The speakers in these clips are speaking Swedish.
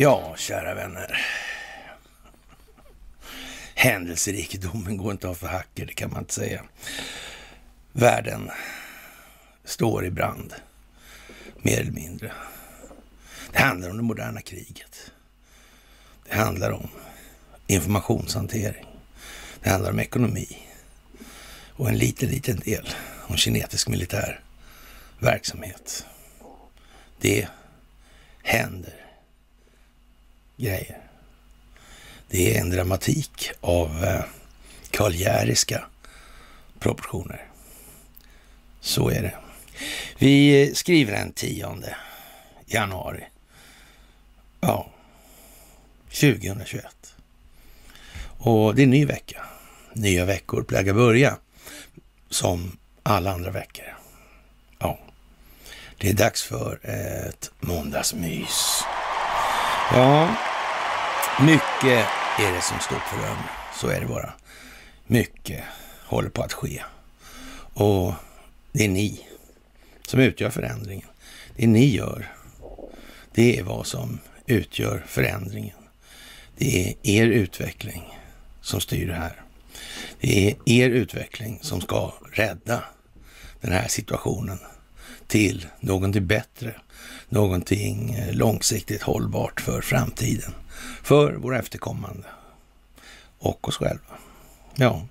Ja, kära vänner. Händelserikedomen går inte av för hacker, det kan man inte säga. Världen står i brand, mer eller mindre. Det handlar om det moderna kriget. Det handlar om informationshantering. Det handlar om ekonomi och en liten, liten del om kinetisk militär verksamhet. Det händer grejer. Det är en dramatik av eh, karljäriska proportioner. Så är det. Vi skriver den 10 januari. Ja, 2021. Och det är en ny vecka. Nya veckor plägar börja som alla andra veckor. Det är dags för ett måndagsmys. Ja, mycket är det som står på rum. Så är det bara. Mycket håller på att ske. Och det är ni som utgör förändringen. Det ni gör, det är vad som utgör förändringen. Det är er utveckling som styr det här. Det är er utveckling som ska rädda den här situationen till någonting bättre, någonting eh, långsiktigt hållbart för framtiden, för våra efterkommande och oss själva. Ja,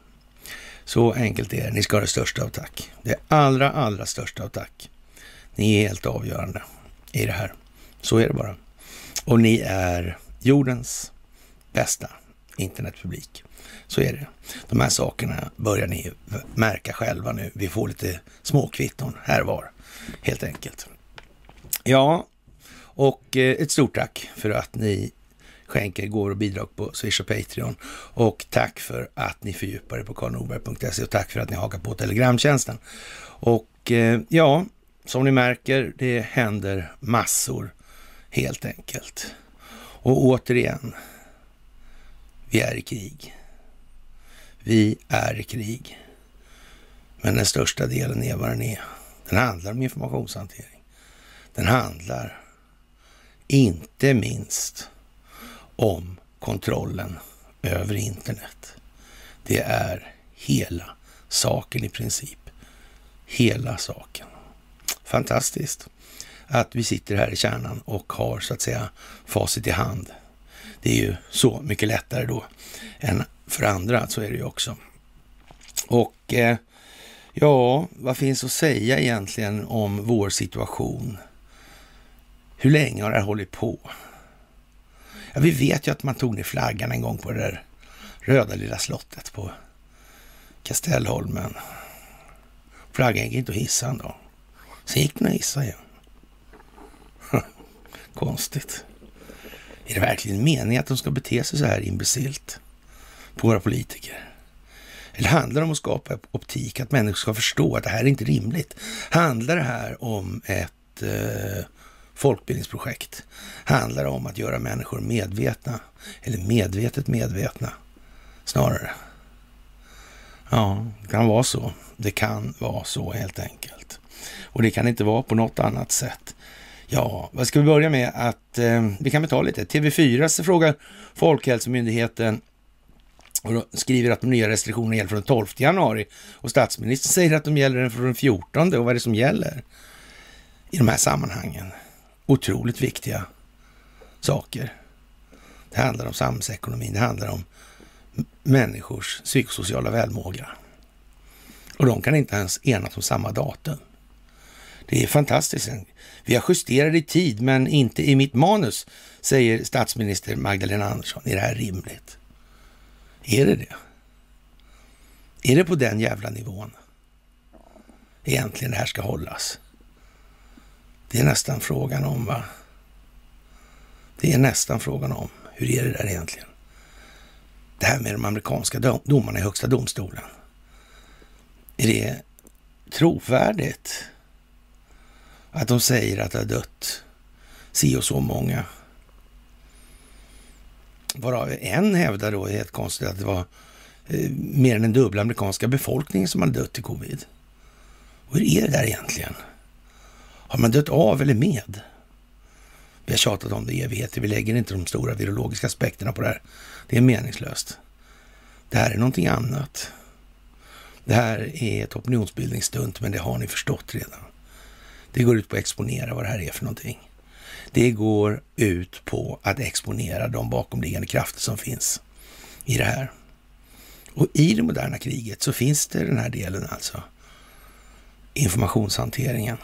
så enkelt är det. Ni ska ha det största av tack. Det allra, allra största av tack. Ni är helt avgörande i det här. Så är det bara. Och ni är jordens bästa internetpublik. Så är det. De här sakerna börjar ni märka själva nu. Vi får lite småkvitton här var, helt enkelt. Ja, och eh, ett stort tack för att ni skänker går och bidrag på Swish och Patreon. Och tack för att ni fördjupar er på karlnorberg.se och tack för att ni hakar på Telegramtjänsten. Och eh, ja, som ni märker, det händer massor helt enkelt. Och återigen, vi är i krig. Vi är i krig. Men den största delen är vad den är. Den handlar om informationshantering. Den handlar inte minst om kontrollen över internet. Det är hela saken i princip. Hela saken. Fantastiskt att vi sitter här i kärnan och har så att säga facit i hand. Det är ju så mycket lättare då än för andra, så är det ju också. Och eh, ja, vad finns att säga egentligen om vår situation? Hur länge har det här hållit på? Ja, vi vet ju att man tog ner flaggan en gång på det där röda lilla slottet på Kastellholmen. Flaggan gick inte att hissa ändå. Sen gick den att hissa igen. Konstigt. Är det verkligen meningen att de ska bete sig så här imbecilt på våra politiker? Eller handlar det om att skapa optik, att människor ska förstå att det här är inte rimligt? Handlar det här om ett eh, folkbildningsprojekt? Handlar det om att göra människor medvetna, eller medvetet medvetna snarare? Ja, det kan vara så. Det kan vara så helt enkelt. Och det kan inte vara på något annat sätt. Ja, vad ska vi börja med? Att eh, Vi kan väl ta lite. TV4 frågar Folkhälsomyndigheten och skriver att de nya restriktionerna gäller från den 12 januari och statsministern säger att de gäller från den 14. Och vad är det som gäller i de här sammanhangen? Otroligt viktiga saker. Det handlar om samhällsekonomin, det handlar om människors psykosociala välmåga. Och de kan inte ens enas om samma datum. Det är fantastiskt. Vi har justerat i tid, men inte i mitt manus, säger statsminister Magdalena Andersson. Är det här rimligt? Är det det? Är det på den jävla nivån egentligen det här ska hållas? Det är nästan frågan om, va? Det är nästan frågan om, hur är det där egentligen? Det här med de amerikanska domarna i högsta domstolen. Är det trovärdigt? Att de säger att det har dött si och så många. Varav en hävdar då, helt konstigt, att det var eh, mer än den dubbla amerikanska befolkningen som hade dött i covid. Och hur är det där egentligen? Har man dött av eller med? Vi har tjatat om det i evigheter. Vi lägger inte de stora virologiska aspekterna på det här. Det är meningslöst. Det här är någonting annat. Det här är ett opinionsbildningsstunt, men det har ni förstått redan. Det går ut på att exponera vad det här är för någonting. Det går ut på att exponera de bakomliggande krafter som finns i det här. Och i det moderna kriget så finns det den här delen alltså. Informationshanteringen.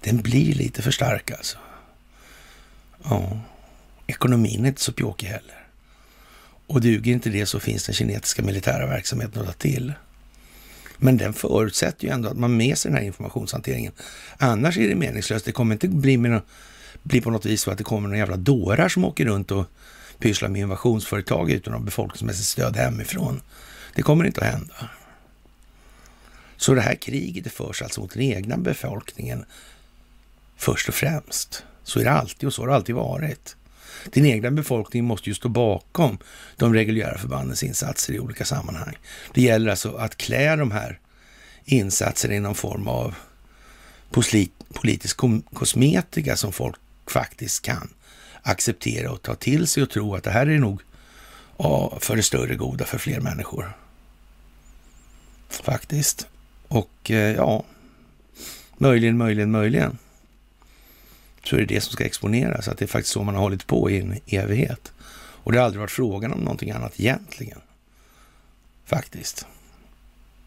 Den blir lite för stark alltså. Ja, ekonomin är inte så pjåkig heller. Och duger inte det så finns den kinesiska militära verksamheten att ta till. Men den förutsätter ju ändå att man med sig den här informationshanteringen. Annars är det meningslöst. Det kommer inte bli, med någon, bli på något vis så att det kommer några jävla dårar som åker runt och pysslar med invasionsföretag utan något befolkningsmässigt stöd hemifrån. Det kommer inte att hända. Så det här kriget det förs alltså mot den egna befolkningen först och främst. Så är det alltid och så har det alltid varit. Din egna befolkning måste ju stå bakom de reguljära förbandens insatser i olika sammanhang. Det gäller alltså att klä de här insatserna i någon form av politisk kosmetika som folk faktiskt kan acceptera och ta till sig och tro att det här är nog ja, för det större goda för fler människor. Faktiskt. Och eh, ja, möjligen, möjligen, möjligen så är det det som ska exponeras. Att det är faktiskt så man har hållit på i en evighet. Och det har aldrig varit frågan om någonting annat egentligen. Faktiskt.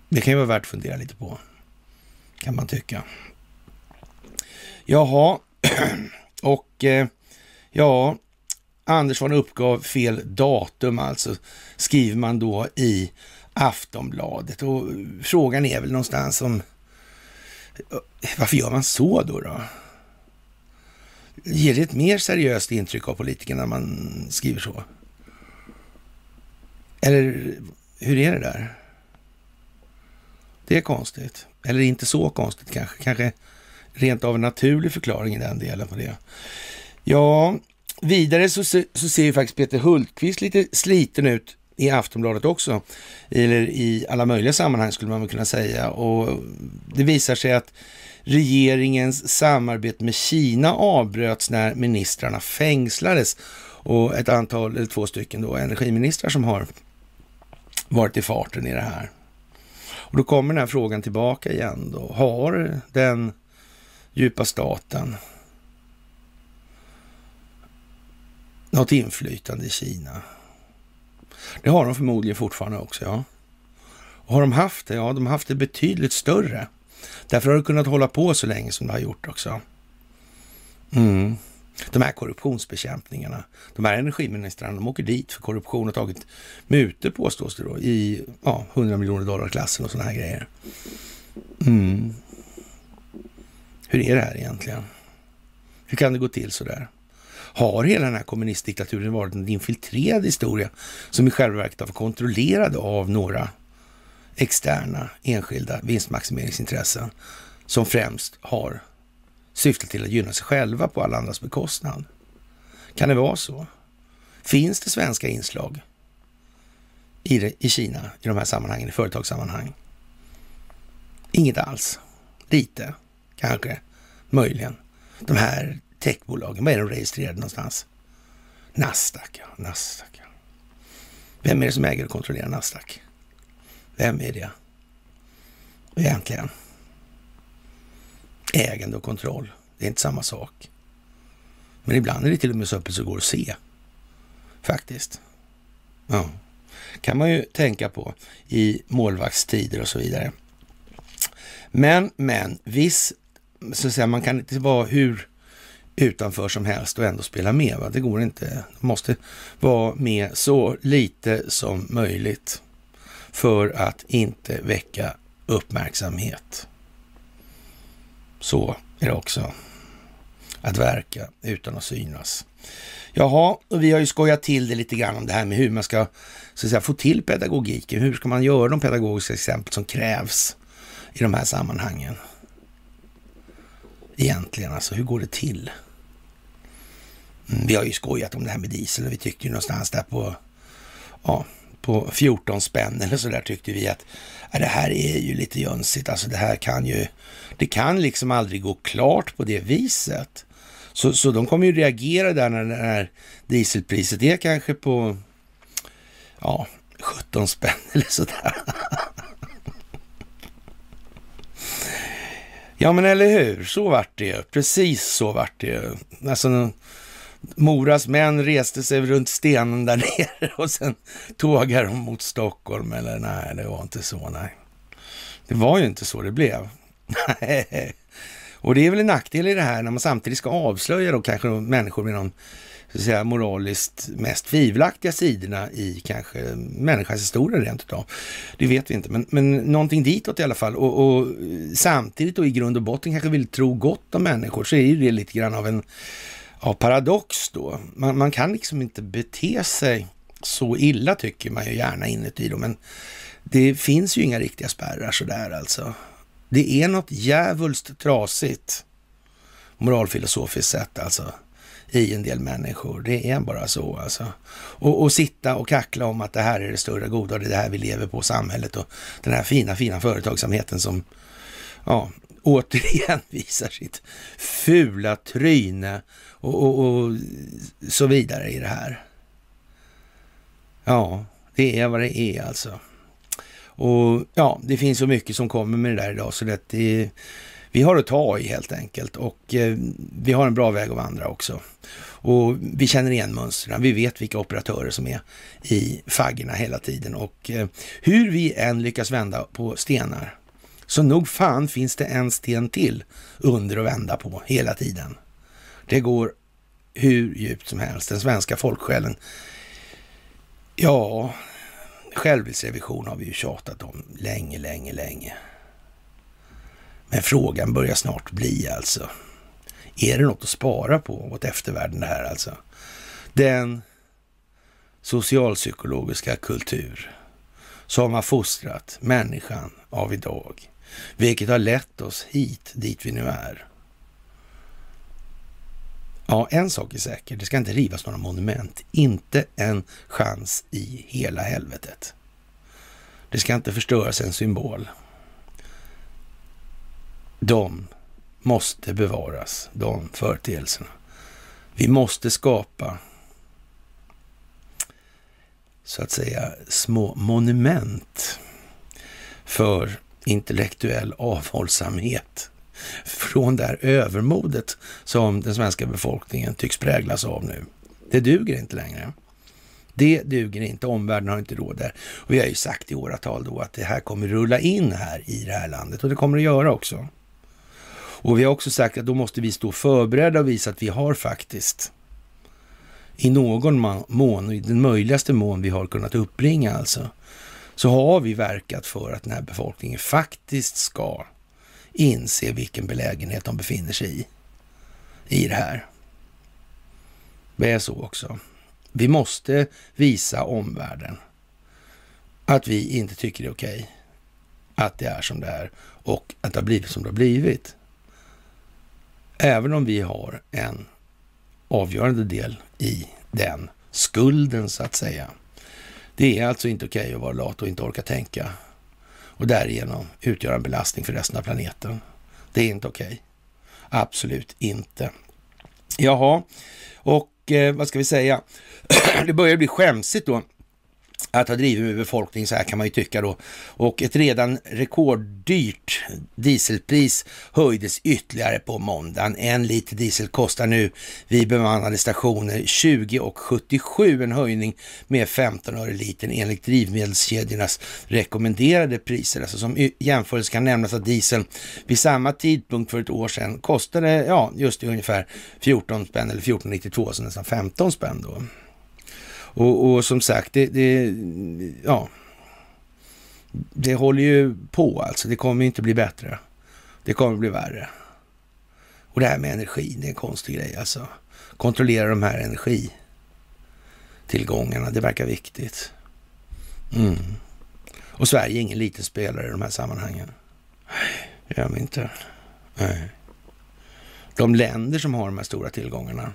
Det kan ju vara värt att fundera lite på, kan man tycka. Jaha, och eh, ja, Andersson uppgav fel datum alltså, skriver man då i Aftonbladet. Och frågan är väl någonstans om eh, varför gör man så då? då? Ger det ett mer seriöst intryck av politikerna när man skriver så? Eller hur är det där? Det är konstigt. Eller inte så konstigt kanske. Kanske rent av en naturlig förklaring i den delen på det. Ja, vidare så, så ser ju faktiskt Peter Hultqvist lite sliten ut i Aftonbladet också. Eller i alla möjliga sammanhang skulle man väl kunna säga. Och det visar sig att regeringens samarbete med Kina avbröts när ministrarna fängslades och ett antal, eller två stycken då, energiministrar som har varit i farten i det här. Och då kommer den här frågan tillbaka igen då. Har den djupa staten något inflytande i Kina? Det har de förmodligen fortfarande också, ja. Och har de haft det? Ja, de har haft det betydligt större Därför har det kunnat hålla på så länge som det har gjort också. Mm. De här korruptionsbekämpningarna. De här energiministrarna, de åker dit för korruption och tagit mutor påstås det då i ja, 100 miljoner dollar-klassen och sådana här grejer. Mm. Hur är det här egentligen? Hur kan det gå till så där? Har hela den här kommunistdiktaturen varit en infiltrerad historia som i själva verket har varit kontrollerad av några externa enskilda vinstmaximeringsintressen som främst har syftat till att gynna sig själva på alla andras bekostnad. Kan det vara så? Finns det svenska inslag i, det, i Kina i de här sammanhangen, i företagssammanhang? Inget alls. Lite, kanske, möjligen. De här techbolagen, var är de registrerade någonstans? Nasdaq, ja. Nasdaq, ja. Vem är det som äger och kontrollerar Nasdaq? Vem är det egentligen? Ägande och kontroll, det är inte samma sak. Men ibland är det till och med så öppet så går att se. Faktiskt. Ja. kan man ju tänka på i målvaktstider och så vidare. Men, men, viss, så att säga, man kan inte vara hur utanför som helst och ändå spela med. Va? Det går inte. Man måste vara med så lite som möjligt för att inte väcka uppmärksamhet. Så är det också. Att verka utan att synas. Jaha, och vi har ju skojat till det lite grann om det här med hur man ska så att säga, få till pedagogiken. Hur ska man göra de pedagogiska exempel som krävs i de här sammanhangen? Egentligen, alltså hur går det till? Mm, vi har ju skojat om det här med diesel och vi tyckte ju någonstans där på ja, på 14 spänn eller så där tyckte vi att ja, det här är ju lite jönsigt. Alltså det här kan ju, det kan liksom aldrig gå klart på det viset. Så, så de kommer ju reagera där när det här dieselpriset är kanske på ja, 17 spänn eller sådär. Ja, men eller hur? Så vart det ju. Precis så vart det ju. Alltså, Moras män reste sig runt stenen där nere och sen tågade de mot Stockholm. Eller nej, det var inte så, nej. Det var ju inte så det blev. och det är väl en nackdel i det här när man samtidigt ska avslöja då kanske människor med de så att säga, moraliskt mest tvivelaktiga sidorna i kanske människans historia rent utav. Det vet vi inte, men, men någonting ditåt i alla fall. Och, och samtidigt då i grund och botten kanske vill tro gott om människor så är ju det lite grann av en Ja, paradox då. Man, man kan liksom inte bete sig så illa tycker man ju gärna inuti då, men det finns ju inga riktiga spärrar sådär alltså. Det är något djävulskt trasigt moralfilosofiskt sett alltså i en del människor. Det är bara så alltså. Och, och sitta och kackla om att det här är det större goda det är det här vi lever på, samhället och den här fina, fina företagsamheten som ja, återigen visar sitt fula tryne och, och, och så vidare i det här. Ja, det är vad det är alltså. Och ja, det finns så mycket som kommer med det där idag så det, är, vi har att ta i helt enkelt och eh, vi har en bra väg att vandra också. Och vi känner igen mönstren. Vi vet vilka operatörer som är i faggorna hela tiden och eh, hur vi än lyckas vända på stenar så nog fan finns det en sten till under att vända på hela tiden. Det går hur djupt som helst. Den svenska folksjälen, ja, självrevision har vi ju tjatat om länge, länge, länge. Men frågan börjar snart bli alltså, är det något att spara på åt eftervärlden det här alltså? Den socialpsykologiska kultur som har fostrat människan av idag, vilket har lett oss hit, dit vi nu är. Ja, en sak är säker. Det ska inte rivas några monument. Inte en chans i hela helvetet. Det ska inte förstöras en symbol. De måste bevaras, de företeelserna. Vi måste skapa så att säga små monument för intellektuell avhållsamhet från det här övermodet som den svenska befolkningen tycks präglas av nu. Det duger inte längre. Det duger inte. Omvärlden har inte råd där. Och vi har ju sagt i åratal då att det här kommer rulla in här i det här landet och det kommer det göra också. Och vi har också sagt att då måste vi stå förberedda och visa att vi har faktiskt i någon mån, i den möjligaste mån vi har kunnat uppbringa alltså, så har vi verkat för att den här befolkningen faktiskt ska inse vilken belägenhet de befinner sig i, i det här. Det är så också. Vi måste visa omvärlden att vi inte tycker det är okej att det är som det är och att det har blivit som det har blivit. Även om vi har en avgörande del i den skulden så att säga. Det är alltså inte okej att vara lat och inte orka tänka och därigenom utgöra en belastning för resten av planeten. Det är inte okej. Absolut inte. Jaha, och eh, vad ska vi säga? det börjar bli skämsigt då att ha drivit med befolkning så här kan man ju tycka då. Och ett redan rekorddyrt dieselpris höjdes ytterligare på måndagen. En liter diesel kostar nu vid bemannade stationer 20,77 en höjning med 15 öre litern enligt drivmedelskedjornas rekommenderade priser. Alltså som jämförelse kan nämnas att dieseln vid samma tidpunkt för ett år sedan kostade ja, just ungefär 14 spänn eller 14,92 så nästan 15 spänn då. Och, och som sagt, det, det, ja, det håller ju på alltså. Det kommer inte bli bättre. Det kommer bli värre. Och det här med energi, det är en konstig grej alltså. Kontrollera de här energitillgångarna, det verkar viktigt. Mm. Och Sverige är ingen liten spelare i de här sammanhangen. Det gör vi inte. Nej. De länder som har de här stora tillgångarna,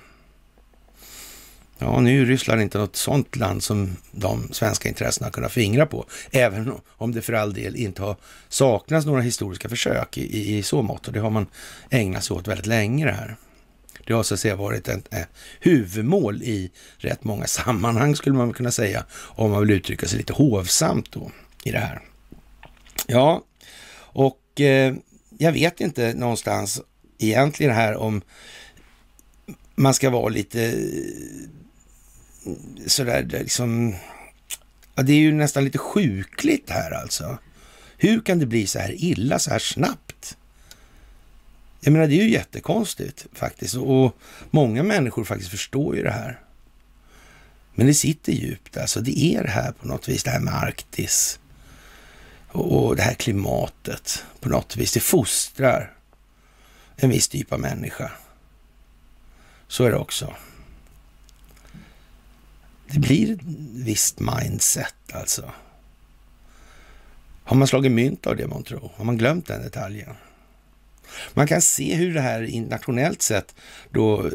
Ja, nu är Ryssland inte något sådant land som de svenska intressena har kunnat fingra på, även om det för all del inte har saknats några historiska försök i, i, i så mått. Och det har man ägnat sig åt väldigt länge det här. Det har så att säga varit ett, eh, huvudmål i rätt många sammanhang skulle man kunna säga, om man vill uttrycka sig lite hovsamt då i det här. Ja, och eh, jag vet inte någonstans egentligen här om man ska vara lite sådär liksom... Ja, det är ju nästan lite sjukligt här alltså. Hur kan det bli så här illa så här snabbt? Jag menar, det är ju jättekonstigt faktiskt och många människor faktiskt förstår ju det här. Men det sitter djupt alltså. Det är det här på något vis, det här med Arktis och det här klimatet på något vis. Det fostrar en viss typ av människa. Så är det också. Det blir ett visst mindset alltså. Har man slagit mynt av det man tror? Har man glömt den detaljen? Man kan se hur det här internationellt sett då,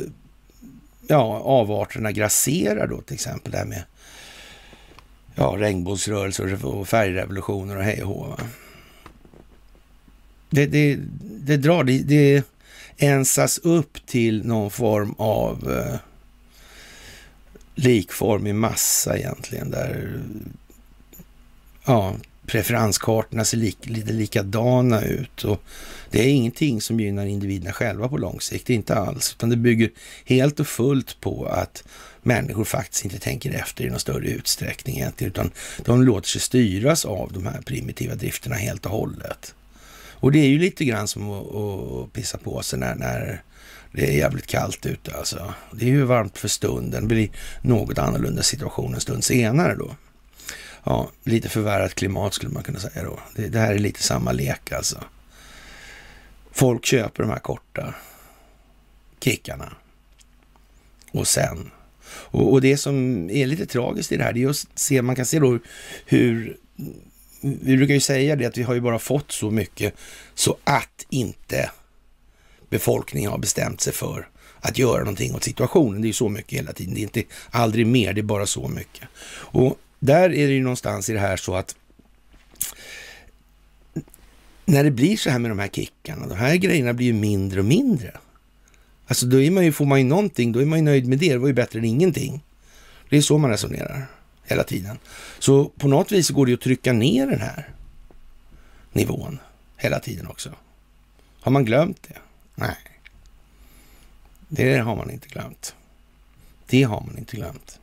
ja, avarterna grasserar då till exempel det här med ja, regnbågsrörelser och färgrevolutioner och hej och hå. Det, det, det drar, det, det ensas upp till någon form av eh, likformig massa egentligen, där ja, preferenskartorna ser lik, lite likadana ut. Och det är ingenting som gynnar individerna själva på lång sikt, inte alls. Utan det bygger helt och fullt på att människor faktiskt inte tänker efter i någon större utsträckning egentligen, utan de låter sig styras av de här primitiva drifterna helt och hållet. Och det är ju lite grann som att, att pissa på sig när, när det är jävligt kallt ute alltså. Det är ju varmt för stunden. Det blir något annorlunda situation en stund senare då. Ja, lite förvärrat klimat skulle man kunna säga då. Det, det här är lite samma lek alltså. Folk köper de här korta kickarna. Och sen. Och, och, det som är lite tragiskt i det här, det är att se, man kan se då hur, vi brukar ju säga det att vi har ju bara fått så mycket så att inte befolkningen har bestämt sig för att göra någonting åt situationen. Det är ju så mycket hela tiden. Det är inte aldrig mer, det är bara så mycket. Och där är det ju någonstans i det här så att när det blir så här med de här kickarna, de här grejerna blir ju mindre och mindre. Alltså då är man ju, får man ju någonting, då är man ju nöjd med det. Det var ju bättre än ingenting. Det är så man resonerar hela tiden. Så på något vis går det ju att trycka ner den här nivån hela tiden också. Har man glömt det? Nej, det har man inte glömt. Det har man inte glömt.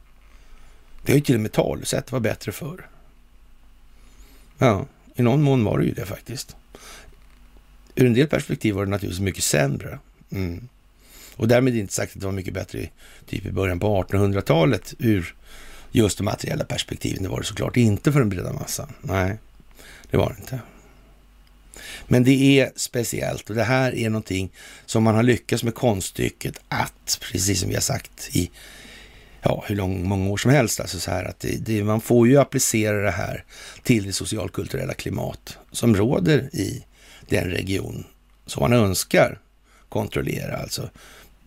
Det har ju till och med talesätt var bättre förr. Ja, i någon mån var det ju det faktiskt. Ur en del perspektiv var det naturligtvis mycket sämre. Mm. Och därmed inte sagt att det var mycket bättre typ i början på 1800-talet ur just de materiella perspektiven. Det var det såklart inte för den breda massan. Nej, det var det inte. Men det är speciellt och det här är någonting som man har lyckats med konststycket att, precis som vi har sagt i ja, hur lång, många år som helst, alltså så här att det, det, man får ju applicera det här till det socialkulturella klimat som råder i den region som man önskar kontrollera, alltså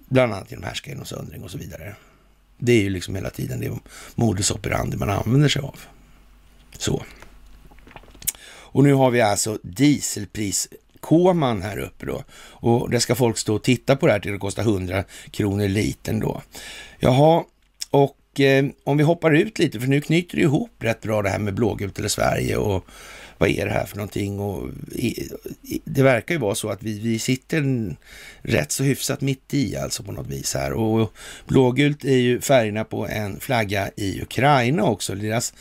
bland annat genom härskargenomsöndring och så vidare. Det är ju liksom hela tiden det modus operandi man använder sig av. Så. Och nu har vi alltså dieselpriskoman här uppe då. Och det ska folk stå och titta på det här till det kostar 100 kronor litern då. Jaha, och eh, om vi hoppar ut lite, för nu knyter det ihop rätt bra det här med blågult eller Sverige och vad är det här för någonting? Och det verkar ju vara så att vi, vi sitter rätt så hyfsat mitt i alltså på något vis här. Och blågult är ju färgerna på en flagga i Ukraina också, deras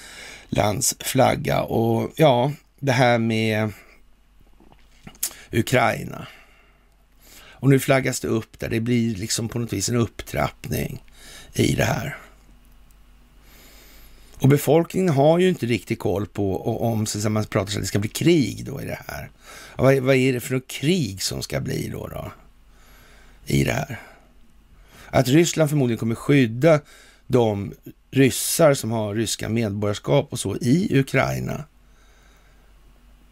lands flagga. Och ja, det här med Ukraina. Och nu flaggas det upp där. Det blir liksom på något vis en upptrappning i det här. Och befolkningen har ju inte riktigt koll på om så man pratar så att det ska bli krig då i det här. Vad, vad är det för något krig som ska bli då, då i det här? Att Ryssland förmodligen kommer skydda de ryssar som har ryska medborgarskap och så i Ukraina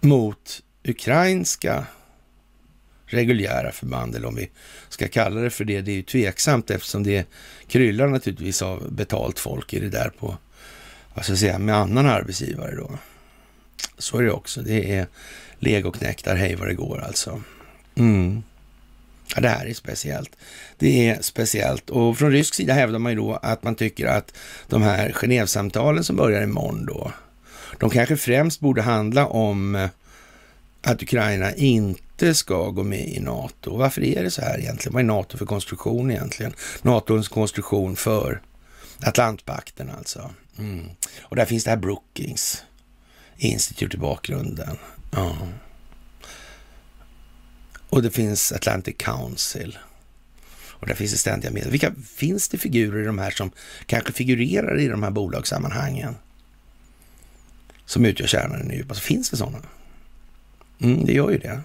mot ukrainska reguljära förband, eller om vi ska kalla det för det. Det är ju tveksamt eftersom det kryllar naturligtvis av betalt folk i det där på, vad ska jag säga, med annan arbetsgivare då. Så är det också. Det är legoknektar, hej vad det går alltså. Mm. Ja, det här är speciellt. Det är speciellt och från rysk sida hävdar man ju då att man tycker att de här Genèvesamtalen som börjar imorgon då, de kanske främst borde handla om eh, att Ukraina inte ska gå med i NATO. Varför är det så här egentligen? Vad är NATO för konstruktion egentligen? NATOs konstruktion för Atlantpakten alltså. Mm. Och där finns det här Brookings Institute i bakgrunden. Ja. Och det finns Atlantic Council. Och där finns det ständiga medel. Vilka finns det figurer i de här som kanske figurerar i de här bolagssammanhangen? Som utgör kärnan i den djupa. Finns det sådana? Mm, det gör ju det.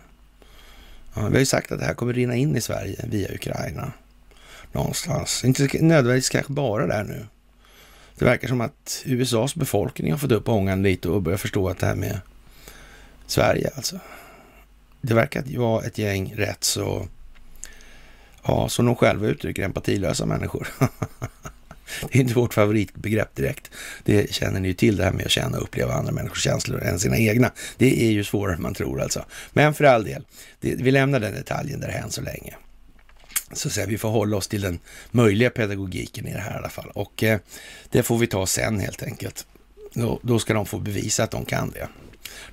Ja, vi har ju sagt att det här kommer rinna in i Sverige via Ukraina. Någonstans. Inte nödvändigtvis kanske bara där nu. Det verkar som att USAs befolkning har fått upp ångan lite och börjat förstå att det här med Sverige alltså. Det verkar vara ett gäng rätt så, ja, som de själva uttrycker, empatilösa människor. det är inte vårt favoritbegrepp direkt. Det känner ni ju till, det här med att känna och uppleva andra människors känslor än sina egna. Det är ju svårare än man tror alltså. Men för all del, det, vi lämnar den detaljen där än så länge. Så att säga, vi får hålla oss till den möjliga pedagogiken i det här i alla fall. Och eh, det får vi ta sen helt enkelt. Då, då ska de få bevisa att de kan det.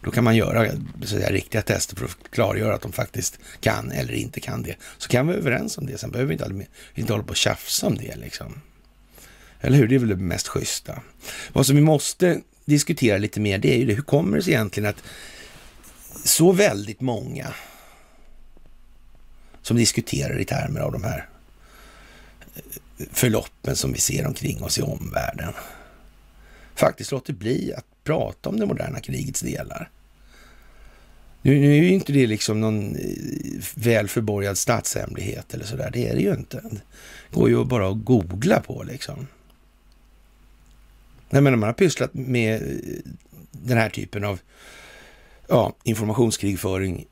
Då kan man göra så där, riktiga tester för att klargöra att de faktiskt kan eller inte kan det. Så kan vi vara överens om det. Sen behöver vi inte, inte hålla på och tjafsa om det. Liksom. Eller hur? Det är väl det mest schyssta. Vad som vi måste diskutera lite mer, det är ju det. Hur kommer det sig egentligen att så väldigt många som diskuterar i termer av de här eh, förloppen som vi ser omkring oss i omvärlden faktiskt låter bli att prata om det moderna krigets delar. Nu, nu är ju inte det liksom någon eh, väl förborgad statshemlighet eller sådär. Det är det ju inte. Det går ju bara att googla på liksom. Nej, men man har pysslat med eh, den här typen av ja, informationskrigföring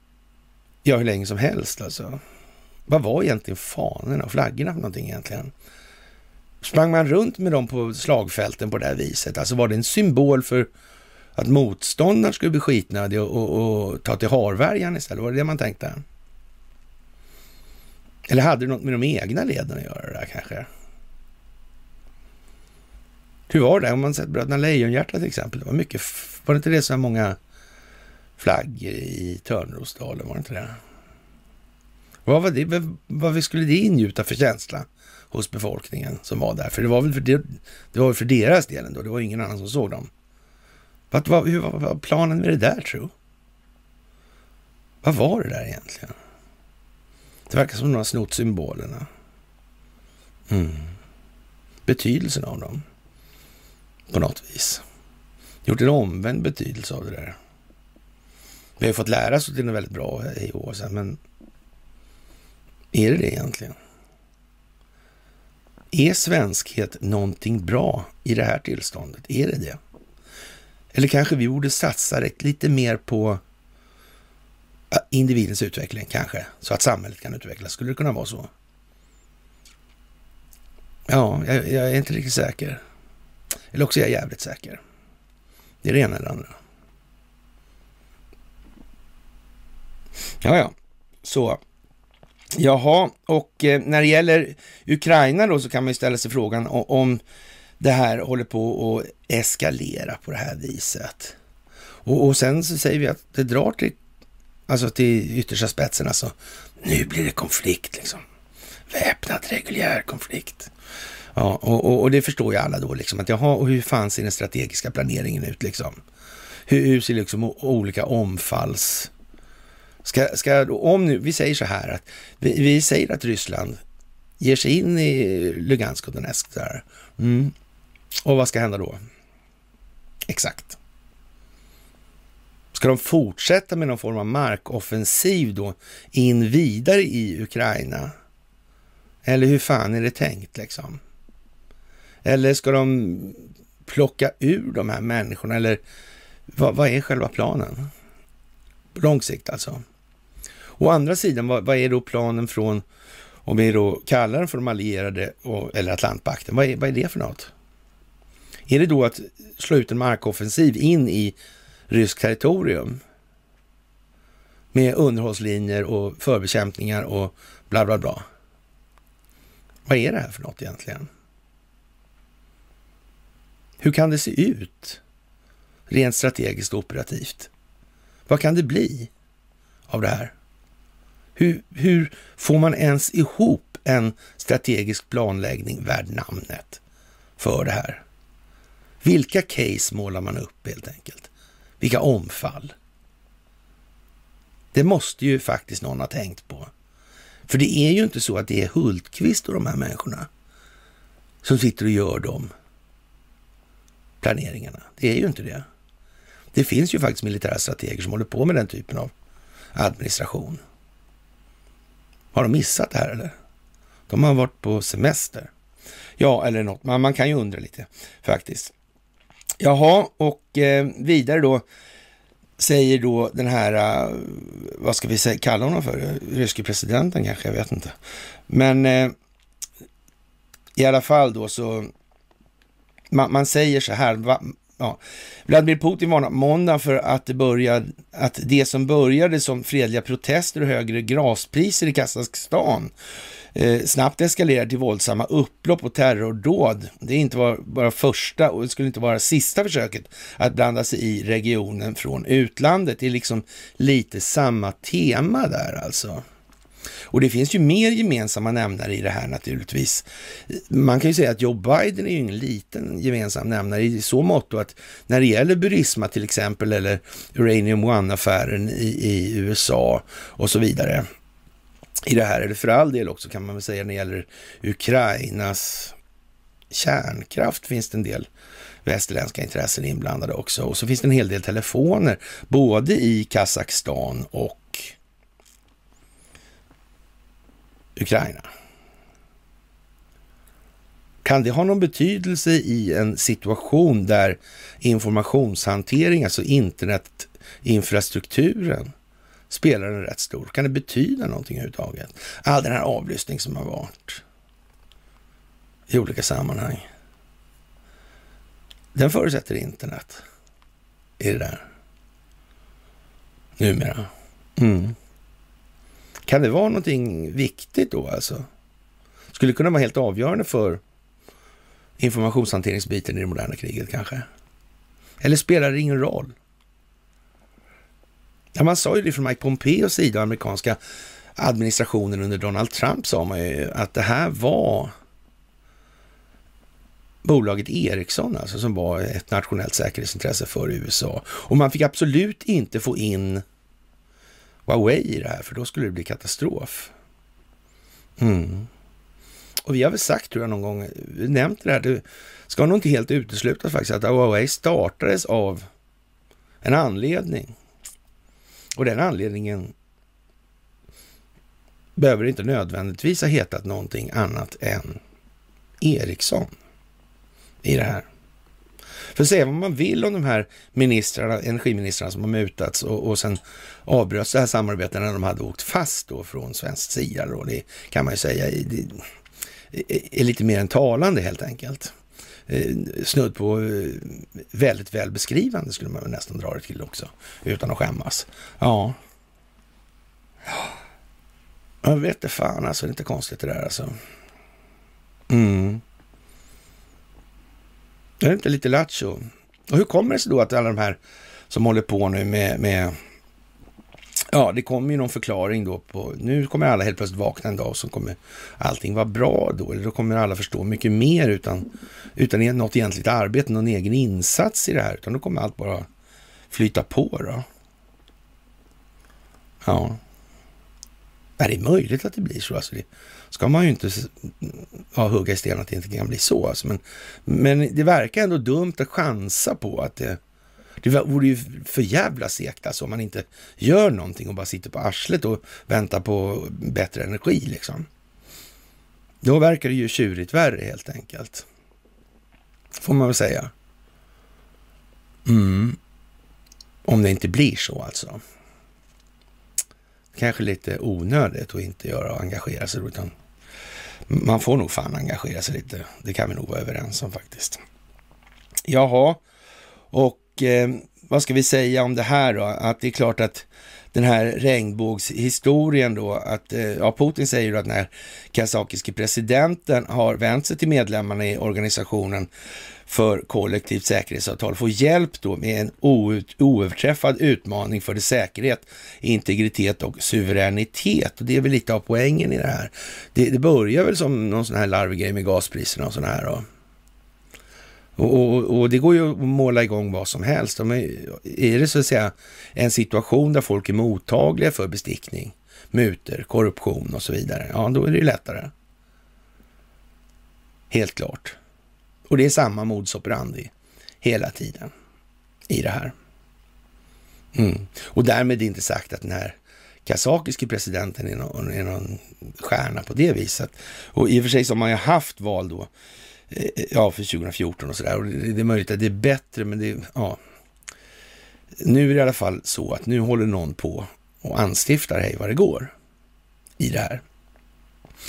ja, hur länge som helst alltså. Vad var egentligen fanorna och flaggorna för någonting egentligen? Sprang man runt med dem på slagfälten på det här viset? Alltså var det en symbol för att motståndaren skulle bli skitnödig och, och, och ta till harvärjan istället? Var det det man tänkte? Eller hade det något med de egna leden att göra det där kanske? Hur var det? Om man sett Bröderna Lejonhjärta till exempel. Det var mycket, var det inte det så många flaggor i Törnrosdalen? Var det inte det? Vad, var det, vad skulle det ingjuta för känsla hos befolkningen som var där? För det var väl för, det, det var för deras del ändå. Det var ingen annan som såg dem. Vad, vad, hur var planen med det där, tro? Vad var det där egentligen? Det verkar som några snott symbolerna. Mm. Betydelsen av dem. På något vis. Gjort en omvänd betydelse av det där. Vi har fått lära oss till något väldigt bra i år men är det det egentligen? Är svenskhet någonting bra i det här tillståndet? Är det det? Eller kanske vi borde satsa lite mer på individens utveckling kanske, så att samhället kan utvecklas. Skulle det kunna vara så? Ja, jag, jag är inte riktigt säker. Eller också är jag jävligt säker. Det är det ena eller andra. Ja, ja, så. Jaha, och eh, när det gäller Ukraina då så kan man ju ställa sig frågan om det här håller på att eskalera på det här viset. Och, och sen så säger vi att det drar till, alltså till yttersta spetsen, alltså nu blir det konflikt liksom. Väpnad reguljär konflikt. Ja, och, och, och, det förstår ju alla då liksom att jaha, och hur fan ser den strategiska planeringen ut liksom? Hur, hur ser liksom olika omfalls Ska, ska, om nu, vi säger så här att vi, vi säger att Ryssland ger sig in i Lugansk och Donetsk där. Mm. Och vad ska hända då? Exakt. Ska de fortsätta med någon form av markoffensiv då in vidare i Ukraina? Eller hur fan är det tänkt liksom? Eller ska de plocka ur de här människorna? Eller vad, vad är själva planen? På lång sikt alltså. Å andra sidan, vad, vad är då planen från, om vi då kallar den för de allierade och, eller Atlantpakten, vad är, vad är det för något? Är det då att slå ut en markoffensiv in i ryskt territorium? Med underhållslinjer och förbekämpningar och bla bla bla. Vad är det här för något egentligen? Hur kan det se ut rent strategiskt och operativt? Vad kan det bli av det här? Hur, hur får man ens ihop en strategisk planläggning värd namnet för det här? Vilka case målar man upp helt enkelt? Vilka omfall? Det måste ju faktiskt någon ha tänkt på. För det är ju inte så att det är Hultqvist och de här människorna som sitter och gör dem planeringarna. Det är ju inte det. Det finns ju faktiskt militära strateger som håller på med den typen av administration. Har de missat det här eller? De har varit på semester. Ja, eller något. Man, man kan ju undra lite faktiskt. Jaha, och eh, vidare då säger då den här, eh, vad ska vi säga, kalla honom för? Ryske presidenten kanske, jag vet inte. Men eh, i alla fall då så, man, man säger så här, va, ja, Vladimir Putin varnar måndag för att det, började, att det som började som fredliga protester och högre graspriser i Kazakstan eh, snabbt eskalerar till våldsamma upplopp och terrordåd. Det är inte bara första och det skulle inte vara sista försöket att blanda sig i regionen från utlandet. Det är liksom lite samma tema där alltså. Och det finns ju mer gemensamma nämnare i det här naturligtvis. Man kan ju säga att Joe Biden är ju ingen liten gemensam nämnare i så mått att när det gäller Burisma till exempel eller Uranium One-affären i, i USA och så vidare i det här, eller för all del också kan man väl säga när det gäller Ukrainas kärnkraft finns det en del västerländska intressen inblandade också. Och så finns det en hel del telefoner, både i Kazakstan och Ukraina. Kan det ha någon betydelse i en situation där informationshantering, alltså internetinfrastrukturen, spelar en rätt stor? Kan det betyda någonting överhuvudtaget? All den här avlyssning som har varit i olika sammanhang. Den förutsätter internet i det där. Numera. Mm. Kan det vara någonting viktigt då alltså? Skulle det kunna vara helt avgörande för informationshanteringsbiten i det moderna kriget kanske? Eller spelar det ingen roll? Ja, man sa ju det från Mike Pompeos sida, amerikanska administrationen under Donald Trump sa man ju att det här var bolaget Ericsson, alltså som var ett nationellt säkerhetsintresse för USA. Och man fick absolut inte få in Huawei i det här, för då skulle det bli katastrof. Mm. Och vi har väl sagt, tror jag, någon gång, nämnt det här, det ska nog inte helt uteslutas faktiskt, att Huawei startades av en anledning. Och den anledningen behöver inte nödvändigtvis ha hetat någonting annat än Ericsson i det här. För säga vad man vill om de här ministrarna, energiministrarna som har mutats och, och sen avbröts det här samarbetet när de hade åkt fast då från svensk sida. Då. Det kan man ju säga är, är lite mer än talande helt enkelt. Eh, snudd på eh, väldigt väl beskrivande skulle man nästan dra det till också, utan att skämmas. Ja. Jag vet inte fan alltså, det är inte konstigt det där alltså. Mm. Är det inte lite lattjo? Och hur kommer det sig då att alla de här som håller på nu med, med Ja, det kommer ju någon förklaring då på, nu kommer alla helt plötsligt vakna en dag och så kommer allting vara bra då, eller då kommer alla förstå mycket mer utan, utan e-, något egentligt arbete, någon egen insats i det här, utan då kommer allt bara flyta på då. Ja. Är det möjligt att det blir så? Alltså det ska man ju inte ja, hugga i sten att det inte kan bli så. Alltså. Men, men det verkar ändå dumt att chansa på att det det vore ju för jävla segt alltså om man inte gör någonting och bara sitter på arslet och väntar på bättre energi liksom. Då verkar det ju tjurigt värre helt enkelt. Får man väl säga. Mm. Om det inte blir så alltså. Kanske lite onödigt att inte göra och engagera sig, utan man får nog fan engagera sig lite. Det kan vi nog vara överens om faktiskt. Jaha, och eh, vad ska vi säga om det här då? Att det är klart att den här regnbågshistorien då, att eh, ja, Putin säger ju att när kazakiske presidenten har vänt sig till medlemmarna i organisationen för kollektivt säkerhetsavtal får hjälp då med en oöverträffad utmaning för det säkerhet, integritet och suveränitet. Och det är väl lite av poängen i det här. Det, det börjar väl som någon sån här larvig grej med gaspriserna och sådana här. Då. Och, och, och, det går ju att måla igång vad som helst. är det så att säga en situation där folk är mottagliga för bestickning, muter, korruption och så vidare, ja då är det ju lättare. Helt klart. Och det är samma modus operandi hela tiden i det här. Mm. Och därmed inte sagt att den här kazakiske presidenten är någon, är någon stjärna på det viset. Och i och för sig så har man ju haft val då Eh, Eh, ja, för 2014 och sådär. Och det, det är möjligt att det är bättre, men det, ja. Nu är det i alla fall så att nu håller någon på och anstiftar hej vad det går i det här.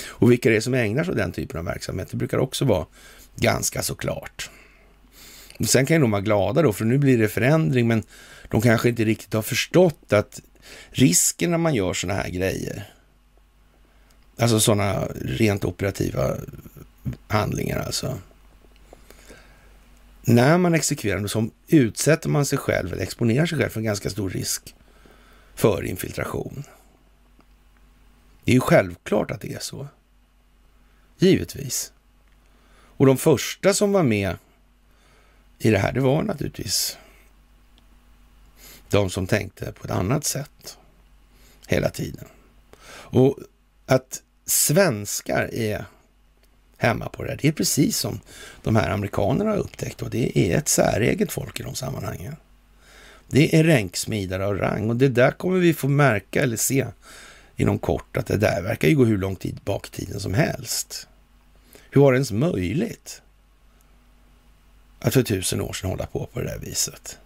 Och vilka det är som ägnar sig åt den typen av verksamhet, det brukar också vara ganska så klart. Och sen kan ju de vara glada då, för nu blir det förändring, men de kanske inte riktigt har förstått att risken när man gör sådana här grejer, alltså sådana rent operativa handlingar alltså. När man exekverar dem så utsätter man sig själv, eller exponerar sig själv för en ganska stor risk för infiltration. Det är ju självklart att det är så. Givetvis. Och de första som var med i det här, det var naturligtvis de som tänkte på ett annat sätt hela tiden. Och att svenskar är hemma på det här. Det är precis som de här amerikanerna har upptäckt och det är ett säreget folk i de sammanhangen. Det är ränksmidare av rang och det där kommer vi få märka eller se inom kort att det där verkar ju gå hur lång tid bak i tiden som helst. Hur var det ens möjligt att för tusen år sedan hålla på på det där viset?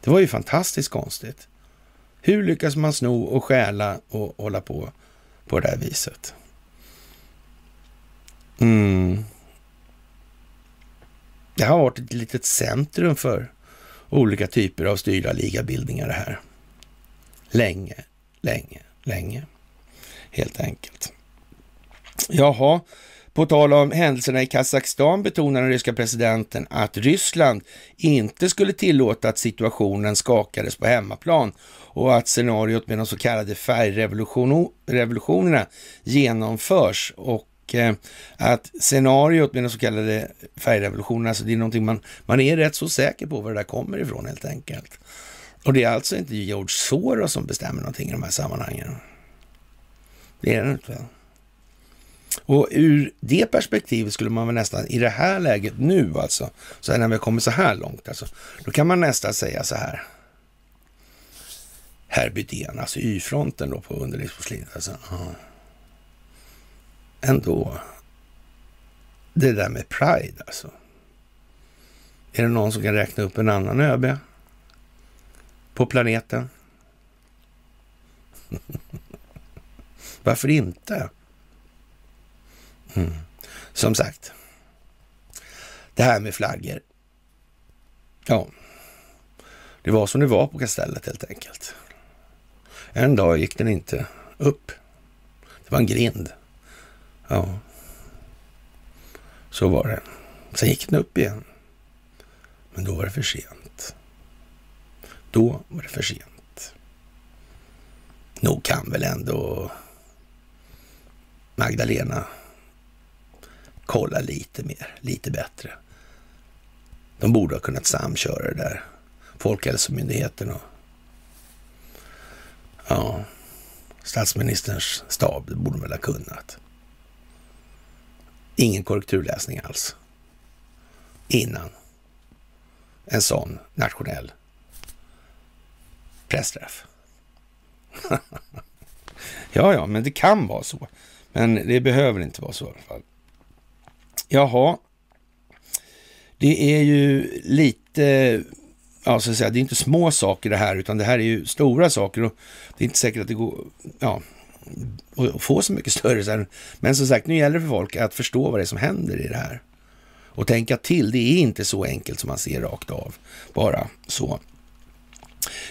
Det var ju fantastiskt konstigt. Hur lyckas man sno och stjäla och hålla på på det där viset? Mm. Det har varit ett litet centrum för olika typer av styrda ligabildningar det här. Länge, länge, länge. Helt enkelt. Jaha, på tal om händelserna i Kazakstan betonar den ryska presidenten att Ryssland inte skulle tillåta att situationen skakades på hemmaplan och att scenariot med de så kallade färgrevolutionerna genomförs och Eh, att scenariot med den så kallade färgrevolutionen, alltså det är någonting man, man är rätt så säker på var det där kommer ifrån helt enkelt. Och det är alltså inte George Soros som bestämmer någonting i de här sammanhangen. Det är det inte. Och ur det perspektivet skulle man väl nästan i det här läget nu alltså, så när vi kommer så här långt alltså, då kan man nästan säga så här. Herr Bydén, alltså Y-fronten då på underlivsporslinet. Alltså, ändå. Det där med Pride alltså. Är det någon som kan räkna upp en annan ÖB på planeten? Varför inte? Mm. Som sagt, det här med flaggor. Ja, det var som det var på kastellet helt enkelt. En dag gick den inte upp. Det var en grind. Ja, så var det. Sen gick den upp igen. Men då var det för sent. Då var det för sent. Nog kan väl ändå Magdalena kolla lite mer, lite bättre. De borde ha kunnat samköra det där. Folkhälsomyndigheten och ja, statsministerns stab, det borde de väl ha kunnat. Ingen korrekturläsning alls. Innan en sån nationell pressträff. ja, ja, men det kan vara så. Men det behöver inte vara så i alla fall. Jaha. Det är ju lite ja, så att säga, det är inte små saker det här, utan det här är ju stora saker och det är inte säkert att det går, ja, att få så mycket större. Men som sagt, nu gäller det för folk att förstå vad det är som händer i det här. Och tänka till, det är inte så enkelt som man ser rakt av. Bara så.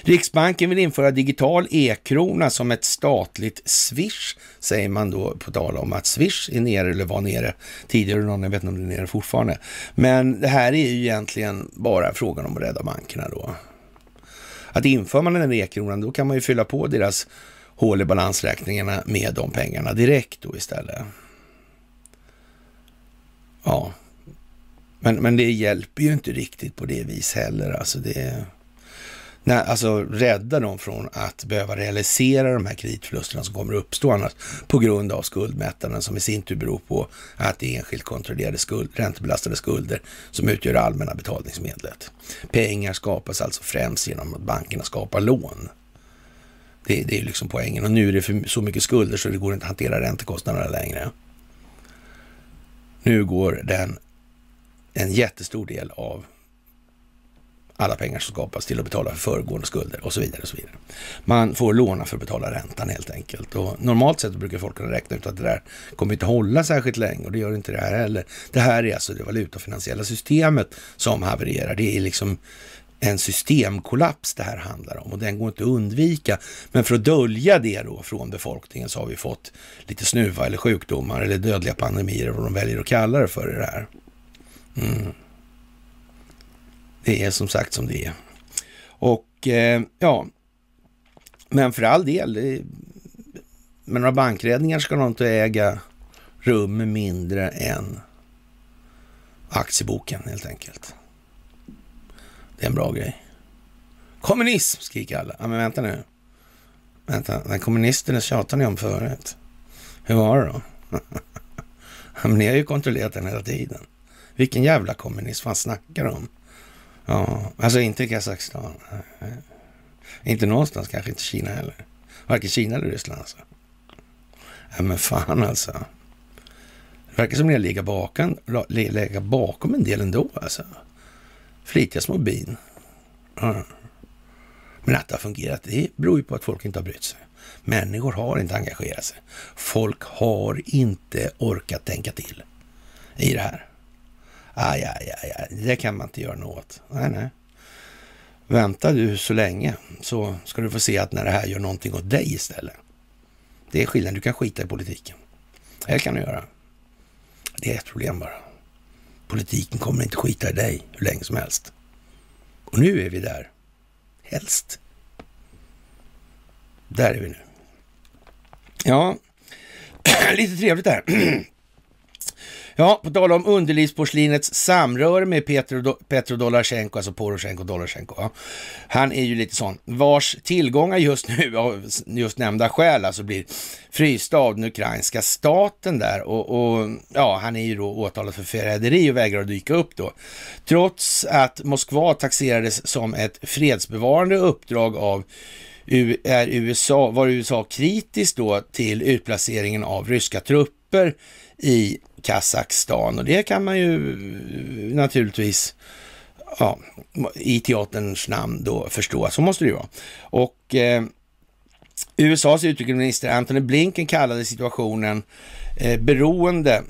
Riksbanken vill införa digital e-krona som ett statligt Swish, säger man då på tal om att Swish är nere eller var nere tidigare, någon, jag vet inte om det är nere fortfarande. Men det här är ju egentligen bara frågan om att rädda bankerna då. Att inför man den e-kronan, då kan man ju fylla på deras hål i balansräkningarna med de pengarna direkt då istället. Ja, men, men det hjälper ju inte riktigt på det vis heller. Alltså det nej, alltså rädda dem från att behöva realisera de här kreditförlusterna som kommer att uppstå annars på grund av skuldmättnaden som i sin tur beror på att det är enskilt kontrollerade skuld, räntebelastade skulder som utgör det allmänna betalningsmedlet. Pengar skapas alltså främst genom att bankerna skapar lån. Det, det är liksom poängen. Och nu är det för så mycket skulder så det går inte att hantera räntekostnaderna längre. Nu går den en jättestor del av alla pengar som skapas till att betala för föregående skulder och så vidare. och så vidare. Man får låna för att betala räntan helt enkelt. Och normalt sett brukar folk kunna räkna ut att det där kommer inte hålla särskilt länge och det gör inte det här heller. Det här är alltså det valutafinansiella systemet som havererar. Det är liksom en systemkollaps det här handlar om och den går inte att undvika. Men för att dölja det då från befolkningen så har vi fått lite snuva eller sjukdomar eller dödliga pandemier, vad de väljer att kalla det för det här. Mm. Det är som sagt som det är. Och eh, ja, men för all del, det, men några bankräddningar ska nog inte äga rum mindre än aktieboken helt enkelt. Det är en bra grej. Kommunism skriker alla. Ja, men vänta nu. Vänta, den kommunisterna tjatade ni om förut. Hur var det då? ja, men ni har ju kontrollerat den hela tiden. Vilken jävla kommunism fan snackar om? Ja, alltså inte Kazakstan. Inte någonstans, kanske inte Kina heller. Varken Kina eller Ryssland alltså. Ja, men fan alltså. Det verkar som att ni har bakom, bakom en del ändå alltså. Flitiga små bin. Mm. Men att det har fungerat, det beror ju på att folk inte har brytt sig. Människor har inte engagerat sig. Folk har inte orkat tänka till i det här. Aj, aj, aj, aj, det kan man inte göra något Nej, nej. Vänta du så länge så ska du få se att när det här gör någonting åt dig istället. Det är skillnaden. Du kan skita i politiken. Det kan du göra. Det är ett problem bara. Politiken kommer inte skita i dig hur länge som helst. Och nu är vi där. Helst. Där är vi nu. Ja, lite trevligt där. Ja, på tal om underlivsporslinets samröre med Petro, Petro Doroshenko, alltså Poroshenko Doroshenko. Ja. Han är ju lite sån, vars tillgångar just nu av just nämnda skäl alltså blir frysta av den ukrainska staten där och, och ja, han är ju då åtalad för förräderi och vägrar att dyka upp då. Trots att Moskva taxerades som ett fredsbevarande uppdrag av är USA, var USA kritiskt då till utplaceringen av ryska trupper i Kazakstan och det kan man ju eh, naturligtvis ja, i teaterns namn då förstå. Så måste det ju vara. Och eh, USAs utrikesminister Antony Blinken kallade situationen eh, beroende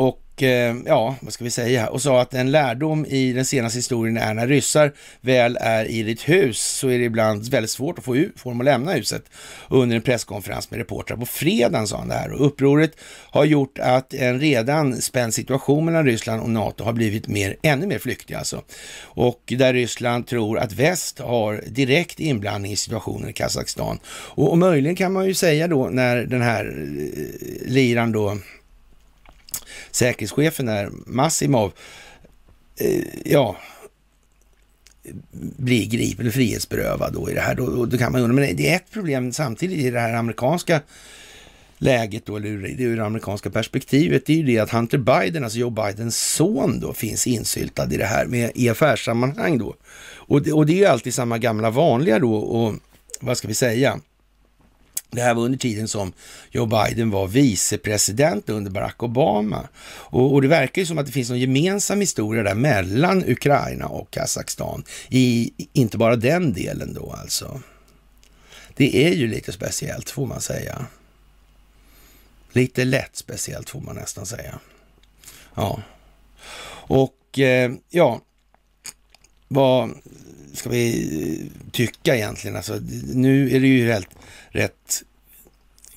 och eh, ja, vad ska vi säga, och sa att en lärdom i den senaste historien är när ryssar väl är i ditt hus så är det ibland väldigt svårt att få, ut, få dem att lämna huset. Under en presskonferens med reportrar på fredagen sa han det här och upproret har gjort att en redan spänd situation mellan Ryssland och NATO har blivit mer, ännu mer flyktig alltså. Och där Ryssland tror att väst har direkt inblandning i situationen i Kazakstan. Och, och möjligen kan man ju säga då när den här eh, liran då säkerhetschefen där, Massimov, eh, ja, blir gripen eller frihetsberövad då i det här. Då, då, kan man undra, men det är ett problem samtidigt i det här amerikanska läget då, eller ur, ur det amerikanska perspektivet, det är ju det att Hunter Biden, alltså Joe Bidens son då, finns insyltad i det här med, i affärssammanhang då. Och det, och det är ju alltid samma gamla vanliga då och vad ska vi säga? Det här var under tiden som Joe Biden var vicepresident under Barack Obama. Och, och, det verkar ju som att det finns någon gemensam historia där mellan Ukraina och Kazakstan. I inte bara den delen då alltså. Det är ju lite speciellt får man säga. Lite lätt speciellt får man nästan säga. Ja, och eh, ja, vad ska vi eh, tycka egentligen? Alltså, nu är det ju rätt, rätt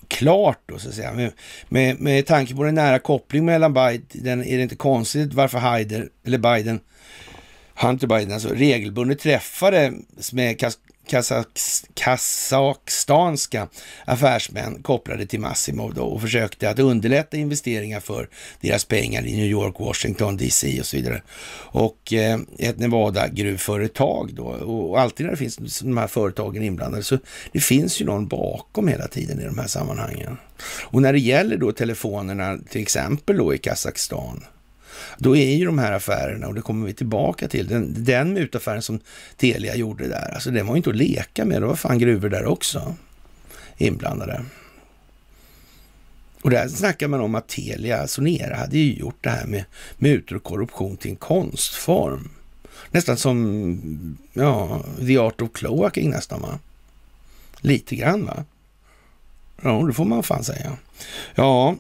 klart då, så att säga. Med, med, med tanke på den nära kopplingen mellan Biden är det inte konstigt varför Haider, eller Biden, Hunter Biden, alltså regelbundet träffades med kazakstanska affärsmän kopplade till Massimov då och försökte att underlätta investeringar för deras pengar i New York, Washington DC och så vidare. Och eh, ett Nevada-gruvföretag då och alltid när det finns de här företagen inblandade så det finns ju någon bakom hela tiden i de här sammanhangen. Och när det gäller då telefonerna till exempel då i Kazakstan då är ju de här affärerna, och det kommer vi tillbaka till, den, den mutaffären som Telia gjorde där, alltså den var ju inte att leka med. Det var fan gruvor där också inblandade. Och där snackar man om att Telia Sonera hade ju gjort det här med mutor och korruption till en konstform. Nästan som, ja, the art of cloaking nästan va? Lite grann va? Ja, det får man fan säga. Ja,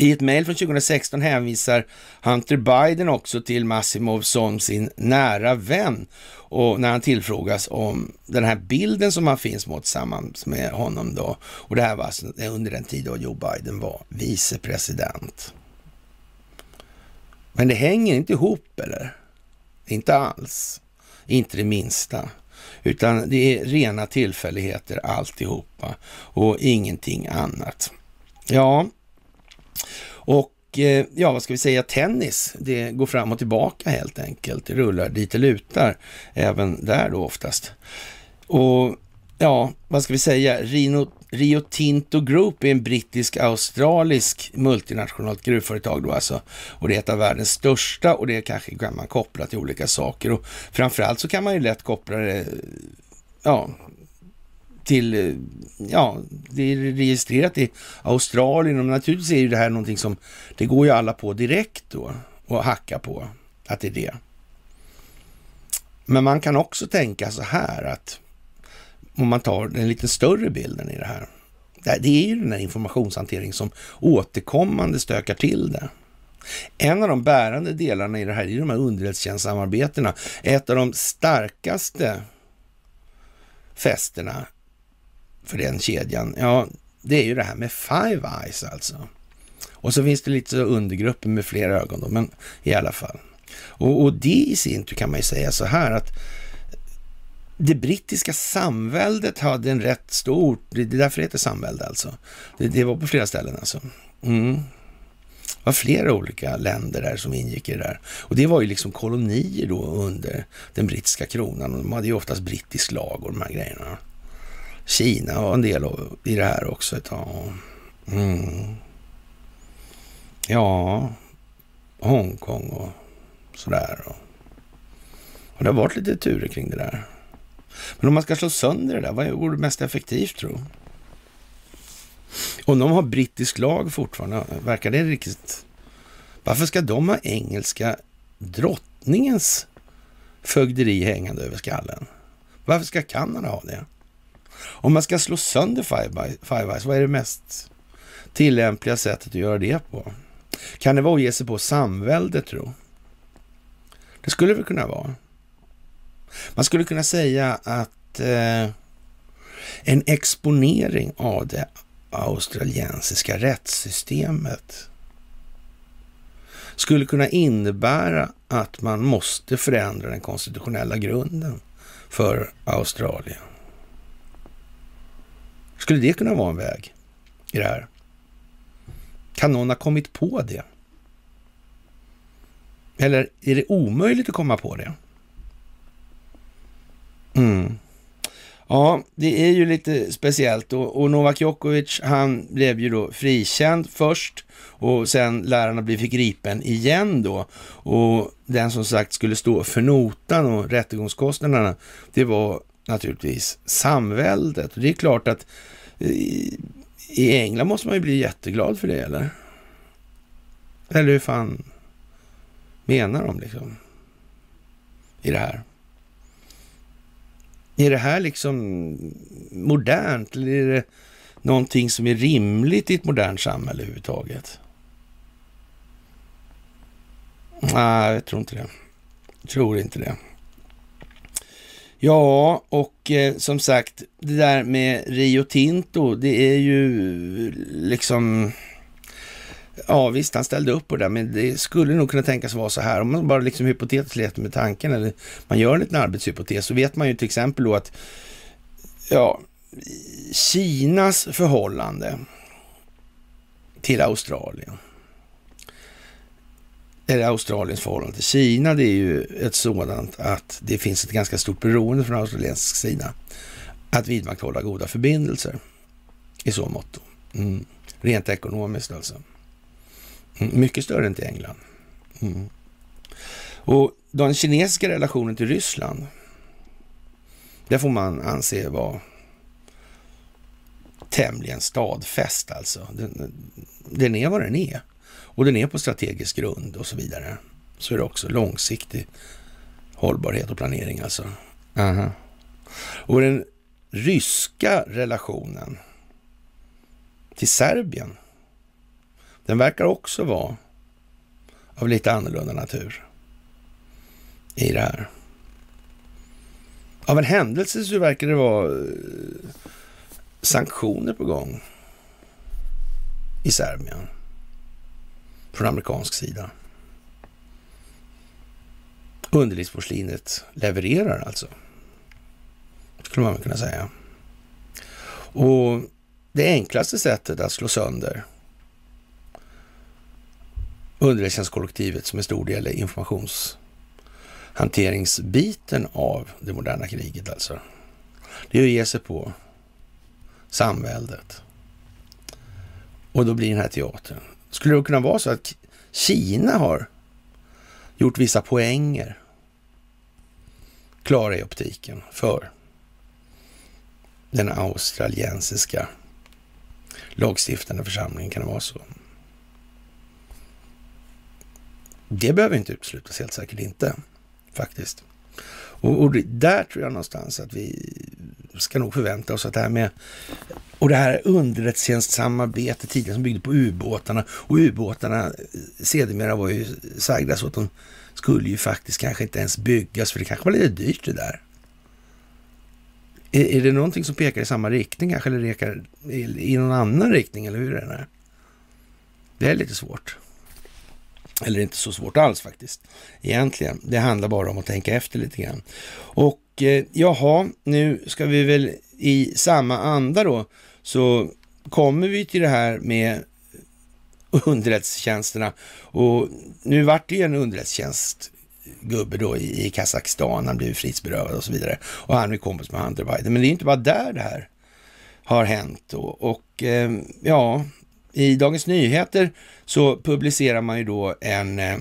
i ett mejl från 2016 hänvisar Hunter Biden också till Massimov som sin nära vän och när han tillfrågas om den här bilden som han finns mot tillsammans med honom då. Och det här var alltså under den tid då Joe Biden var vicepresident. Men det hänger inte ihop eller? Inte alls. Inte det minsta. Utan det är rena tillfälligheter alltihopa och ingenting annat. Ja, och eh, ja, vad ska vi säga, tennis, det går fram och tillbaka helt enkelt. Det rullar dit det lutar, även där då oftast. Och ja, vad ska vi säga, Rino, Rio Tinto Group är en brittisk-australisk multinationellt gruvföretag då alltså. Och det är ett av världens största och det kanske kan man koppla till olika saker. Och framförallt så kan man ju lätt koppla det ja, till, eh, ja, det är registrerat i Australien och naturligtvis är ju det här någonting som, det går ju alla på direkt då och hacka på att det är det. Men man kan också tänka så här att om man tar den lite större bilden i det här. Det är ju den här informationshanteringen som återkommande stökar till det. En av de bärande delarna i det här är de här underrättelsetjänstsamarbetena. Ett av de starkaste fästena för den kedjan, ja, det är ju det här med Five Eyes alltså. Och så finns det lite undergrupper med flera ögon då, men i alla fall. Och, och det i sin tur kan man ju säga så här att det brittiska samväldet hade en rätt stor, det är därför det heter samvälde alltså. Det, det var på flera ställen alltså. Mm. Det var flera olika länder där som ingick i det där. Och det var ju liksom kolonier då under den brittiska kronan. Och de hade ju oftast brittisk lag och de här grejerna. Kina var en del i det här också ett tag. Mm. Ja, Hongkong och sådär. Och, och det har varit lite turer kring det där. Men om man ska slå sönder det där, vad vore mest effektivt tro? Om de har brittisk lag fortfarande, verkar det riktigt... Varför ska de ha engelska drottningens fögderi hängande över skallen? Varför ska Kanada ha det? Om man ska slå sönder Five Eyes, vad är det mest tillämpliga sättet att göra det på? Kan det vara att ge sig på samväldet, tro? Det skulle det kunna vara. Man skulle kunna säga att eh, en exponering av det australiensiska rättssystemet skulle kunna innebära att man måste förändra den konstitutionella grunden för Australien. Skulle det kunna vara en väg i det här? Kan någon ha kommit på det? Eller är det omöjligt att komma på det? Mm. Ja, det är ju lite speciellt och, och Novak Djokovic, han blev ju då frikänd först och sen lärarna blev blivit gripen igen då. Och den som sagt skulle stå för notan och rättegångskostnaderna, det var naturligtvis samväldet. Och det är klart att eh, I, I England måste man ju bli jätteglad för det, eller? Eller hur fan menar de liksom? I det här? Är det här liksom modernt eller är det någonting som är rimligt i ett modernt samhälle överhuvudtaget? Nej, jag tror inte det. Jag tror inte det. Ja, och eh, som sagt, det där med Rio Tinto, det är ju liksom... Ja visst, han ställde upp på det, där, men det skulle nog kunna tänkas vara så här. Om man bara liksom hypotetiskt letar med tanken, eller man gör en liten arbetshypotes, så vet man ju till exempel då att ja, Kinas förhållande till Australien eller Australiens förhållande till Kina, det är ju ett sådant att det finns ett ganska stort beroende från australiensk sida att vidmakthålla goda förbindelser i så mått. Mm. Rent ekonomiskt alltså. Mm. Mycket större än till England. Mm. Och den kinesiska relationen till Ryssland, det får man anse vara tämligen stadfäst alltså. Den, den är vad den är. Och den är på strategisk grund och så vidare. Så är det också långsiktig hållbarhet och planering alltså. Aha. Och den ryska relationen till Serbien, den verkar också vara av lite annorlunda natur i det här. Av en händelse så verkar det vara eh, sanktioner på gång i Serbien från amerikansk sida. Underlivsporslinet levererar alltså, skulle man kunna säga. Och det enklaste sättet att slå sönder underrättelsetjänstkollektivet som är stor del är informationshanteringsbiten av det moderna kriget alltså. Det är att ge sig på samväldet. Och då blir den här teatern skulle det kunna vara så att Kina har gjort vissa poänger klara i optiken för den australiensiska lagstiftande församlingen? Kan det vara så? Det behöver inte uteslutas, helt säkert inte faktiskt. Och, och, där tror jag någonstans att vi ska nog förvänta oss att det här med och det här underrättelsetjänstsamarbetet tidigare som byggde på ubåtarna och ubåtarna eh, sedermera var ju sagda så att de skulle ju faktiskt kanske inte ens byggas för det kanske var lite dyrt det där. Är, är det någonting som pekar i samma riktning kanske eller rekar, i, i någon annan riktning eller hur är det? Det är lite svårt. Eller inte så svårt alls faktiskt, egentligen. Det handlar bara om att tänka efter lite grann. Och eh, jaha, nu ska vi väl i samma anda då, så kommer vi till det här med underrättelsetjänsterna. Och nu vart det ju en underrättelsetjänstgubbe då i, i Kazakstan, han blev frihetsberövad och så vidare. Och han är kompis med Hunter Biden. Men det är inte bara där det här har hänt. Då. Och eh, ja, i Dagens Nyheter så publicerar man ju då en, eh,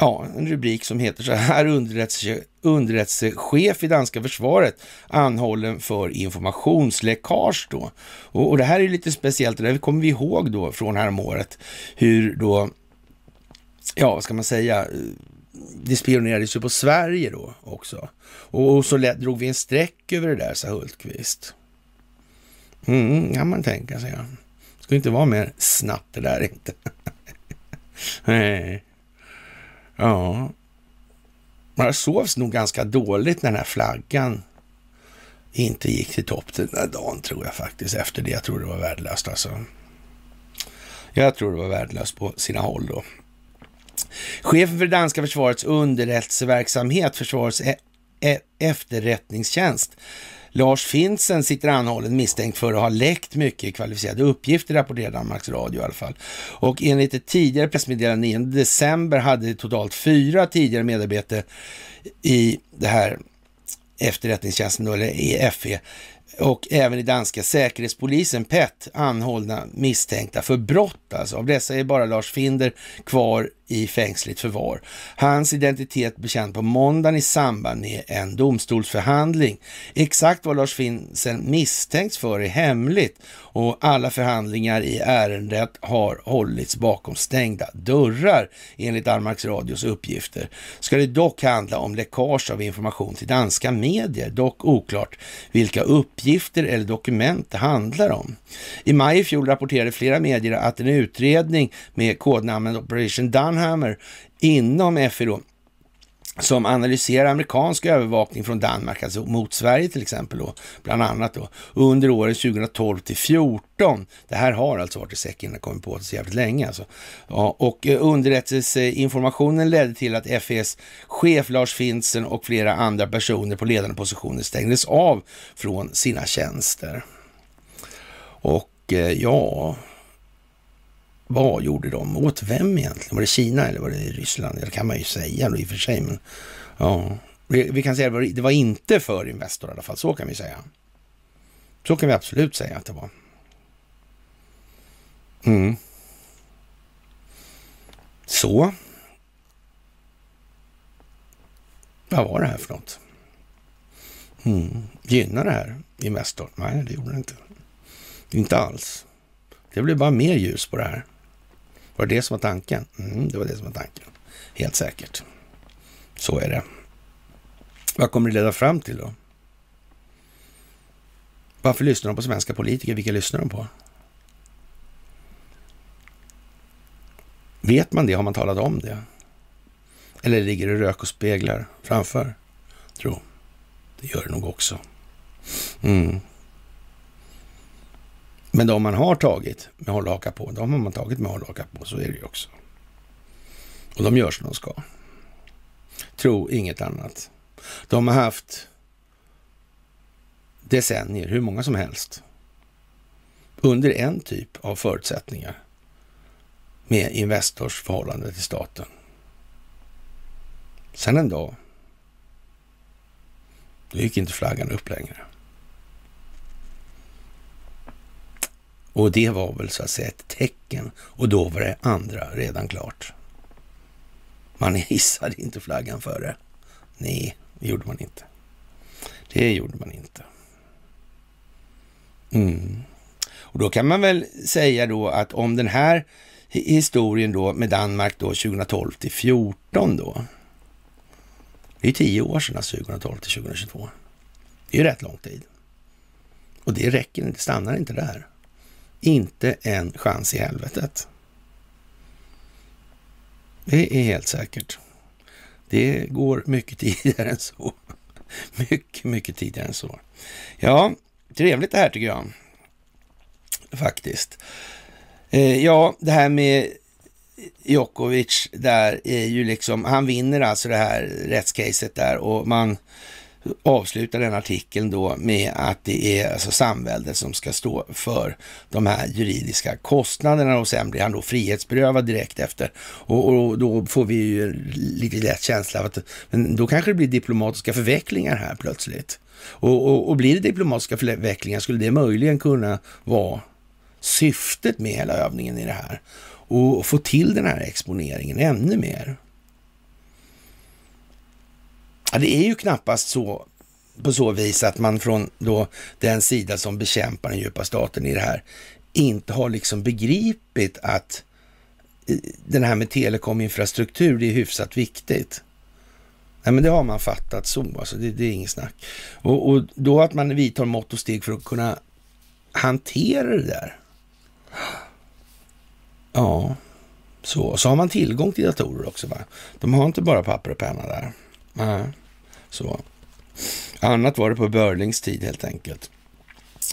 ja, en rubrik som heter så här, underrättelse, underrättelsechef i danska försvaret anhållen för informationsläckage då. Och, och det här är lite speciellt, det kommer vi ihåg då från häromåret, hur då, ja, vad ska man säga, det spionerades ju på Sverige då också. Och, och så lätt drog vi en streck över det där, sa Hultqvist. Mm, kan man tänka sig. Ja ska inte vara mer snabbt det där inte. Nej. Ja. Man sovs nog ganska dåligt när den här flaggan inte gick till topp den där dagen tror jag faktiskt. Efter det, jag tror det var värdelöst alltså. Jag tror det var värdelöst på sina håll då. Chefen för det danska försvarets underrättelseverksamhet, försvarets e e efterrättningstjänst, Lars Finsen sitter anhållen misstänkt för att ha läckt mycket kvalificerade uppgifter, rapporterar Danmarks Radio i alla fall. Och enligt ett tidigare pressmeddelande 9 december hade totalt fyra tidigare medarbetare i det här efterrättningstjänsten, eller EFE, och även i danska säkerhetspolisen PET anhållna misstänkta för brott. Alltså. Av dessa är bara Lars Finder kvar i fängsligt förvar. Hans identitet bekänd på måndagen i samband med en domstolsförhandling. Exakt vad Lars Finsen misstänks för är hemligt och alla förhandlingar i ärendet har hållits bakom stängda dörrar enligt Danmarks Radios uppgifter. Ska det dock handla om läckage av information till danska medier, dock oklart vilka uppgifter eller dokument det handlar om. I maj i fjol rapporterade flera medier att en utredning med kodnamnet Operation Dunhammer inom FI då, som analyserar amerikansk övervakning från Danmark, alltså mot Sverige till exempel, då, bland annat då, under åren 2012 till 2014. Det här har alltså varit i säcken, det kommit på det så jävligt länge alltså. Ja, och eh, underrättelseinformationen ledde till att FEs chef Lars Finsen och flera andra personer på ledande positioner stängdes av från sina tjänster. Och eh, ja, vad gjorde de? Åt vem egentligen? Var det Kina eller var det Ryssland? Det kan man ju säga då i och för sig. Men, ja. Vi kan säga att det var inte för Investor i alla fall. Så kan vi säga. Så kan vi absolut säga att det var. Mm. Så. Vad var det här för något? Mm. Gynnar det här Investor? Nej, det gjorde det inte. Inte alls. Det blev bara mer ljus på det här. Var det det som var tanken? Mm, det var det som var tanken. Helt säkert. Så är det. Vad kommer det leda fram till då? Varför lyssnar de på svenska politiker? Vilka lyssnar de på? Vet man det? Har man talat om det? Eller ligger det rök och speglar framför? Tro. Det gör det nog också. Mm. Men de man har tagit med håll och haka på, de har man tagit med håll och haka på. Så är det ju också. Och de gör som de ska. Tro inget annat. De har haft decennier, hur många som helst, under en typ av förutsättningar med Investors förhållande till staten. Sen en dag, då gick inte flaggan upp längre. Och det var väl så att säga ett tecken och då var det andra redan klart. Man hissade inte flaggan före. Nej, det gjorde man inte. Det gjorde man inte. Mm. Och då kan man väl säga då att om den här historien då med Danmark då 2012 till 2014 då. Det är tio år sedan, alltså 2012 till 2022. Det är ju rätt lång tid. Och det räcker inte, stannar inte där inte en chans i helvetet. Det är helt säkert. Det går mycket tidigare än så. Mycket, mycket tidigare än så. Ja, trevligt det här tycker jag. Faktiskt. Eh, ja, det här med Djokovic där är ju liksom, han vinner alltså det här rättscaset där och man avslutar den artikeln då med att det är alltså samväldet som ska stå för de här juridiska kostnaderna och sen blir han då frihetsberövad direkt efter. Och, och då får vi ju lite lätt känsla av att men då kanske det blir diplomatiska förvecklingar här plötsligt. Och, och, och blir det diplomatiska förvecklingar skulle det möjligen kunna vara syftet med hela övningen i det här och få till den här exponeringen ännu mer. Det är ju knappast så på så vis att man från då den sida som bekämpar den djupa staten i det här inte har liksom begripit att eh, den här med telekominfrastruktur, det är hyfsat viktigt. Nej, men det har man fattat så, alltså det, det är inget snack. Och, och, då att man vidtar mått och steg för att kunna hantera det där. Ja, så. Så har man tillgång till datorer också. Va? De har inte bara papper och penna där. Nej. Så. Annat var det på Börlings tid helt enkelt.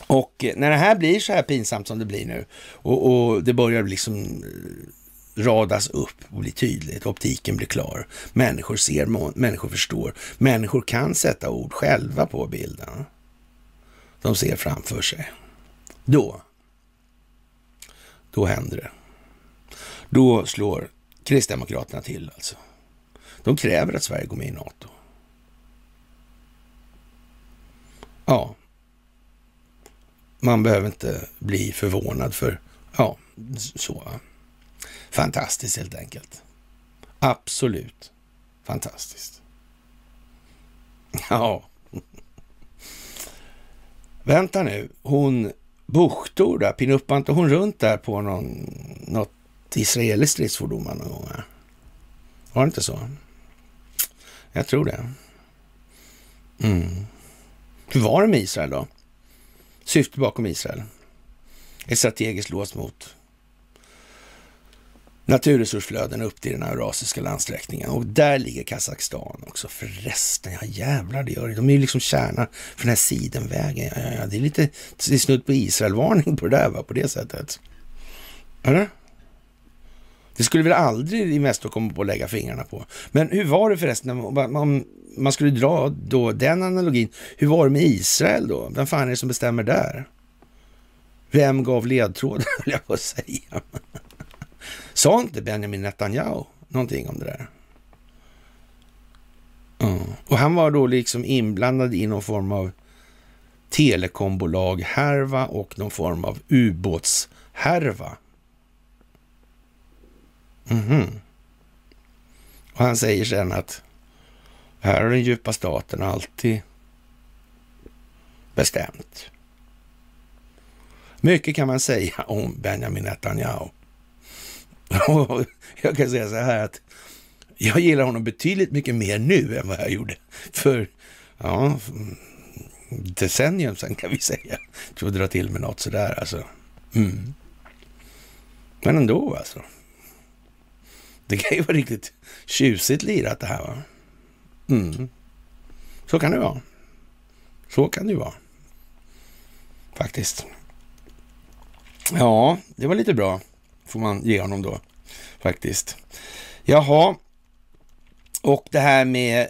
Och eh, när det här blir så här pinsamt som det blir nu och, och det börjar liksom eh, radas upp och bli tydligt, optiken blir klar. Människor ser, människor förstår, människor kan sätta ord själva på bilden. De ser framför sig. Då, då händer det. Då slår Kristdemokraterna till alltså. De kräver att Sverige går med i NATO. Ja, man behöver inte bli förvånad för, ja, så. Fantastiskt helt enkelt. Absolut fantastiskt. Ja. Vänta nu, hon Buchtor där, pinuppade inte hon runt där på någon, något israeliskt stridsfordon någon gång? Var det inte så? Jag tror det. Mm. Hur var det med Israel då? Syftet bakom Israel? Ett strategiskt lås mot naturresursflöden upp till den eurasiska landsträckningen. Och där ligger Kazakstan också förresten. Ja jävlar, det gör det. De är ju liksom kärna för den här sidenvägen. Ja, ja, ja. Det är lite det är snudd på Israelvarning på det där, va? på det sättet. Eller? Det skulle väl aldrig Investor komma på att lägga fingrarna på. Men hur var det förresten, om man skulle dra då den analogin, hur var det med Israel då? Vem fan är det som bestämmer där? Vem gav ledtrådar, höll jag på att säga. Sa inte Benjamin Netanyahu någonting om det där? Mm. Och han var då liksom inblandad i någon form av telekombolag härva och någon form av ubåtshärva. Mm -hmm. Och han säger sen att här har den djupa staten alltid bestämt. Mycket kan man säga om Benjamin Netanyahu. jag kan säga så här att jag gillar honom betydligt mycket mer nu än vad jag gjorde för ja, decennium sedan kan vi säga. För att dra till med något sådär alltså. Mm. Men ändå alltså. Det kan ju vara riktigt tjusigt lirat det här va. Mm. Så kan det vara. Så kan det ju vara. Faktiskt. Ja, det var lite bra får man ge honom då faktiskt. Jaha, och det här med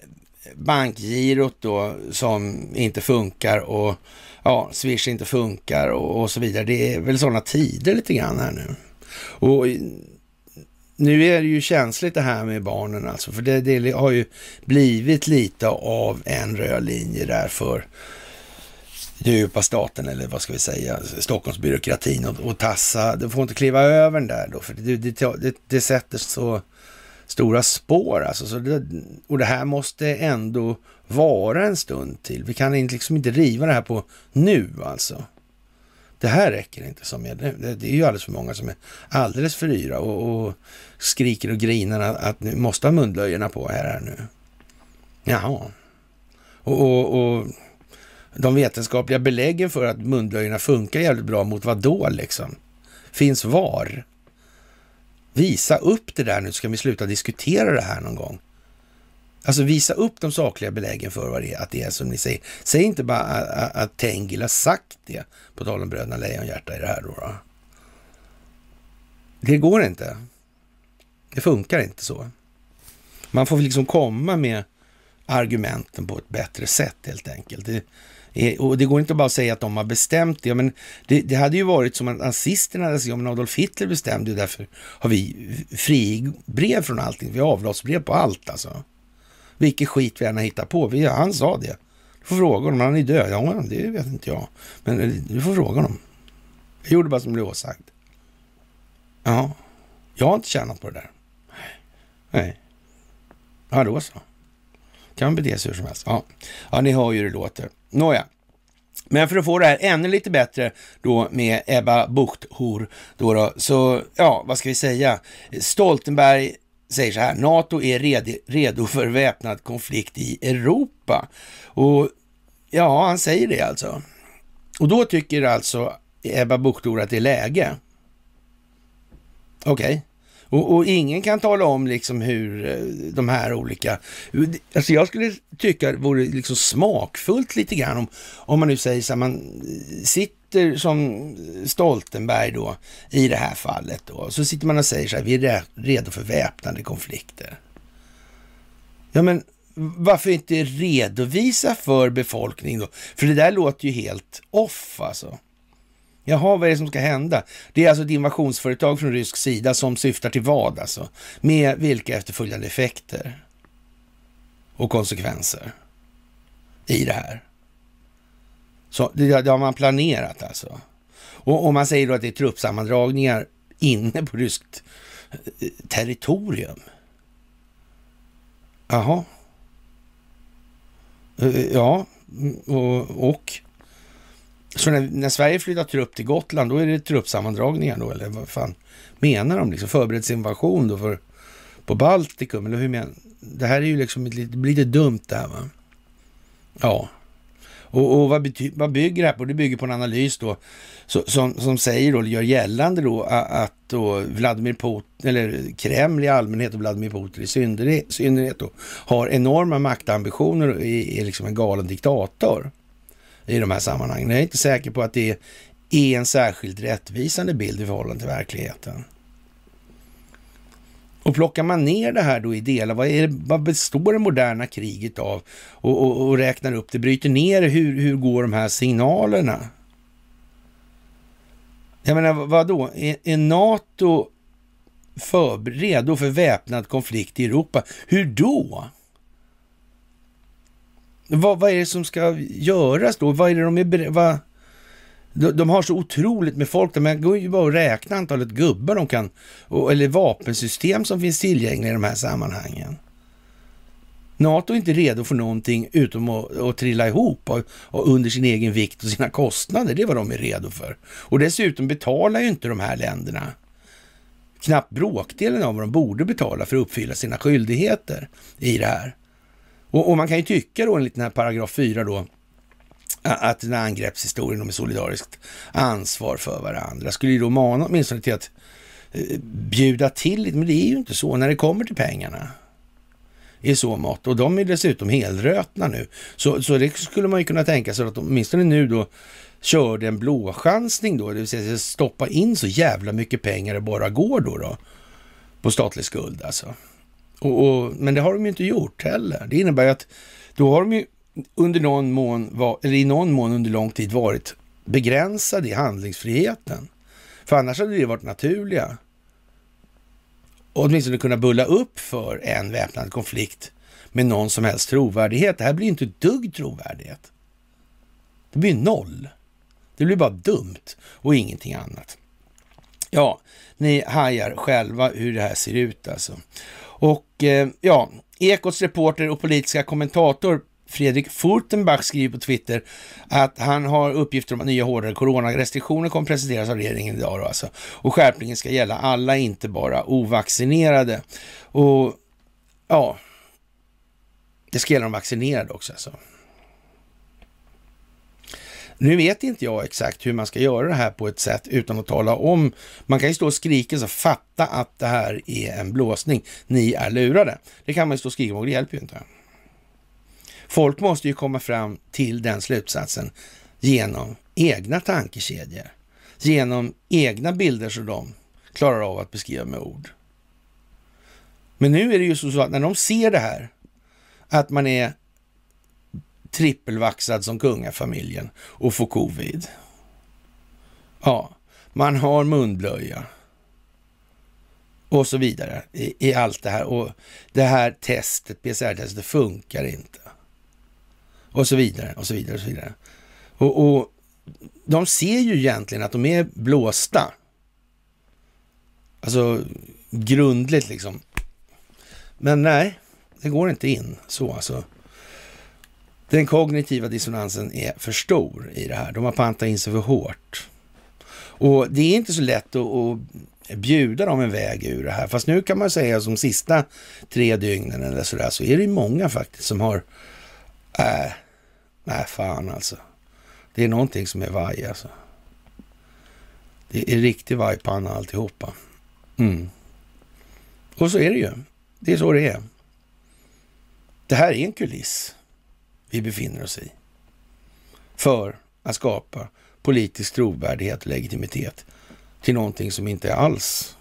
bankgirot då som inte funkar och ja, Swish inte funkar och, och så vidare. Det är väl sådana tider lite grann här nu. Och nu är det ju känsligt det här med barnen alltså, för det, det har ju blivit lite av en röd linje där för djupa staten eller vad ska vi säga, Stockholmsbyråkratin och, och tassa. Du får inte kliva över den där då, för det, det, det, det sätter så stora spår alltså. Så det, och det här måste ändå vara en stund till. Vi kan liksom inte riva det här på nu alltså. Det här räcker inte som är. Det, det är ju alldeles för många som är alldeles för yra och, och skriker och grinar att, att nu måste ha munblöjorna på här, här nu. Jaha. och, och, och de vetenskapliga beläggen för att munblöjorna funkar jävligt bra mot vad då liksom? Finns var? Visa upp det där nu, ska vi sluta diskutera det här någon gång. Alltså visa upp de sakliga beläggen för vad det är, att det är som ni säger. Säg inte bara att, att Tengil har sagt det, på tal om bröderna Lejonhjärta i det här då, då. Det går inte. Det funkar inte så. Man får liksom komma med argumenten på ett bättre sätt helt enkelt. Det, och det går inte bara att säga att de har bestämt det. Men det, det hade ju varit som att nazisterna hade sagt, men Adolf Hitler bestämde ju därför har vi fribrev från allting. Vi har avlatsbrev på allt alltså. Vilket skit vi än har hittat på. Vi, han sa det. Du får fråga honom, han är död. Ja, det vet inte jag. Men eh, du får fråga honom. Jag gjorde bara som blev åsagd. Ja, jag har inte tjänat på det där. Nej. Ja, då så. Kan man bete sig hur som helst. Ja, ja ni hör ju hur det låter. Nåja. Men för att få det här ännu lite bättre då med Ebba Bucht-hor då, då så ja, vad ska vi säga? Stoltenberg säger så här, NATO är redo för väpnad konflikt i Europa. Och ja, han säger det alltså. Och då tycker alltså Ebba Bucht att det är läge. Okej. Okay. Och, och, ingen kan tala om liksom hur eh, de här olika... Alltså jag skulle tycka det vore liksom smakfullt lite grann om, om man nu säger så här, man eh, sitter som eh, Stoltenberg då i det här fallet då. Så sitter man och säger så här, vi är redo för väpnade konflikter. Ja men varför inte redovisa för befolkningen då? För det där låter ju helt off alltså. Jaha, vad är det som ska hända? Det är alltså ett invasionsföretag från rysk sida som syftar till vad alltså? Med vilka efterföljande effekter och konsekvenser i det här? Så, det, det har man planerat alltså. Och, och man säger då att det är truppsammandragningar inne på ryskt eh, territorium. Jaha. Eh, eh, ja, mm, och, och så när, när, Sverige flyttar trupp till Gotland, då är det truppsammandragningar då, eller vad fan menar de? Liksom förberedelseinvasion då för, på Baltikum, eller hur menar Det här är ju liksom lite, blir lite dumt det här va? Ja. Och, och vad, bety, vad, bygger det här på? Det bygger på en analys då så, som, som säger då, gör gällande då att då Vladimir Putin, eller Kreml i allmänhet och Vladimir Putin i synnerhet, synnerhet då, har enorma maktambitioner och är, är liksom en galen diktator i de här sammanhangen. Jag är inte säker på att det är en särskilt rättvisande bild i förhållande till verkligheten. Och plockar man ner det här då i delar, vad, är det, vad består det moderna kriget av? Och, och, och räknar upp det, bryter ner hur, hur går de här signalerna? Jag menar, vad då? Är, är NATO för, redo för väpnad konflikt i Europa? Hur då? Vad, vad är det som ska göras då? Vad är det de är beredda... De, de har så otroligt med folk. De går ju bara att räkna antalet gubbar de kan, eller vapensystem som finns tillgängliga i de här sammanhangen. NATO är inte redo för någonting utom att, att trilla ihop och, och, under sin egen vikt och sina kostnader. Det är vad de är redo för. Och dessutom betalar ju inte de här länderna knappt bråkdelen av vad de borde betala för att uppfylla sina skyldigheter i det här. Och, och man kan ju tycka då enligt den här paragraf 4 då att den här angreppshistorien om solidariskt ansvar för varandra skulle ju då mana åtminstone till att eh, bjuda till lite, men det är ju inte så när det kommer till pengarna i så mått. Och de är dessutom helrötna nu. Så, så det skulle man ju kunna tänka sig att åtminstone nu då körde en blåchansning då, det vill säga stoppa in så jävla mycket pengar det bara går då, då på statlig skuld alltså. Och, och, men det har de ju inte gjort heller. Det innebär ju att då har de ju under någon mån, eller i någon mån under lång tid varit begränsade i handlingsfriheten. För annars hade det varit naturliga. Och åtminstone kunna bulla upp för en väpnad konflikt med någon som helst trovärdighet. Det här blir inte ett dugg trovärdighet. Det blir noll. Det blir bara dumt och ingenting annat. Ja, ni hajar själva hur det här ser ut alltså. Och eh, ja, Ekots reporter och politiska kommentator Fredrik Furtenbach skriver på Twitter att han har uppgifter om att nya hårdare coronarestriktioner kommer presenteras av regeringen idag. Då alltså. Och skärpningen ska gälla alla, inte bara ovaccinerade. Och ja, det ska gälla de vaccinerade också alltså. Nu vet inte jag exakt hur man ska göra det här på ett sätt utan att tala om. Man kan ju stå och skrika så fatta att det här är en blåsning. Ni är lurade. Det kan man ju stå och skrika och det hjälper ju inte. Folk måste ju komma fram till den slutsatsen genom egna tankekedjor, genom egna bilder som de klarar av att beskriva med ord. Men nu är det ju så att när de ser det här, att man är trippelvaxad som kungafamiljen och får covid. Ja, man har munblöja och så vidare i, i allt det här. Och det här testet, PCR-testet, funkar inte. Och så vidare och så vidare och så vidare. Och, och de ser ju egentligen att de är blåsta. Alltså grundligt liksom. Men nej, det går inte in så alltså. Den kognitiva dissonansen är för stor i det här. De har pantat in sig för hårt. Och det är inte så lätt att, att bjuda dem en väg ur det här. Fast nu kan man säga som sista tre dygnen eller sådär så är det många faktiskt som har äh, Nej, fan alltså. Det är någonting som är vaj alltså. Det är riktig vajpanna alltihopa. Mm. Och så är det ju. Det är så det är. Det här är en kuliss vi befinner oss i. För att skapa politisk trovärdighet och legitimitet till någonting som inte alls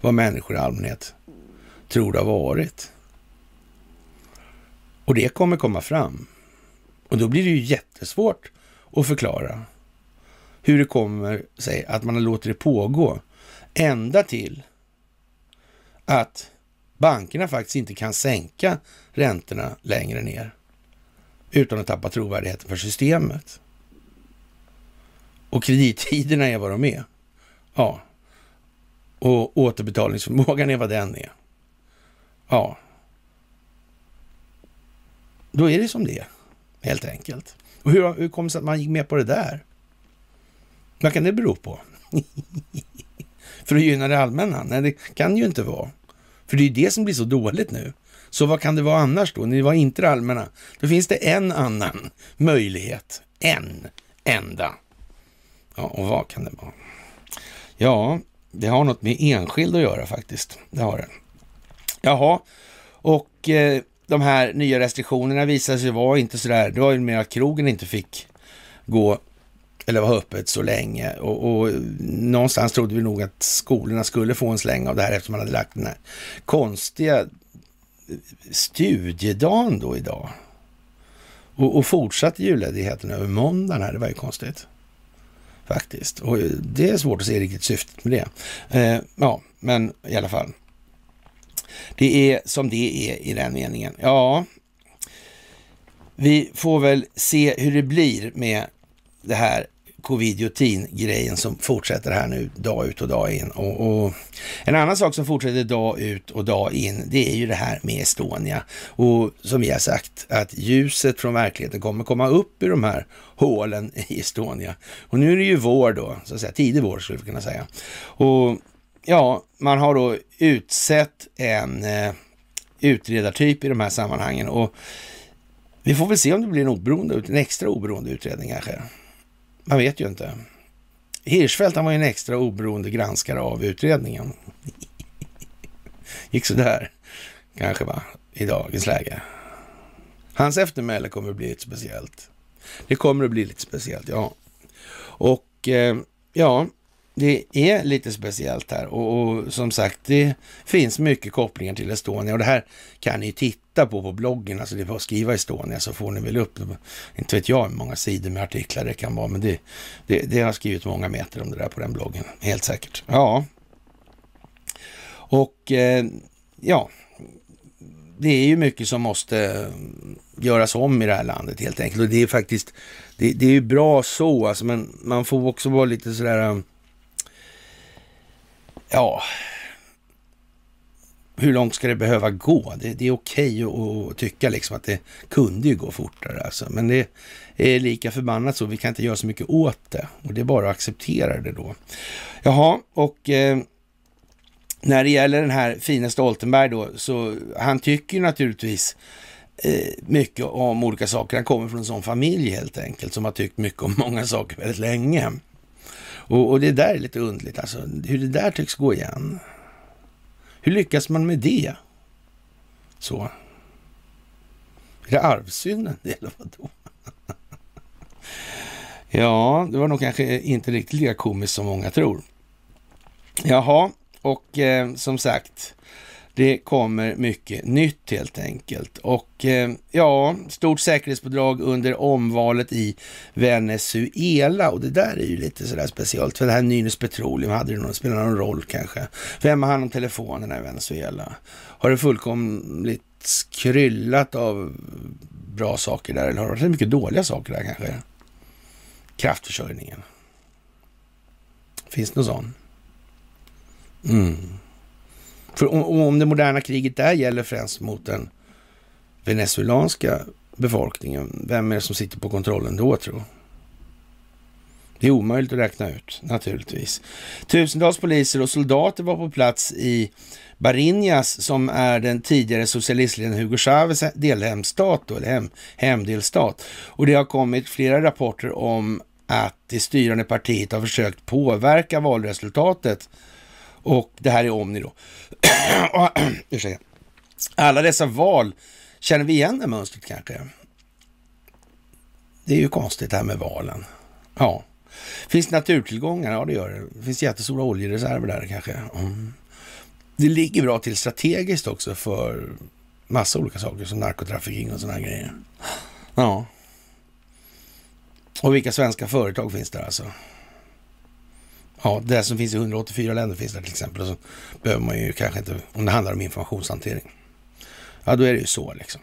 vad människor i allmänhet tror det har varit. Och det kommer komma fram. Och då blir det ju jättesvårt att förklara hur det kommer sig att man låter det pågå ända till att bankerna faktiskt inte kan sänka räntorna längre ner utan att tappa trovärdigheten för systemet. Och kredittiderna är vad de är. Ja. Och återbetalningsförmågan är vad den är. Ja. Då är det som det är, helt enkelt. Och hur, hur kom det sig att man gick med på det där? Vad kan det bero på? För att gynna det allmänna? Nej, det kan ju inte vara. För det är ju det som blir så dåligt nu. Så vad kan det vara annars då? Ni var inte det allmänna. Då finns det en annan möjlighet. En enda. Ja, och vad kan det vara? Ja, det har något med enskild att göra faktiskt. Det har det. Jaha, och eh, de här nya restriktionerna visade sig vara inte sådär. Det var ju mer att krogen inte fick gå eller vara öppet så länge. Och, och, någonstans trodde vi nog att skolorna skulle få en släng av det här eftersom man hade lagt den här konstiga studiedagen då idag. Och, och fortsatte julledigheten över måndagen här, det var ju konstigt. Faktiskt. Och det är svårt att se riktigt syftet med det. Eh, ja, men i alla fall. Det är som det är i den meningen. Ja, vi får väl se hur det blir med det här covidiotin-grejen som fortsätter här nu dag ut och dag in. Och, och, en annan sak som fortsätter dag ut och dag in, det är ju det här med Estonia. Och som vi har sagt, att ljuset från verkligheten kommer komma upp ur de här hålen i Estonia. Och nu är det ju vår då, så att säga, tidig vår skulle vi kunna säga. Och ja, man har då utsett en eh, utredartyp i de här sammanhangen och vi får väl se om det blir en oberoende, en extra oberoende utredning kanske. Man vet ju inte. Hirschfeldt han var ju en extra oberoende granskare av utredningen. Gick sådär, kanske va, i dagens läge. Hans eftermäle kommer att bli lite speciellt. Det kommer att bli lite speciellt, ja. Och eh, ja, det är lite speciellt här och, och, som sagt, det finns mycket kopplingar till Estonia och det här kan ni titta på på bloggen. Alltså det är bara att skriva Estonia så får ni väl upp, inte vet jag hur många sidor med artiklar det kan vara, men det, det, det har skrivit många meter om det där på den bloggen, helt säkert. Ja, och eh, ja, det är ju mycket som måste göras om i det här landet helt enkelt och det är faktiskt, det, det är ju bra så alltså, men man får också vara lite sådär eh, ja, hur långt ska det behöva gå? Det, det är okej okay att tycka liksom att det kunde ju gå fortare alltså. Men det är lika förbannat så. Vi kan inte göra så mycket åt det och det är bara att acceptera det då. Jaha, och eh, när det gäller den här fina Stoltenberg då, så han tycker ju naturligtvis eh, mycket om olika saker. Han kommer från en sån familj helt enkelt som har tyckt mycket om många saker väldigt länge. Och, och det där är lite undligt, alltså hur det där tycks gå igen. Hur lyckas man med det? Så. Är det arvsynden eller vadå? ja, det var nog kanske inte riktigt lika komiskt som många tror. Jaha, och eh, som sagt, det kommer mycket nytt helt enkelt. Och eh, ja, stort säkerhetspådrag under omvalet i Venezuela. Och det där är ju lite sådär speciellt. För det här Nynäs Petroleum, hade det någon, spelat någon roll kanske? Vem har hand om telefonerna i Venezuela? Har det fullkomligt kryllat av bra saker där? Eller har det varit mycket dåliga saker där kanske? Kraftförsörjningen. Finns det någon sån? Mm. För om, om det moderna kriget där gäller främst mot den venezuelanska befolkningen, vem är det som sitter på kontrollen då tror Det är omöjligt att räkna ut, naturligtvis. Tusentals poliser och soldater var på plats i Barinas som är den tidigare socialistledaren Hugo Chávez delhemstat, då, eller hem, hemdelstat. Och det har kommit flera rapporter om att det styrande partiet har försökt påverka valresultatet och det här är Omni då. Ursäkta. Alla dessa val, känner vi igen det mönstret kanske? Det är ju konstigt det här med valen. Ja. Finns det naturtillgångar? Ja, det gör det. Finns jättestora oljereserver där kanske. Mm. Det ligger bra till strategiskt också för massa olika saker som narkotrafficking och sådana grejer. Ja. Och vilka svenska företag finns där alltså? Ja, det som finns i 184 länder finns där till exempel. Och så behöver man ju kanske inte, om det handlar om informationshantering. Ja, då är det ju så liksom.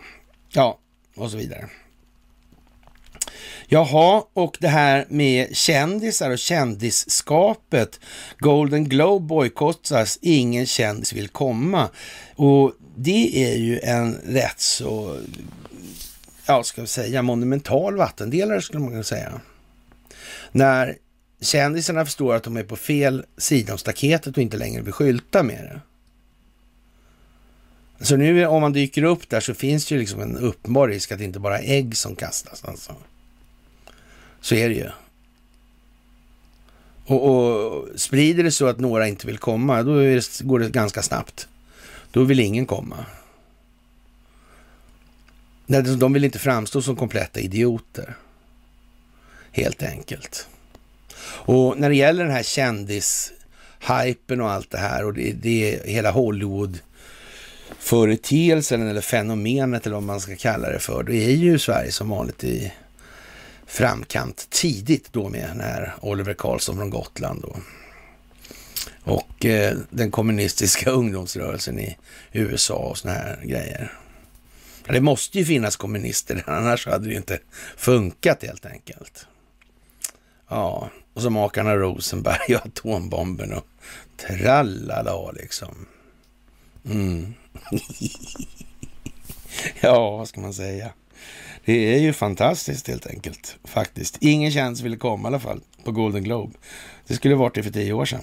Ja, och så vidare. Jaha, och det här med kändisar och kändisskapet. Golden Globe bojkottas, ingen kändis vill komma. Och det är ju en rätt så, ja ska vi säga, monumental vattendelare skulle man kunna säga. När kändisarna förstår att de är på fel sida om staketet och inte längre vill skylta med det. Så nu om man dyker upp där så finns det ju liksom en uppenbar risk att det inte bara är ägg som kastas. Alltså. Så är det ju. Och, och sprider det så att några inte vill komma, då det, går det ganska snabbt. Då vill ingen komma. De vill inte framstå som kompletta idioter. Helt enkelt. Och när det gäller den här kändishypen och allt det här och det, det hela Hollywood företeelsen eller fenomenet eller vad man ska kalla det för, då är ju Sverige som vanligt i framkant tidigt då med när Oliver Karlsson från Gotland då. och eh, den kommunistiska ungdomsrörelsen i USA och såna här grejer. Det måste ju finnas kommunister, annars hade det ju inte funkat helt enkelt. Ja, och så makarna Rosenberg och atombomben och trallala liksom. Mm. ja, vad ska man säga? Det är ju fantastiskt helt enkelt, faktiskt. Ingen chans ville komma i alla fall på Golden Globe. Det skulle varit det för tio år sedan.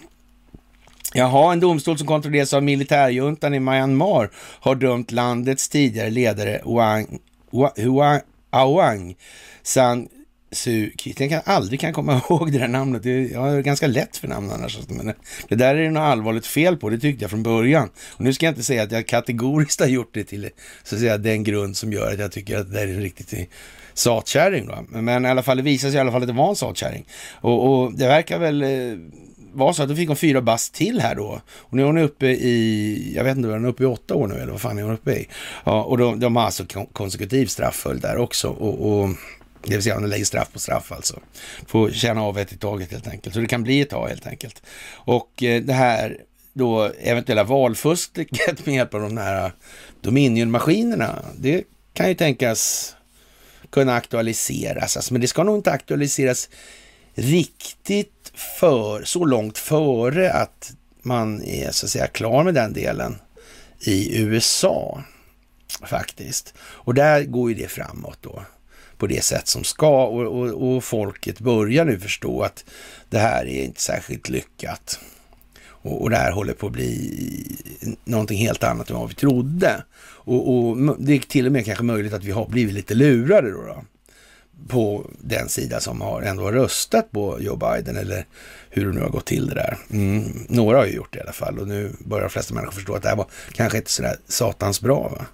Jaha, en domstol som kontrolleras av militärjuntan i Myanmar har dömt landets tidigare ledare Wang, Wang, Awang San Suu att Jag kan aldrig kan komma ihåg det där namnet. Jag har ganska lätt för namn annars. Alltså, men det där är det något allvarligt fel på, det tyckte jag från början. Och nu ska jag inte säga att jag kategoriskt har gjort det till så att säga, den grund som gör att jag tycker att det är en riktigt satkärring. Då. Men i alla fall, det visar sig i alla fall att det var en satkärring. Och, och det verkar väl eh, vara så att då fick hon fyra bast till här då. Och nu är hon uppe i, jag vet inte, hon är uppe i åtta år nu eller vad fan är hon uppe i? Ja, och de, de har alltså konsekutiv straffföljd där också. och, och det vill säga om du lägger straff på straff alltså. Får känna av ett i taget helt enkelt. Så det kan bli ett tag helt enkelt. Och eh, det här då eventuella valfusket med hjälp av de här Dominion-maskinerna, det kan ju tänkas kunna aktualiseras. Alltså, men det ska nog inte aktualiseras riktigt för, så långt före att man är så att säga klar med den delen i USA faktiskt. Och där går ju det framåt då på det sätt som ska och, och, och folket börjar nu förstå att det här är inte särskilt lyckat. Och, och det här håller på att bli någonting helt annat än vad vi trodde. Och, och, det är till och med kanske möjligt att vi har blivit lite lurade då. då på den sida som har ändå har röstat på Joe Biden eller hur det nu har gått till det där. Mm, några har ju gjort det i alla fall och nu börjar de flesta människor förstå att det här var kanske inte sådär satans bra. Va?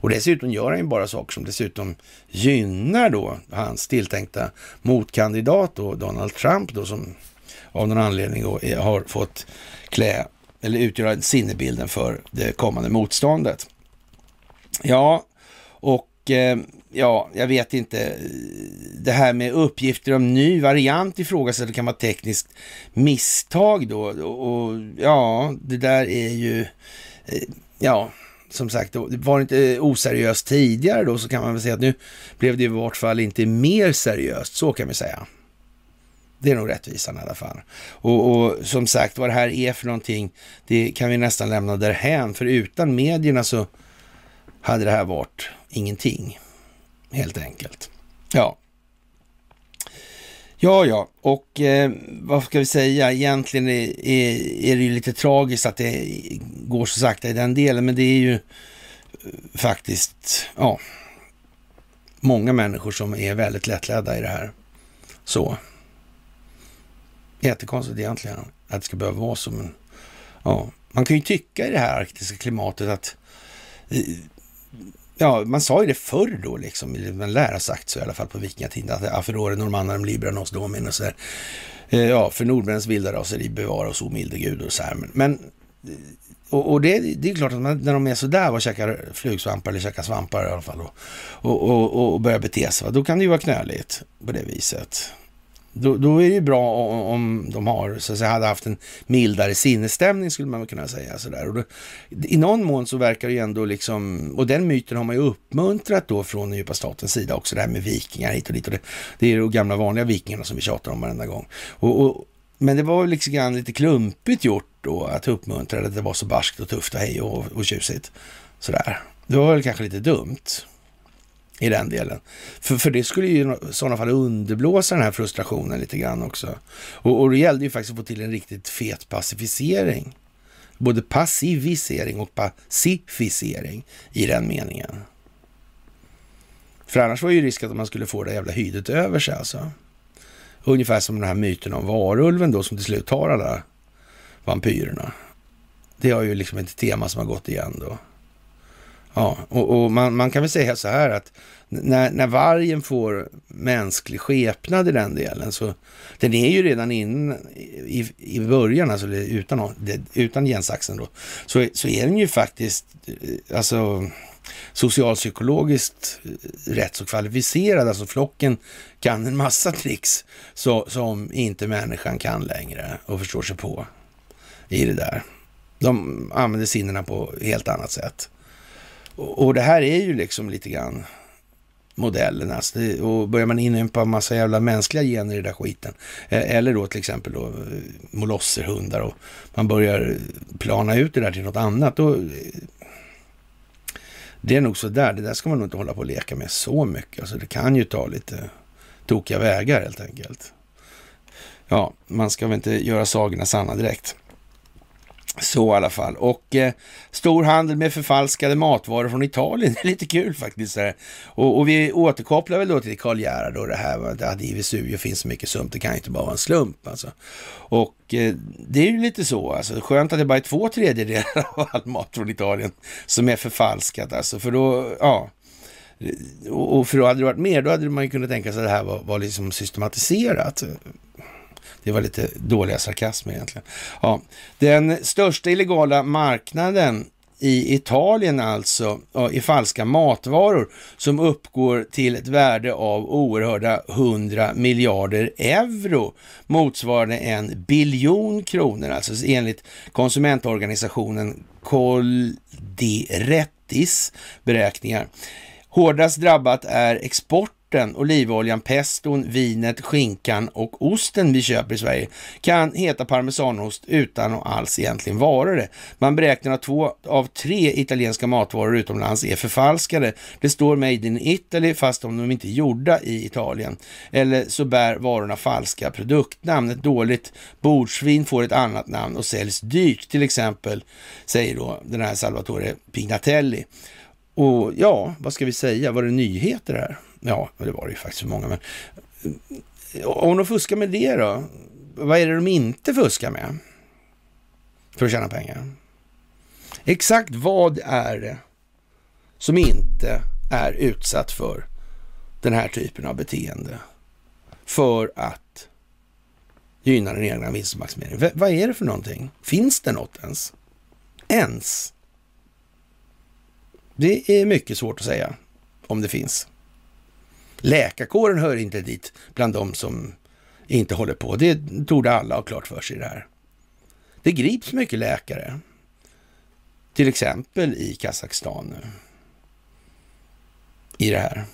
Och dessutom gör han ju bara saker som dessutom gynnar då hans tilltänkta motkandidat då, Donald Trump då, som av någon anledning då har fått klä eller utgöra sinnebilden för det kommande motståndet. Ja, och eh, ja, jag vet inte. Det här med uppgifter om ny variant ifrågasätter kan vara tekniskt misstag då. Och ja, det där är ju, eh, ja, som sagt, var det inte oseriöst tidigare då så kan man väl säga att nu blev det i vart fall inte mer seriöst, så kan vi säga. Det är nog rättvisan i alla fall. Och, och, som sagt, vad det här är för någonting, det kan vi nästan lämna därhän. För utan medierna så hade det här varit ingenting, helt enkelt. Ja, Ja, ja, och eh, vad ska vi säga? Egentligen är, är, är, det ju lite tragiskt att det går så sakta i den delen, men det är ju eh, faktiskt, ja, många människor som är väldigt lättledda i det här. Så. Jättekonstigt egentligen att det ska behöva vara så, men ja, man kan ju tycka i det här arktiska klimatet att eh, Ja, man sa ju det förr då liksom, man lär ha sagt så i alla fall på vikingatiden, att Aferore normannarum libra nos domin och så där. Eh, ja, för nordmännens vilda raseri bevara oss omilde gud och så här. Men, eh, och, och det, det, är klart att man, när de är sådär och käkar flugsvampar eller käkar svampar i alla fall och, och, och, och börjar bete sig, då kan det ju vara knöligt på det viset. Då, då, är det ju bra om de har, så att säga, hade haft en mildare sinnesstämning skulle man kunna säga. Sådär. Och då, I någon mån så verkar det ju ändå liksom, och den myten har man ju uppmuntrat då från den djupa statens sida också, det här med vikingar hit och dit. Och det, det är de gamla vanliga vikingarna som vi tjatar om varenda gång. Och, och, men det var liksom grann lite klumpigt gjort då att uppmuntra att det var så barskt och tufft och hej och, och tjusigt. Sådär. Det var väl kanske lite dumt i den delen. För, för det skulle ju i sådana fall underblåsa den här frustrationen lite grann också. Och, och det gällde ju faktiskt att få till en riktigt fet pacificering. Både passivisering och pacificering i den meningen. För annars var ju risken att man skulle få det jävla hydet över sig alltså. Ungefär som den här myten om varulven då som till slut tar alla vampyrerna. Det har ju liksom ett tema som har gått igen då. Ja, och, och man, man, kan väl säga så här att när, när vargen får mänsklig skepnad i den delen så den är ju redan in i, i början, alltså utan, utan gensaxen då, så, så är den ju faktiskt eh, alltså socialpsykologiskt eh, rätt så kvalificerad. Alltså flocken kan en massa tricks så, som inte människan kan längre och förstår sig på i det där. De använder sinnena på helt annat sätt. Och, det här är ju liksom lite grann modellen. Alltså det, och börjar man inympa en massa jävla mänskliga gener i den där skiten, e, eller då till exempel då eh, molosserhundar och man börjar plana ut det där till något annat, då eh, det är nog så där. Det där ska man nog inte hålla på och leka med så mycket. Alltså det kan ju ta lite tokiga vägar helt enkelt. Ja, man ska väl inte göra sagorna sanna direkt. Så i alla fall. Och eh, stor handel med förfalskade matvaror från Italien. Det är lite kul faktiskt. Och, och, vi återkopplar väl då till Karl Gerhard och det här med att i Vesuvio finns så mycket sumt. Det kan ju inte bara vara en slump alltså. Och eh, det är ju lite så alltså. Skönt att det bara är två tredjedelar av all mat från Italien som är förfalskat alltså. För då, ja. Och för då hade det varit mer, då hade man ju kunnat tänka sig att det här var, var liksom systematiserat. Det var lite dåliga sarkasmer egentligen. Ja, den största illegala marknaden i Italien alltså, i falska matvaror som uppgår till ett värde av oerhörda 100 miljarder euro, motsvarande en biljon kronor, alltså enligt konsumentorganisationen Coldirettis beräkningar. Hårdast drabbat är export örten, olivoljan, peston, vinet, skinkan och osten vi köper i Sverige kan heta parmesanost utan att alls egentligen vara det. Man beräknar att två av tre italienska matvaror utomlands är förfalskade. Det står Made in Italy fast om de inte är gjorda i Italien. Eller så bär varorna falska produktnamn. Ett dåligt bordsvin får ett annat namn och säljs dyrt till exempel, säger då den här Salvatore Pignatelli. Och ja, vad ska vi säga? Var det nyheter här? Ja, det var det ju faktiskt för många. Men eh, om de fuskar med det då? Vad är det de inte fuskar med? För att tjäna pengar. Exakt vad är det som inte är utsatt för den här typen av beteende för att gynna den egna vinstmaximeringen? vad är det för någonting? Finns det något ens? Ens? Det är mycket svårt att säga om det finns. Läkarkåren hör inte dit bland de som inte håller på. Det torde alla ha klart för sig det här. Det grips mycket läkare. Till exempel i Kazakstan nu. I det här.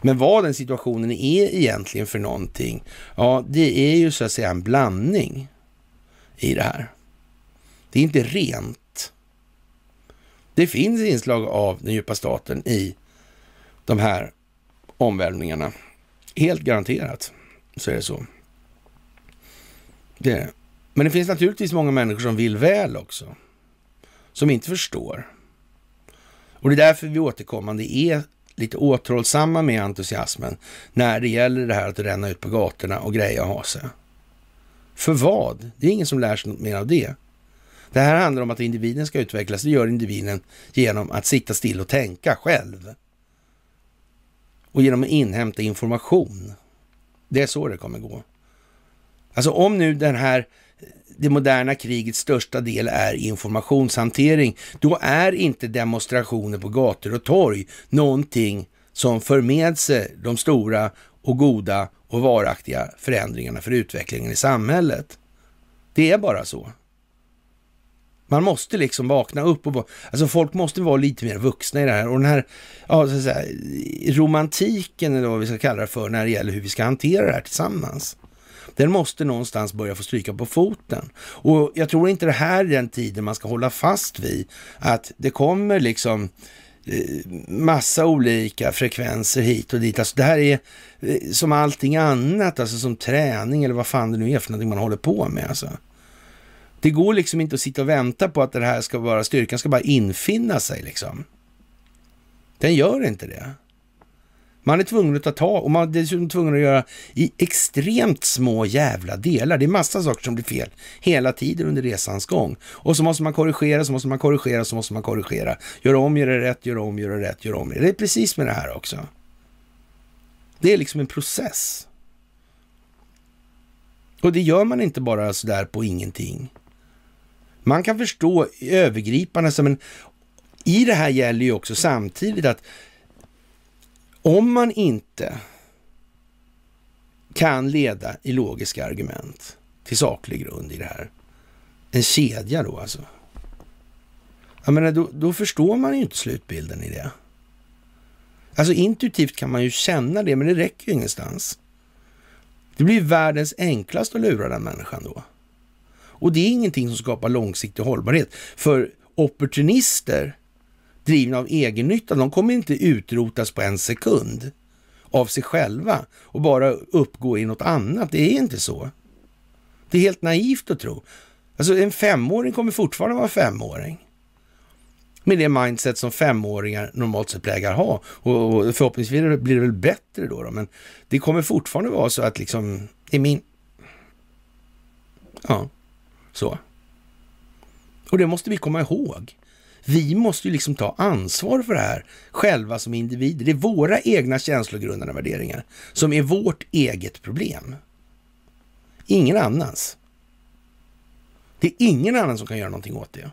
Men vad den situationen är egentligen för någonting, ja, det är ju så att säga en blandning i det här. Det är inte rent. Det finns inslag av den djupa staten i de här omvälvningarna. Helt garanterat så är det så. Det. Men det finns naturligtvis många människor som vill väl också. Som inte förstår. Och det är därför vi återkommande är lite återhållsamma med entusiasmen när det gäller det här att ränna ut på gatorna och greja och ha sig. För vad? Det är ingen som lär sig något mer av det. Det här handlar om att individen ska utvecklas. Det gör individen genom att sitta still och tänka själv och genom att inhämta information. Det är så det kommer gå. Alltså om nu den här det moderna krigets största del är informationshantering, då är inte demonstrationer på gator och torg någonting som för med sig de stora och goda och varaktiga förändringarna för utvecklingen i samhället. Det är bara så. Man måste liksom vakna upp och alltså folk måste vara lite mer vuxna i det här och den här ja, så att säga, romantiken eller vad vi ska kalla det för när det gäller hur vi ska hantera det här tillsammans. Den måste någonstans börja få stryka på foten. Och jag tror inte det här är den tiden man ska hålla fast vid. Att det kommer liksom eh, massa olika frekvenser hit och dit. Alltså det här är eh, som allting annat, alltså som träning eller vad fan det nu är för någonting man håller på med. Alltså. Det går liksom inte att sitta och vänta på att det här ska vara, styrkan ska bara infinna sig liksom. Den gör inte det. Man är tvungen att ta tag och man är dessutom tvungen att göra i extremt små jävla delar. Det är massa saker som blir fel hela tiden under resans gång. Och så måste man korrigera, så måste man korrigera, så måste man korrigera. Gör om, gör det rätt, gör om, gör det rätt, gör om. Det är precis med det här också. Det är liksom en process. Och det gör man inte bara sådär på ingenting. Man kan förstå övergripande, men i det här gäller ju också samtidigt att om man inte kan leda i logiska argument till saklig grund i det här, en kedja då alltså. Jag menar, då, då förstår man ju inte slutbilden i det. Alltså intuitivt kan man ju känna det, men det räcker ju ingenstans. Det blir världens enklaste att lura den människan då. Och det är ingenting som skapar långsiktig hållbarhet. För opportunister drivna av egennytta, de kommer inte utrotas på en sekund av sig själva och bara uppgå i något annat. Det är inte så. Det är helt naivt att tro. Alltså en femåring kommer fortfarande vara femåring. Med det mindset som femåringar normalt sett plägar ha. Och, förhoppningsvis blir det väl bättre då, då, men det kommer fortfarande vara så att liksom, i min... Ja, så. Och det måste vi komma ihåg. Vi måste ju liksom ta ansvar för det här själva som individer. Det är våra egna känslogrundande värderingar som är vårt eget problem. Ingen annans. Det är ingen annan som kan göra någonting åt det.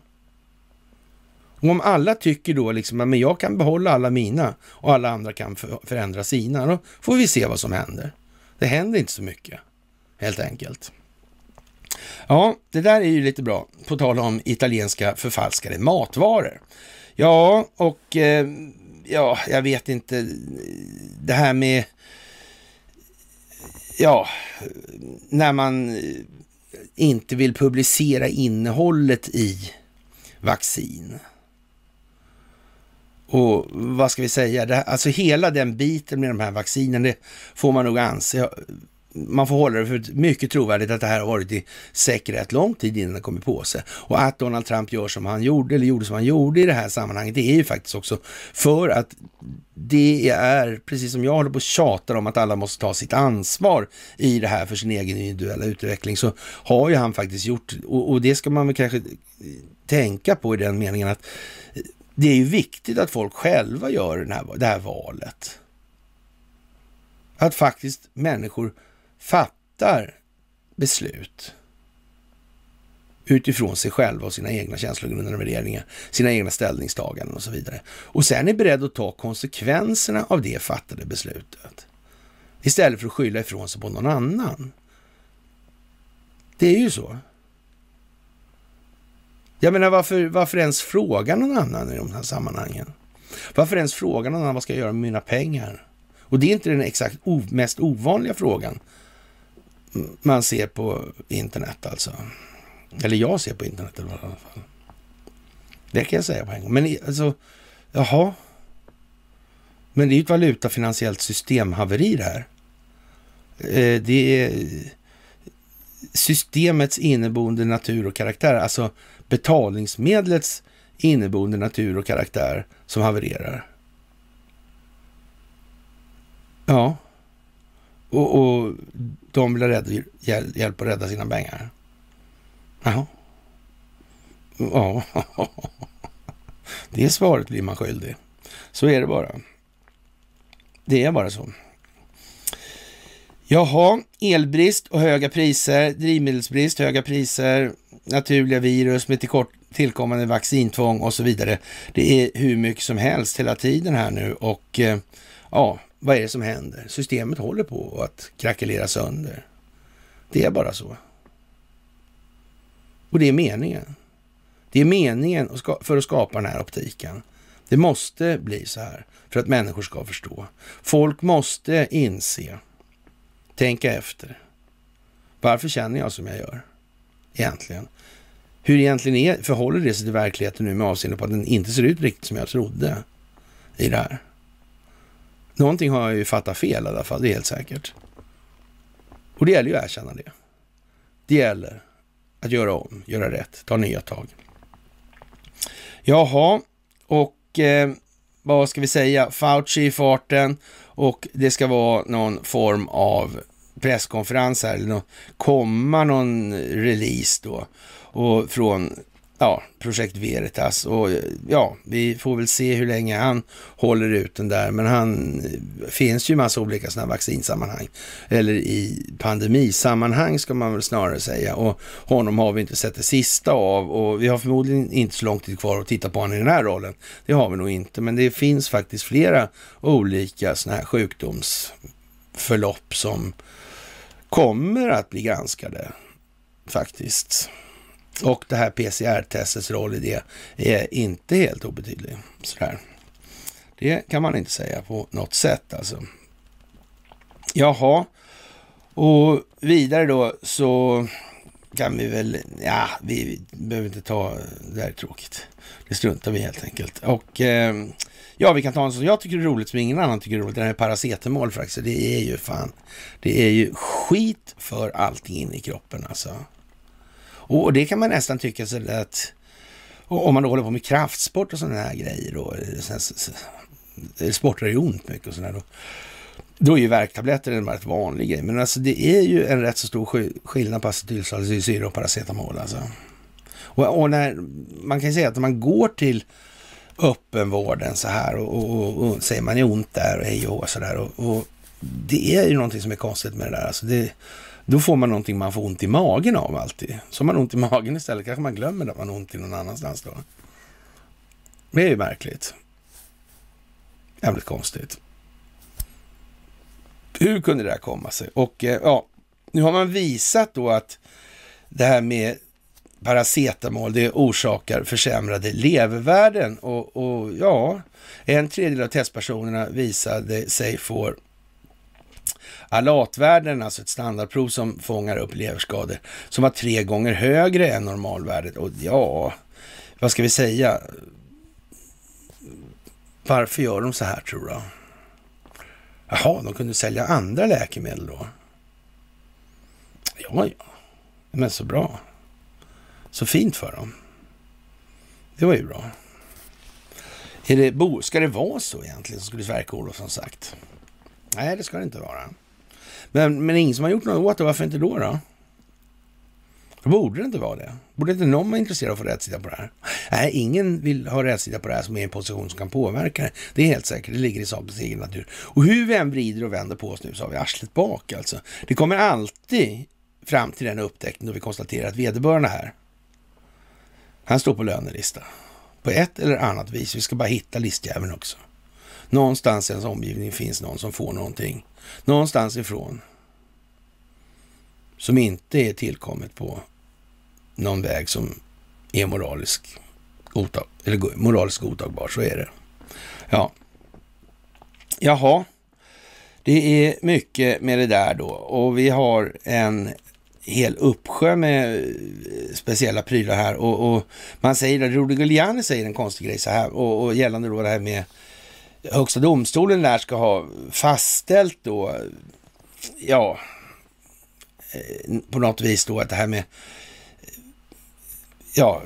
Och om alla tycker då liksom att jag kan behålla alla mina och alla andra kan förändra sina, då får vi se vad som händer. Det händer inte så mycket, helt enkelt. Ja, det där är ju lite bra, på tal om italienska förfalskade matvaror. Ja, och eh, ja, jag vet inte, det här med, ja, när man eh, inte vill publicera innehållet i vaccin. Och vad ska vi säga, det, alltså hela den biten med de här vaccinen, det får man nog anse man får hålla det för mycket trovärdigt att det här har varit i säkerhet lång tid innan det kommer på sig. Och att Donald Trump gör som han gjorde, eller gjorde som han gjorde i det här sammanhanget, det är ju faktiskt också för att det är, precis som jag håller på och tjatar om att alla måste ta sitt ansvar i det här för sin egen individuella utveckling, så har ju han faktiskt gjort, och, och det ska man väl kanske tänka på i den meningen att det är ju viktigt att folk själva gör den här, det här valet. Att faktiskt människor fattar beslut utifrån sig själva och sina egna känslogrundande värderingar, sina egna ställningstaganden och så vidare. Och sen är beredd att ta konsekvenserna av det fattade beslutet. Istället för att skylla ifrån sig på någon annan. Det är ju så. Jag menar, varför, varför ens fråga någon annan i de här sammanhangen? Varför ens fråga någon annan vad ska jag göra med mina pengar? Och det är inte den exakt mest ovanliga frågan man ser på internet alltså. Eller jag ser på internet i alla fall. Det kan jag säga på en gång. Men alltså, jaha. Men det är ju ett valutafinansiellt systemhaveri det här. Eh, det är systemets inneboende natur och karaktär, alltså betalningsmedlets inneboende natur och karaktär som havererar. Ja. Och, och de blir rädda, hjäl, hjälp att rädda sina pengar. Jaha. Ja. Det svaret blir man skyldig. Så är det bara. Det är bara så. Jaha, elbrist och höga priser, drivmedelsbrist, höga priser, naturliga virus med tillkommande vaccintvång och så vidare. Det är hur mycket som helst hela tiden här nu och eh, ja, vad är det som händer? Systemet håller på att krackelera sönder. Det är bara så. Och det är meningen. Det är meningen för att skapa den här optiken. Det måste bli så här för att människor ska förstå. Folk måste inse, tänka efter. Varför känner jag som jag gör egentligen? Hur egentligen är, förhåller det sig till verkligheten nu med avseende på att den inte ser ut riktigt som jag trodde i det här? Någonting har jag ju fattat fel i alla fall, det är helt säkert. Och det gäller ju att erkänna det. Det gäller att göra om, göra rätt, ta nya tag. Jaha, och eh, vad ska vi säga? Fauci i farten och det ska vara någon form av presskonferens här, eller no komma någon release då. Och från ja, projekt Veritas. Och ja, vi får väl se hur länge han håller ut den där. Men han eh, finns ju massa olika sådana vaccinsammanhang. Eller i pandemisammanhang ska man väl snarare säga. Och honom har vi inte sett det sista av. Och vi har förmodligen inte så lång tid kvar att titta på honom i den här rollen. Det har vi nog inte. Men det finns faktiskt flera olika sådana här sjukdomsförlopp som kommer att bli granskade faktiskt. Och det här PCR-testets roll i det är inte helt obetydlig. Sådär. Det kan man inte säga på något sätt alltså. Jaha, och vidare då så kan vi väl, ja, vi behöver inte ta, det här är tråkigt. Det struntar vi helt enkelt. Och eh, ja, vi kan ta en som jag tycker är roligt, som ingen annan tycker är roligt. Den här paracetamol faktiskt. Det är ju fan, det är ju skit för allting in i kroppen alltså. Och det kan man nästan tycka så att om man då håller på med kraftsport och sådana här grejer då, eh, eh, sportar ju ont mycket och sådär då. Då är ju värktabletter en väldigt vanlig grej. Men alltså det är ju en rätt så stor skillnad på acetylsalicylsyra och paracetamol alltså. Och, och, när, man kan ju säga att när man går till öppenvården så här och, och, och, och säger man är ont där och hej och sådär. Och, och det är ju någonting som är konstigt med det där. Alltså det, då får man någonting man får ont i magen av alltid. Så har man ont i magen istället kanske man glömmer att man har ont i någon annanstans då. Det är ju märkligt. Jävligt konstigt. Hur kunde det här komma sig? Och eh, ja, nu har man visat då att det här med paracetamol, det orsakar försämrade levervärden och, och ja, en tredjedel av testpersonerna visade sig få Alatvärden, alltså ett standardprov som fångar upp leverskador, som var tre gånger högre än normalvärdet. Och ja, vad ska vi säga? Varför gör de så här tror du? Jaha, de kunde sälja andra läkemedel då? Ja, ja, men så bra. Så fint för dem. Det var ju bra. Är det, ska det vara så egentligen, skulle Sverker Olofsson sagt? Nej, det ska det inte vara. Men, men ingen som har gjort något åt det, varför inte då? då? Borde det inte vara det? Borde inte någon vara intresserad av att få rätsida på det här? Nej, ingen vill ha rätsida på det här som är en position som kan påverka det. Det är helt säkert, det ligger i sakens egen natur. Och hur vi än vrider och vänder på oss nu så har vi arslet bak alltså. Det kommer alltid fram till den upptäckten då vi konstaterar att vederbörande här, han står på lönelista. På ett eller annat vis. Vi ska bara hitta listjäveln också. Någonstans i ens omgivning finns någon som får någonting. Någonstans ifrån. Som inte är tillkommet på någon väg som är moralisk, godtag, eller moraliskt godtagbar. Så är det. Ja. Jaha. Det är mycket med det där då och vi har en hel uppsjö med eh, speciella prylar här och, och man säger Rudy Giuliani säger en konstig grej så här och, och gällande då det här med Högsta domstolen där ska ha fastställt då, ja, eh, på något vis då att det här med ja,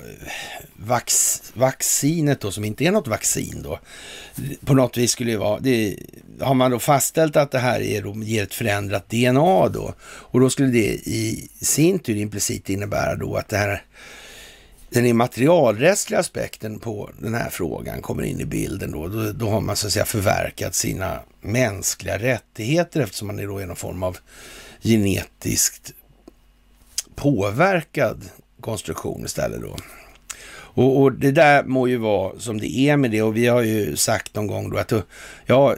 vax, vaccinet då, som inte är något vaccin då, på något vis skulle det vara, det, har man då fastställt att det här är, ger ett förändrat DNA då, och då skulle det i sin tur implicit innebära då att det här den immaterialrättsliga aspekten på den här frågan kommer in i bilden då, då, då har man så att säga förverkat sina mänskliga rättigheter eftersom man är då i någon form av genetiskt påverkad konstruktion istället då. Och, och, det där må ju vara som det är med det och vi har ju sagt någon gång då att ja,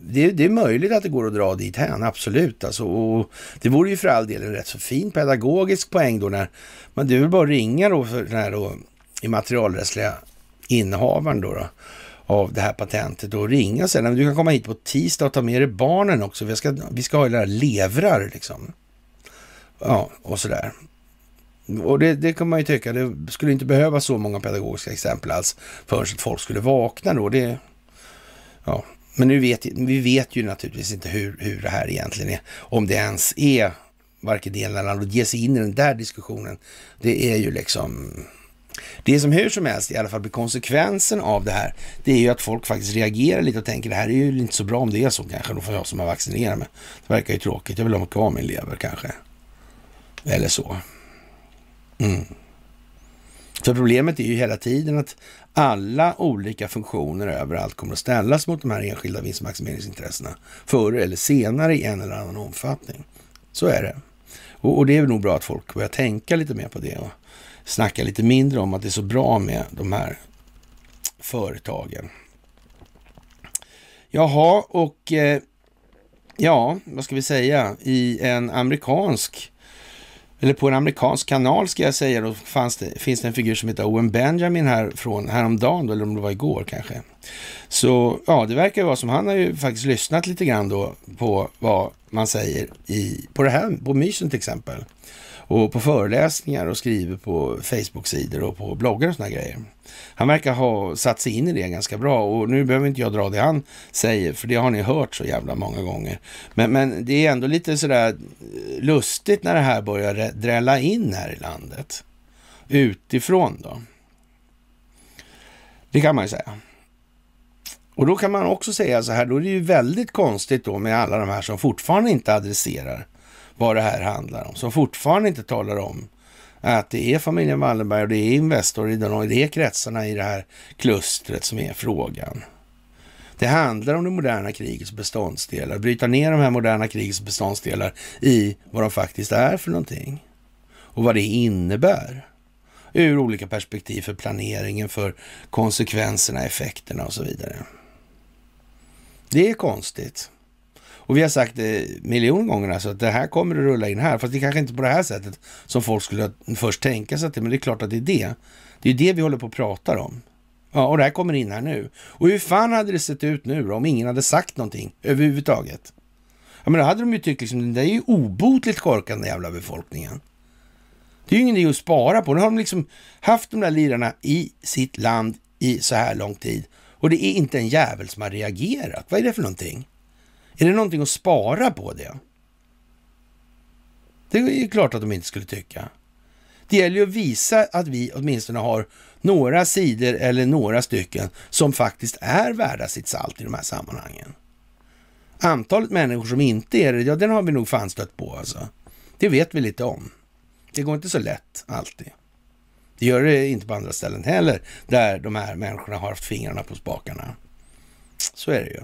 det, det, är möjligt att det går att dra dit hän, absolut. Alltså, och det vore ju för all del en rätt så fin pedagogisk poäng då när man, det är väl bara att ringa då för den här då, immaterialrättsliga innehavaren då, då av det här patentet och ringa sen. Du kan komma hit på tisdag och ta med dig barnen också. Vi ska, vi ska ha där levrar liksom. Ja, och sådär. Och det, det kan man ju tycka, det skulle inte behöva så många pedagogiska exempel alls förrän folk skulle vakna då. Det, ja. Men nu vet, vi vet ju naturligtvis inte hur, hur det här egentligen är. Om det ens är varken det eller annat. Att ge sig in i den där diskussionen, det är ju liksom... Det som hur som helst i alla fall blir konsekvensen av det här, det är ju att folk faktiskt reagerar lite och tänker det här är ju inte så bra om det är så kanske, då får jag som har vaccinerat mig. Det verkar ju tråkigt, jag vill ha kvar min lever kanske. Eller så. Mm. För problemet är ju hela tiden att alla olika funktioner överallt kommer att ställas mot de här enskilda vinstmaximeringsintressena förr eller senare i en eller annan omfattning. Så är det. Och, och det är nog bra att folk börjar tänka lite mer på det och snacka lite mindre om att det är så bra med de här företagen. Jaha, och eh, ja, vad ska vi säga, i en amerikansk eller på en amerikansk kanal ska jag säga, då fanns det, finns det en figur som heter Owen Benjamin här från häromdagen, eller om det var igår kanske. Så ja, det verkar vara som han har ju faktiskt lyssnat lite grann då på vad man säger i, på det här, på Mysen till exempel. Och på föreläsningar och skriver på Facebook-sidor och på bloggar och sådana grejer. Han verkar ha satt sig in i det ganska bra och nu behöver inte jag dra det han säger, för det har ni hört så jävla många gånger. Men, men det är ändå lite sådär lustigt när det här börjar drälla in här i landet. Utifrån då. Det kan man ju säga. Och då kan man också säga så här, då är det ju väldigt konstigt då med alla de här som fortfarande inte adresserar vad det här handlar om, som fortfarande inte talar om att det är familjen Wallenberg och det är Investor i de det är kretsarna i det här klustret som är frågan. Det handlar om det moderna krigets beståndsdelar, bryta ner de här moderna krigets beståndsdelar i vad de faktiskt är för någonting och vad det innebär ur olika perspektiv för planeringen, för konsekvenserna, effekterna och så vidare. Det är konstigt. Och vi har sagt det miljon gånger alltså att det här kommer att rulla in här. Fast det är kanske inte på det här sättet som folk skulle först tänka sig att det, Men det är klart att det är det. Det är det vi håller på att prata om. Ja, och det här kommer in här nu. Och hur fan hade det sett ut nu då, om ingen hade sagt någonting överhuvudtaget? Ja, men då hade de ju tyckt liksom, det är ju obotligt korkad den jävla befolkningen. Det är ju ingen idé att spara på. Nu har de liksom haft de där lirarna i sitt land i så här lång tid. Och det är inte en jävel som har reagerat. Vad är det för någonting? Är det någonting att spara på det? Det är klart att de inte skulle tycka. Det gäller ju att visa att vi åtminstone har några sidor eller några stycken som faktiskt är värda sitt salt i de här sammanhangen. Antalet människor som inte är det, ja den har vi nog fan stött på alltså. Det vet vi lite om. Det går inte så lätt alltid. Det gör det inte på andra ställen heller, där de här människorna har haft fingrarna på spakarna. Så är det ju.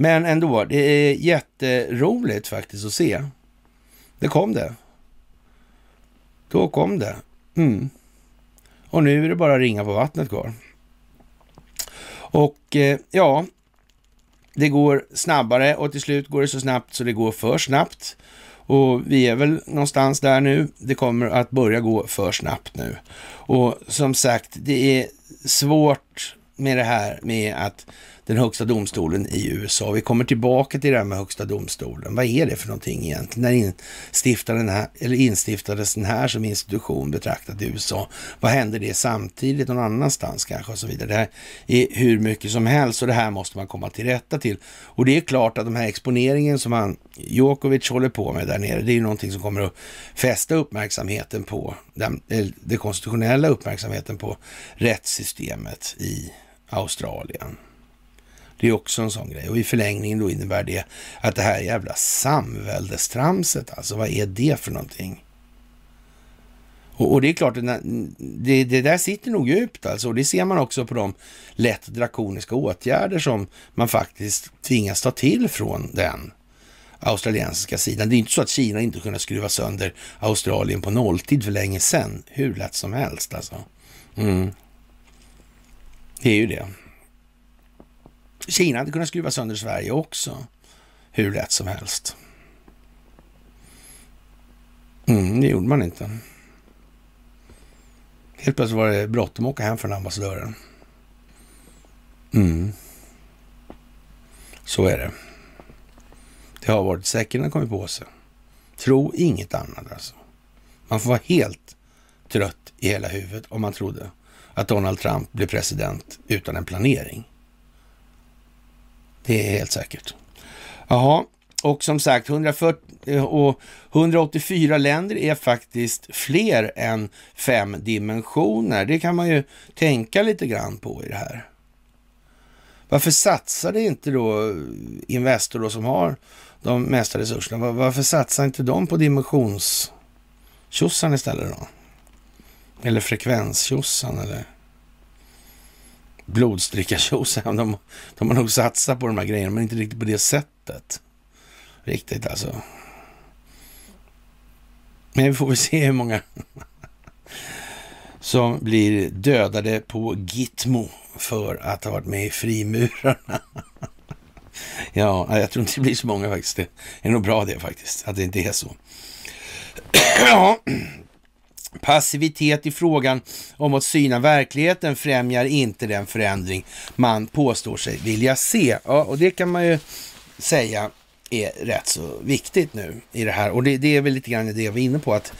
Men ändå, det är jätteroligt faktiskt att se. Det kom det. Då kom det. Mm. Och nu är det bara ringa på vattnet kvar. Och eh, ja, det går snabbare och till slut går det så snabbt så det går för snabbt. Och vi är väl någonstans där nu. Det kommer att börja gå för snabbt nu. Och som sagt, det är svårt med det här med att den högsta domstolen i USA. Vi kommer tillbaka till det här med högsta domstolen. Vad är det för någonting egentligen? När instiftades den här, eller instiftades den här som institution betraktad i USA? Vad hände det samtidigt någon annanstans kanske och så vidare? Det här är hur mycket som helst och det här måste man komma till rätta till. Och det är klart att de här exponeringen som han Djokovic håller på med där nere, det är ju någonting som kommer att fästa uppmärksamheten på, den, den konstitutionella uppmärksamheten på rättssystemet i Australien. Det är också en sån grej. Och i förlängningen då innebär det att det här jävla samväldestramset, alltså vad är det för någonting? Och, och det är klart, det, det, där sitter nog djupt alltså. Och det ser man också på de lätt drakoniska åtgärder som man faktiskt tvingas ta till från den australiensiska sidan. Det är inte så att Kina inte kunnat skruva sönder Australien på nolltid för länge sedan. Hur lätt som helst alltså. Mm. Det är ju det. Kina hade kunnat skruva sönder Sverige också, hur lätt som helst. Mm, det gjorde man inte. Helt plötsligt var det bråttom att åka hem från ambassadören. Mm. Så är det. Det har varit säkert när kommit på sig. Tro inget annat alltså. Man får vara helt trött i hela huvudet om man trodde att Donald Trump blev president utan en planering. Det är helt säkert. Jaha, och som sagt 140 eh, och 184 länder är faktiskt fler än fem dimensioner. Det kan man ju tänka lite grann på i det här. Varför satsade inte då eh, Investor då som har de mesta resurserna, varför satsar inte de på dimensionstjossan istället då? Eller frekvenstjossan eller blodstrickartjosan. De, de har nog satsat på de här grejerna, men inte riktigt på det sättet. Riktigt alltså. Men vi får väl se hur många som blir dödade på Gitmo för att ha varit med i frimurarna. ja, jag tror inte det blir så många faktiskt. Det är nog bra det faktiskt, att det inte är så. ja, Passivitet i frågan om att syna verkligheten främjar inte den förändring man påstår sig vilja se. Ja, och det kan man ju säga är rätt så viktigt nu i det här. Och det, det är väl lite grann det jag var inne på, att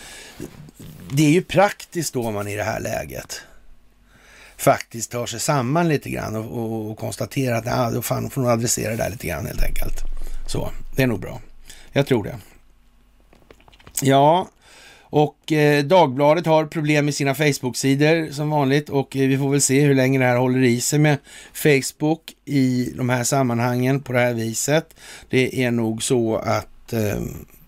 det är ju praktiskt då man i det här läget faktiskt tar sig samman lite grann och, och, och konstaterar att ah, då fan, får nog adressera det där lite grann helt enkelt. Så, det är nog bra. Jag tror det. Ja, och eh, Dagbladet har problem med sina Facebook-sidor som vanligt och eh, vi får väl se hur länge det här håller i sig med Facebook i de här sammanhangen på det här viset. Det är nog så att eh,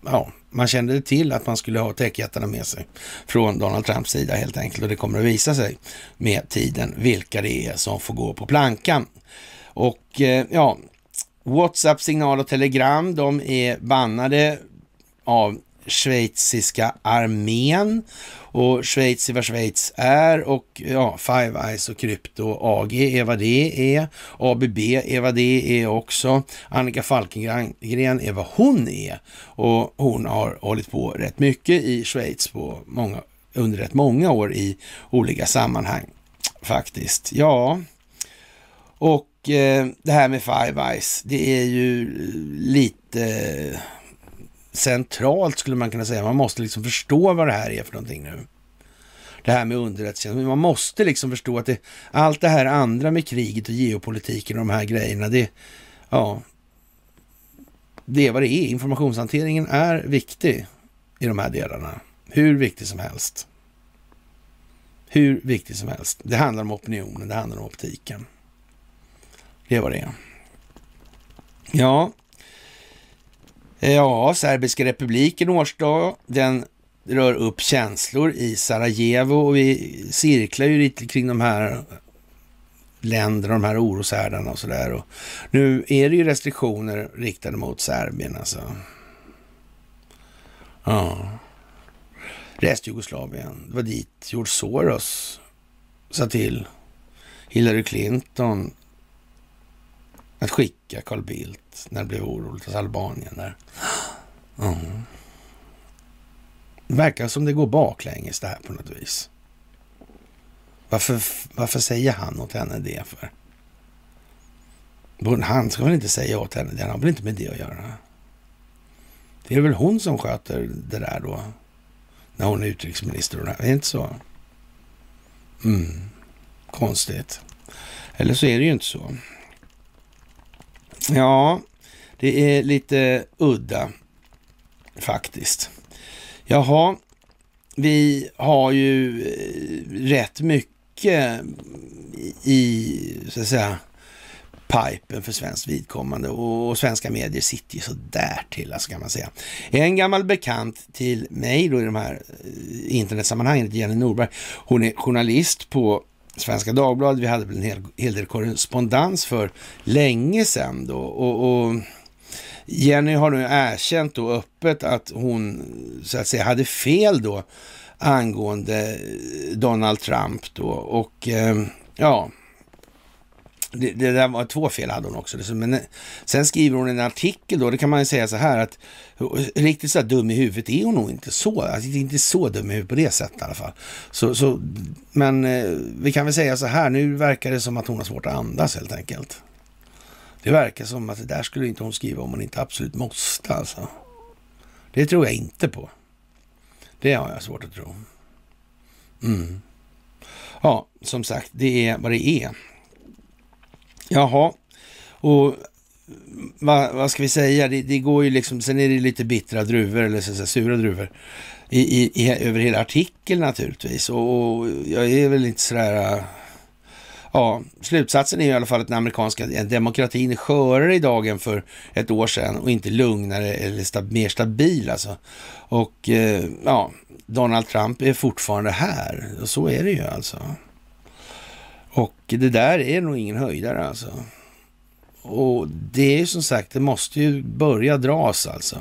ja, man kände till att man skulle ha techjättarna med sig från Donald Trumps sida helt enkelt och det kommer att visa sig med tiden vilka det är som får gå på plankan. Och eh, ja, WhatsApp, signal och telegram, de är bannade av schweiziska armén och Schweiz är vad Schweiz är och ja, Five Eyes och Krypto AG är vad det är. ABB är vad det är också. Annika Falkengren är vad hon är och hon har hållit på rätt mycket i Schweiz på många, under rätt många år i olika sammanhang faktiskt. Ja, och eh, det här med Five Eyes, det är ju lite centralt skulle man kunna säga. Man måste liksom förstå vad det här är för någonting nu. Det här med underrättelsetjänst. Man måste liksom förstå att det, allt det här andra med kriget och geopolitiken och de här grejerna, det, ja, det är vad det är. Informationshanteringen är viktig i de här delarna. Hur viktig som helst. Hur viktig som helst. Det handlar om opinionen, det handlar om optiken. Det är vad det är. Ja, Ja, Serbiska republiken årsdag, den rör upp känslor i Sarajevo och vi cirklar ju lite kring de här länderna, de här oroshärdarna och sådär. Nu är det ju restriktioner riktade mot Serbien alltså. Ja. Restjugoslavien, det var dit George Soros sa till Hillary Clinton att skicka Carl Bildt när det blev oroligt hos Albanien där. Mm. Det verkar som det går baklänges det här på något vis. Varför, varför säger han åt henne det för? Han ska väl inte säga åt henne det, han har väl inte med det att göra. Det är väl hon som sköter det där då, när hon är utrikesminister och det här. Är det inte så? Mm, konstigt. Eller så är det ju inte så. Ja, det är lite udda faktiskt. Jaha, vi har ju eh, rätt mycket i, så att säga, pipen för svenskt vidkommande och svenska medier sitter ju så där till, alltså kan man säga. En gammal bekant till mig då i de här eh, internetsammanhangen, Jenny Norberg, hon är journalist på Svenska Dagbladet. Vi hade väl en hel, hel del korrespondens för länge sedan då. Och, och, Jenny har nu erkänt då öppet att hon så att säga hade fel då angående eh, Donald Trump då. Och eh, ja, det, det, där var två fel hade hon också. Men eh, sen skriver hon en artikel då, det kan man ju säga så här att eh, riktigt så här dum i huvudet är hon nog inte så. Alltså, inte så dum i huvudet på det sättet i alla fall. Så, så, men eh, vi kan väl säga så här, nu verkar det som att hon har svårt att andas helt enkelt. Det verkar som att det där skulle inte hon skriva om hon inte absolut måste alltså. Det tror jag inte på. Det har jag svårt att tro. Mm. Ja, som sagt, det är vad det är. Jaha, och vad, vad ska vi säga? Det, det, går ju liksom, sen är det lite bittra druvor, eller så så sura druvor, i, i, i, över hela artikeln naturligtvis. Och, och jag är väl inte sådär... Ja, slutsatsen är i alla fall att den amerikanska demokratin är skörare idag än för ett år sedan och inte lugnare eller stab mer stabil alltså. Och eh, ja, Donald Trump är fortfarande här. Och så är det ju alltså. Och det där är nog ingen höjdare alltså. Och det är ju som sagt, det måste ju börja dras alltså.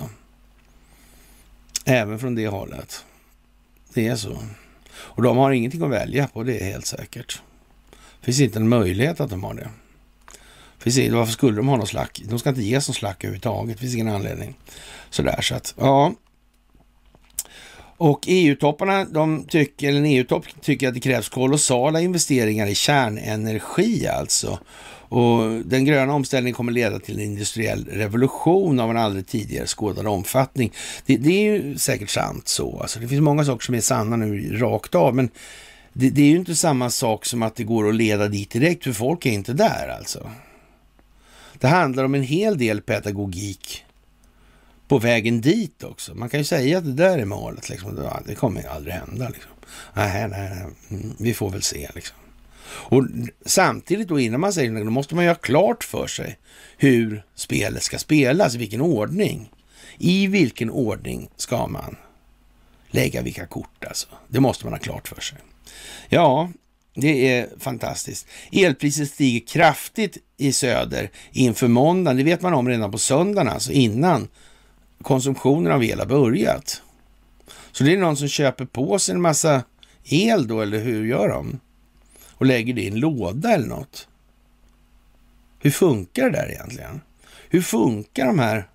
Även från det hållet. Det är så. Och de har ingenting att välja på, det är helt säkert. Det finns inte en möjlighet att de har det. Finns inte, varför skulle de ha någon slack? De ska inte ges någon slack överhuvudtaget. Det finns ingen anledning. Sådär så att, ja. Och EU-topparna, de tycker, eller en EU-topp tycker att det krävs kolossala investeringar i kärnenergi alltså. Och den gröna omställningen kommer leda till en industriell revolution av en aldrig tidigare skådad omfattning. Det, det är ju säkert sant så. Alltså, det finns många saker som är sanna nu rakt av, men det, det, är ju inte samma sak som att det går att leda dit direkt, för folk är inte där alltså. Det handlar om en hel del pedagogik på vägen dit också. Man kan ju säga att det där är målet, liksom. det kommer aldrig hända. Liksom. Nej, nej, nej, mm, vi får väl se. Liksom. Och samtidigt då innan man säger det, då måste man ju ha klart för sig hur spelet ska spelas, i vilken ordning. I vilken ordning ska man lägga vilka kort alltså? Det måste man ha klart för sig. Ja, det är fantastiskt. Elpriset stiger kraftigt i söder inför måndagen. Det vet man om redan på söndagen, alltså innan konsumtionen av el har börjat. Så det är någon som köper på sig en massa el då, eller hur gör de? Och lägger det i en låda eller något. Hur funkar det där egentligen? Hur funkar de här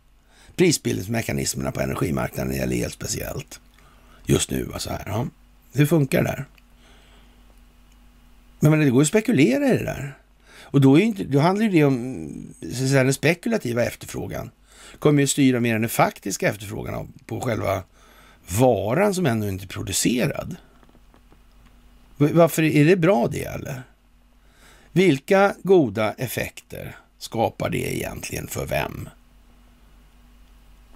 prisbildningsmekanismerna på energimarknaden när det gäller el speciellt? Just nu, alltså här. Ja. Hur funkar det där? Men, men det går att spekulera i det där. Och då, är inte, då handlar det om så säga, den spekulativa efterfrågan kommer ju styra mer än den faktiska efterfrågan på själva varan som ännu inte är producerad. Varför är det bra det eller? Vilka goda effekter skapar det egentligen för vem?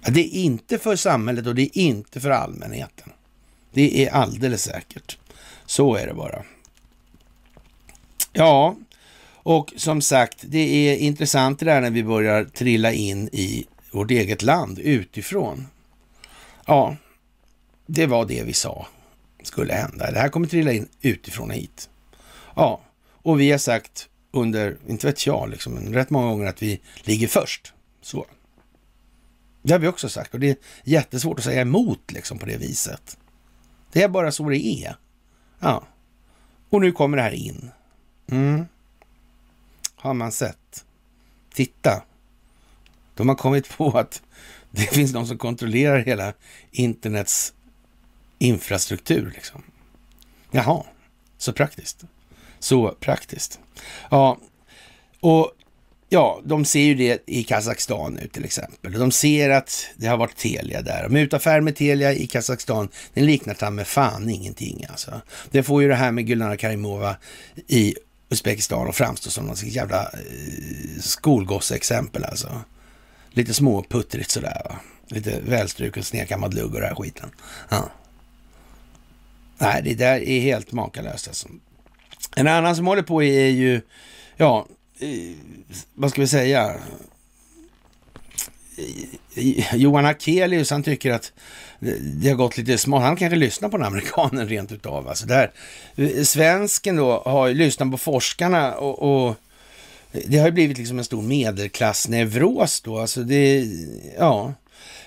Det är inte för samhället och det är inte för allmänheten. Det är alldeles säkert. Så är det bara. Ja, och som sagt, det är intressant det där när vi börjar trilla in i vårt eget land utifrån. Ja, det var det vi sa skulle hända. Det här kommer trilla in utifrån och hit. Ja, och vi har sagt under, inte vet jag, liksom, rätt många gånger att vi ligger först. Så. Det har vi också sagt och det är jättesvårt att säga emot liksom på det viset. Det är bara så det är. Ja, och nu kommer det här in. Mm. Har man sett. Titta, de har kommit på att det finns någon som kontrollerar hela internets infrastruktur. Liksom. Jaha, så praktiskt. Så praktiskt. Ja, och ja, de ser ju det i Kazakstan nu till exempel. De ser att det har varit Telia där. Mutaffär med Telia i Kazakstan, den liknar ta med fan ingenting alltså. Det får ju det här med Gulnara Karimova i Uzbekistan och framstår som något jävla eh, skolgosse-exempel alltså. Lite småputtrigt sådär va. Lite välstruken snedkammad lugg och den här skiten. Ja. Nej, det där är helt makalöst alltså. En annan som håller på är ju, ja, eh, vad ska vi säga? Eh, Johan Akelius, han tycker att det har gått lite smart. Han kanske lyssnar på den amerikanen rent utav. Alltså där. Svensken då har lyssnat på forskarna och, och det har ju blivit liksom en stor medelklassneuros då. Alltså det, ja.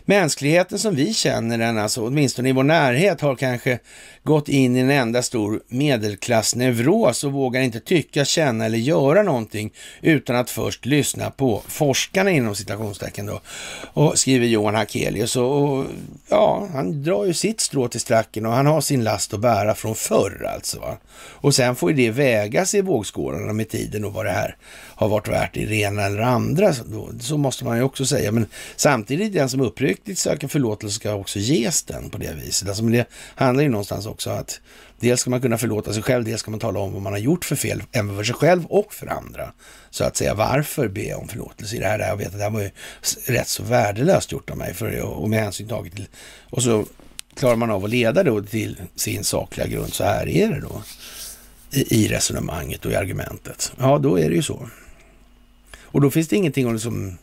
Mänskligheten som vi känner den, alltså åtminstone i vår närhet, har kanske gått in i en enda stor medelklassneuros och vågar inte tycka, känna eller göra någonting utan att först lyssna på forskarna inom citationstecken då. Och skriver Johan Hakelius och, och ja, han drar ju sitt strå till stracken och han har sin last att bära från förr alltså. Va? Och sen får ju det vägas i vågskålarna med tiden och vad det här har varit värt i det ena eller andra. Så, så måste man ju också säga. Men samtidigt, den som uppriktigt söker förlåtelse ska också ges den på det viset. Alltså, men det handlar ju någonstans också att dels ska man kunna förlåta sig själv, dels ska man tala om vad man har gjort för fel, även för sig själv och för andra. Så att säga, varför be om förlåtelse i det här? Jag vet att det här var ju rätt så värdelöst gjort av mig för, och med hänsyn taget till... Och så klarar man av att leda då till sin sakliga grund. Så här är det då i resonemanget och i argumentet. Ja, då är det ju så. Och då finns det ingenting att liksom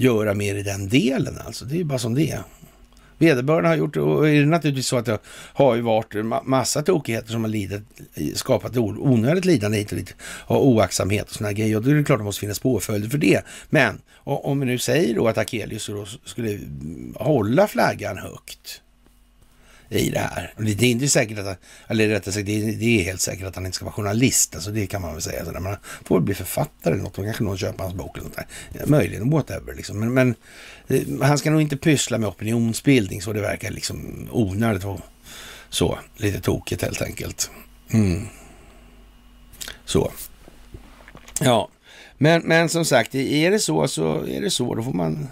göra mer i den delen alltså. Det är ju bara som det är. Vederbörande har gjort, och är det naturligtvis så att det har ju varit massa tokigheter som har lidit, skapat onödigt lidande hit och dit, och oaktsamhet och sådana grejer. Och då är det klart att det måste finnas påföljder för det. Men om vi nu säger då att Akelius skulle hålla flaggan högt, i det här. Det är inte säkert att, eller rättare sagt, det är, det är helt säkert att han inte ska vara journalist. Alltså det kan man väl säga. Men han får väl bli författare eller något. Och kanske någon köper hans bok eller något där. Möjligen, whatever liksom. Men, men eh, han ska nog inte pyssla med opinionsbildning så det verkar liksom onödigt och så. Lite tokigt helt enkelt. Mm. Så. Ja, men, men som sagt, är det så så är det så. Då får man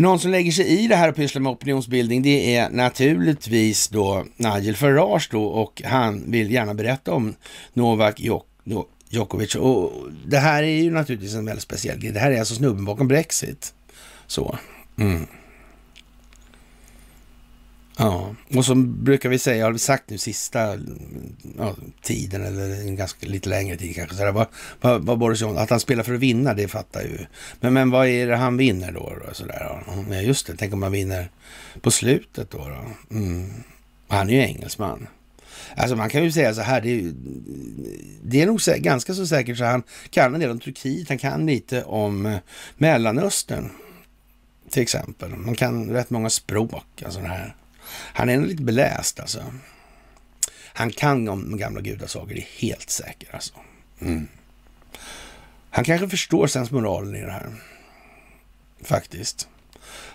någon som lägger sig i det här och pysslar med opinionsbildning, det är naturligtvis då Nigel Farage då och han vill gärna berätta om Novak Djokovic. Och det här är ju naturligtvis en väldigt speciell grej. Det här är alltså snubben bakom Brexit. Så. Mm. Ja, och som brukar vi säga, har vi sagt nu sista ja, tiden eller en ganska lite längre tid kanske. Så där, vad, vad, vad Boris Johnson, att han spelar för att vinna, det fattar ju. Men, men vad är det han vinner då? då så där, ja, just det, tänk om han vinner på slutet då. då. Mm. Han är ju engelsman. Alltså man kan ju säga så här, det är, det är nog ganska så säkert så han kan en del om Turkiet, han kan lite om eh, Mellanöstern till exempel. Man kan rätt många språk, alltså det här. Han är nog lite beläst alltså. Han kan om gamla gudasagor, det är helt säkert. alltså. Mm. Han kanske förstår sensmoralen i det här. Faktiskt.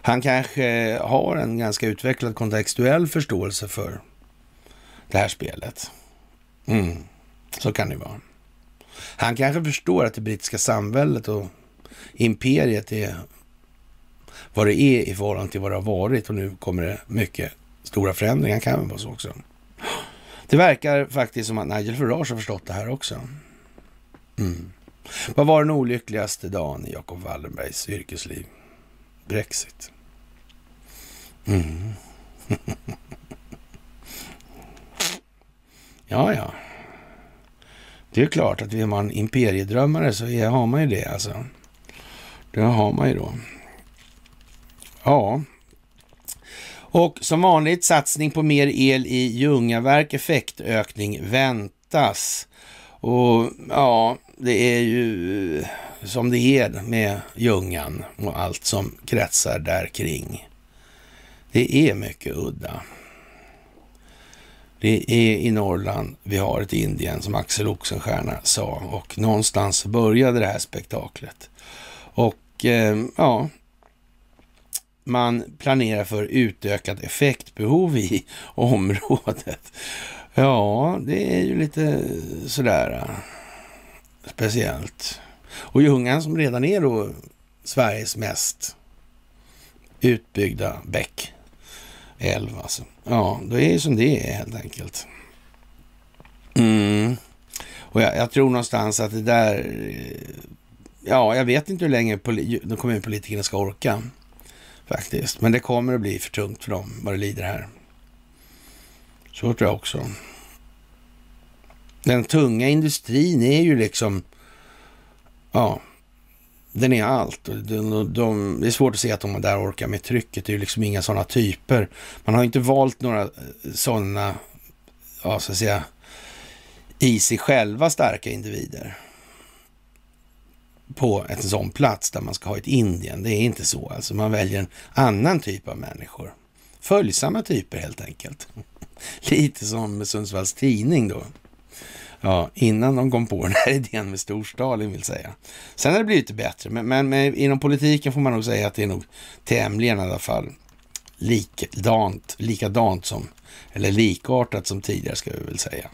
Han kanske har en ganska utvecklad kontextuell förståelse för det här spelet. Mm. Så kan det vara. Han kanske förstår att det brittiska samväldet och imperiet är vad det är i förhållande till vad det har varit och nu kommer det mycket stora förändringar kan väl vara så också. Det verkar faktiskt som att Nigel Farage har förstått det här också. Mm. Vad var den olyckligaste dagen i Jacob Wallenbergs yrkesliv? Brexit. Mm. ja, ja. Det är klart att vill man imperiedrömmare så har man ju det alltså. Det har man ju då. Ja, och som vanligt satsning på mer el i Ljungaverk, effektökning väntas. Och ja, det är ju eh, som det är med Ljungan och allt som kretsar där kring. Det är mycket udda. Det är i Norrland vi har ett Indien som Axel Oxenstierna sa och någonstans började det här spektaklet. Och eh, ja, man planerar för utökat effektbehov i området. Ja, det är ju lite sådär äh, speciellt. Och Ljungan som redan är då Sveriges mest utbyggda bäck, älv alltså. Ja, det är ju som det är helt enkelt. Mm. Och jag, jag, tror någonstans att det där, äh, ja, jag vet inte hur länge de kommunpolitikerna ska orka faktiskt. Men det kommer att bli för tungt för dem vad det lider här. Så tror jag också. Den tunga industrin är ju liksom, ja, den är allt. De, de, det är svårt att se att de där orkar med trycket. Det är ju liksom inga sådana typer. Man har inte valt några eh, sådana, ja, så att säga, i sig själva starka individer på en sån plats där man ska ha ett Indien. Det är inte så. Alltså man väljer en annan typ av människor. Följsamma typer helt enkelt. Lite som Sundsvalls Tidning då. Ja, innan de kom på den här idén med Storstalin vill säga. Sen har det blivit bättre, men, men, men, inom politiken får man nog säga att det är nog tämligen i alla fall likadant, likadant som, eller likartat som tidigare ska vi väl säga.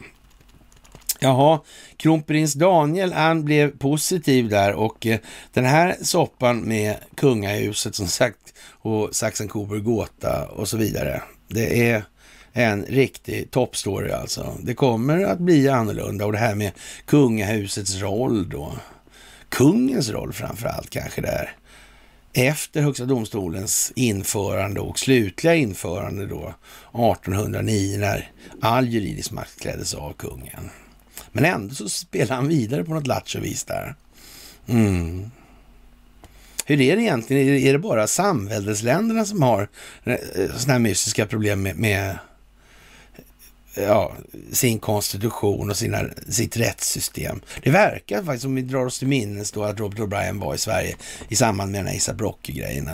Jaha, kronprins Daniel han blev positiv där och eh, den här soppan med kungahuset som sagt och Saxen Coburg Gåta och så vidare. Det är en riktig toppstory alltså. Det kommer att bli annorlunda och det här med kungahusets roll då. Kungens roll framför allt kanske där. Efter Högsta domstolens införande och slutliga införande då 1809 när all juridisk makt kläddes av kungen. Men ändå så spelar han vidare på något lattjo vis där. Mm. Hur är det egentligen? Är det bara samväldesländerna som har eh, sådana här mystiska problem med, med ja, sin konstitution och sina, sitt rättssystem. Det verkar faktiskt, om vi drar oss till minnes då, att Robert O'Brien var i Sverige i samband med den här Asa Brocke-grejen,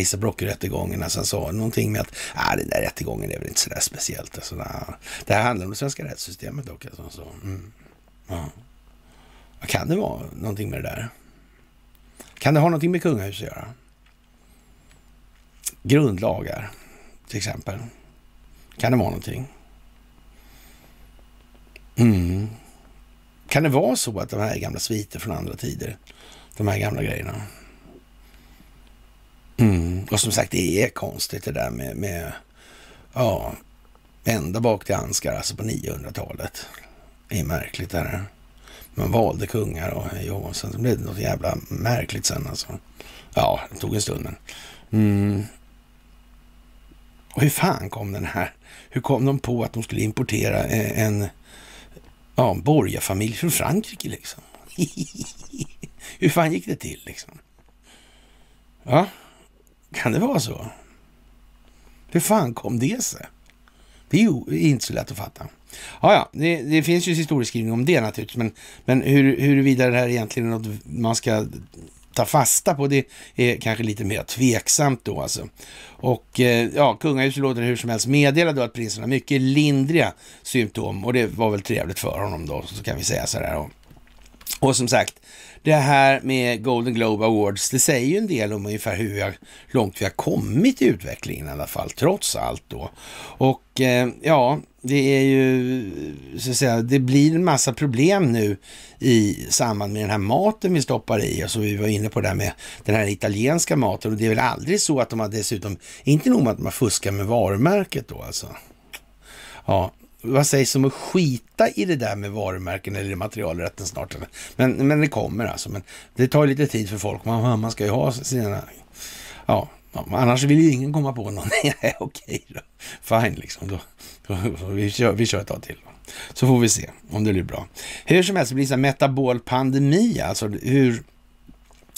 Asa Brocke-rättegången, alltså han sa någonting med att ah, den där rättegången är väl inte sådär speciellt. Alltså, nah. Det här handlar om det svenska rättssystemet dock. Alltså, så. Mm. Ja. Kan det vara någonting med det där? Kan det ha någonting med kungahuset att göra? Grundlagar, till exempel. Kan det vara någonting? Mm. Kan det vara så att de här är gamla sviter från andra tider? De här gamla grejerna. Mm. Och som sagt, det är konstigt det där med, med ja, ända bak till Anskar, alltså på 900-talet. Det är märkligt det här. Man valde kungar och ja, sen blev det något jävla märkligt sen alltså. Ja, det tog en stund men. Mm. Och hur fan kom den här? Hur kom de på att de skulle importera en Ja, en borgarfamilj från Frankrike liksom. Hur fan gick det till liksom? Ja, kan det vara så? Hur fan kom det sig? Det är ju inte så lätt att fatta. Ja, ja, det, det finns ju historieskrivning om det naturligtvis, men, men hur, huruvida det här egentligen är något man ska ta fasta på, det är kanske lite mer tveksamt då alltså. Och eh, ja, kungahuset låter hur som helst meddela då att prinsen har mycket lindriga symptom och det var väl trevligt för honom då, så kan vi säga sådär. Och, som sagt, det här med Golden Globe Awards, det säger ju en del om ungefär hur vi har, långt vi har kommit i utvecklingen i alla fall, trots allt då. Och eh, ja, det är ju, så att säga, det blir en massa problem nu i samband med den här maten vi stoppar i. Alltså vi var inne på det här med den här italienska maten och det är väl aldrig så att de har dessutom, inte nog med att de har fuskat med varumärket då alltså. Ja, vad sägs om att skita i det där med varumärken eller materialrätten snart? Men, men det kommer alltså. Men det tar lite tid för folk. Man, man ska ju ha sina... Ja, annars vill ju ingen komma på någon. Nej, okej då. Fine liksom. Då, då, vi, kör, vi kör ett tag till. Så får vi se om det blir bra. Hur som helst, det blir en metabol pandemi, alltså hur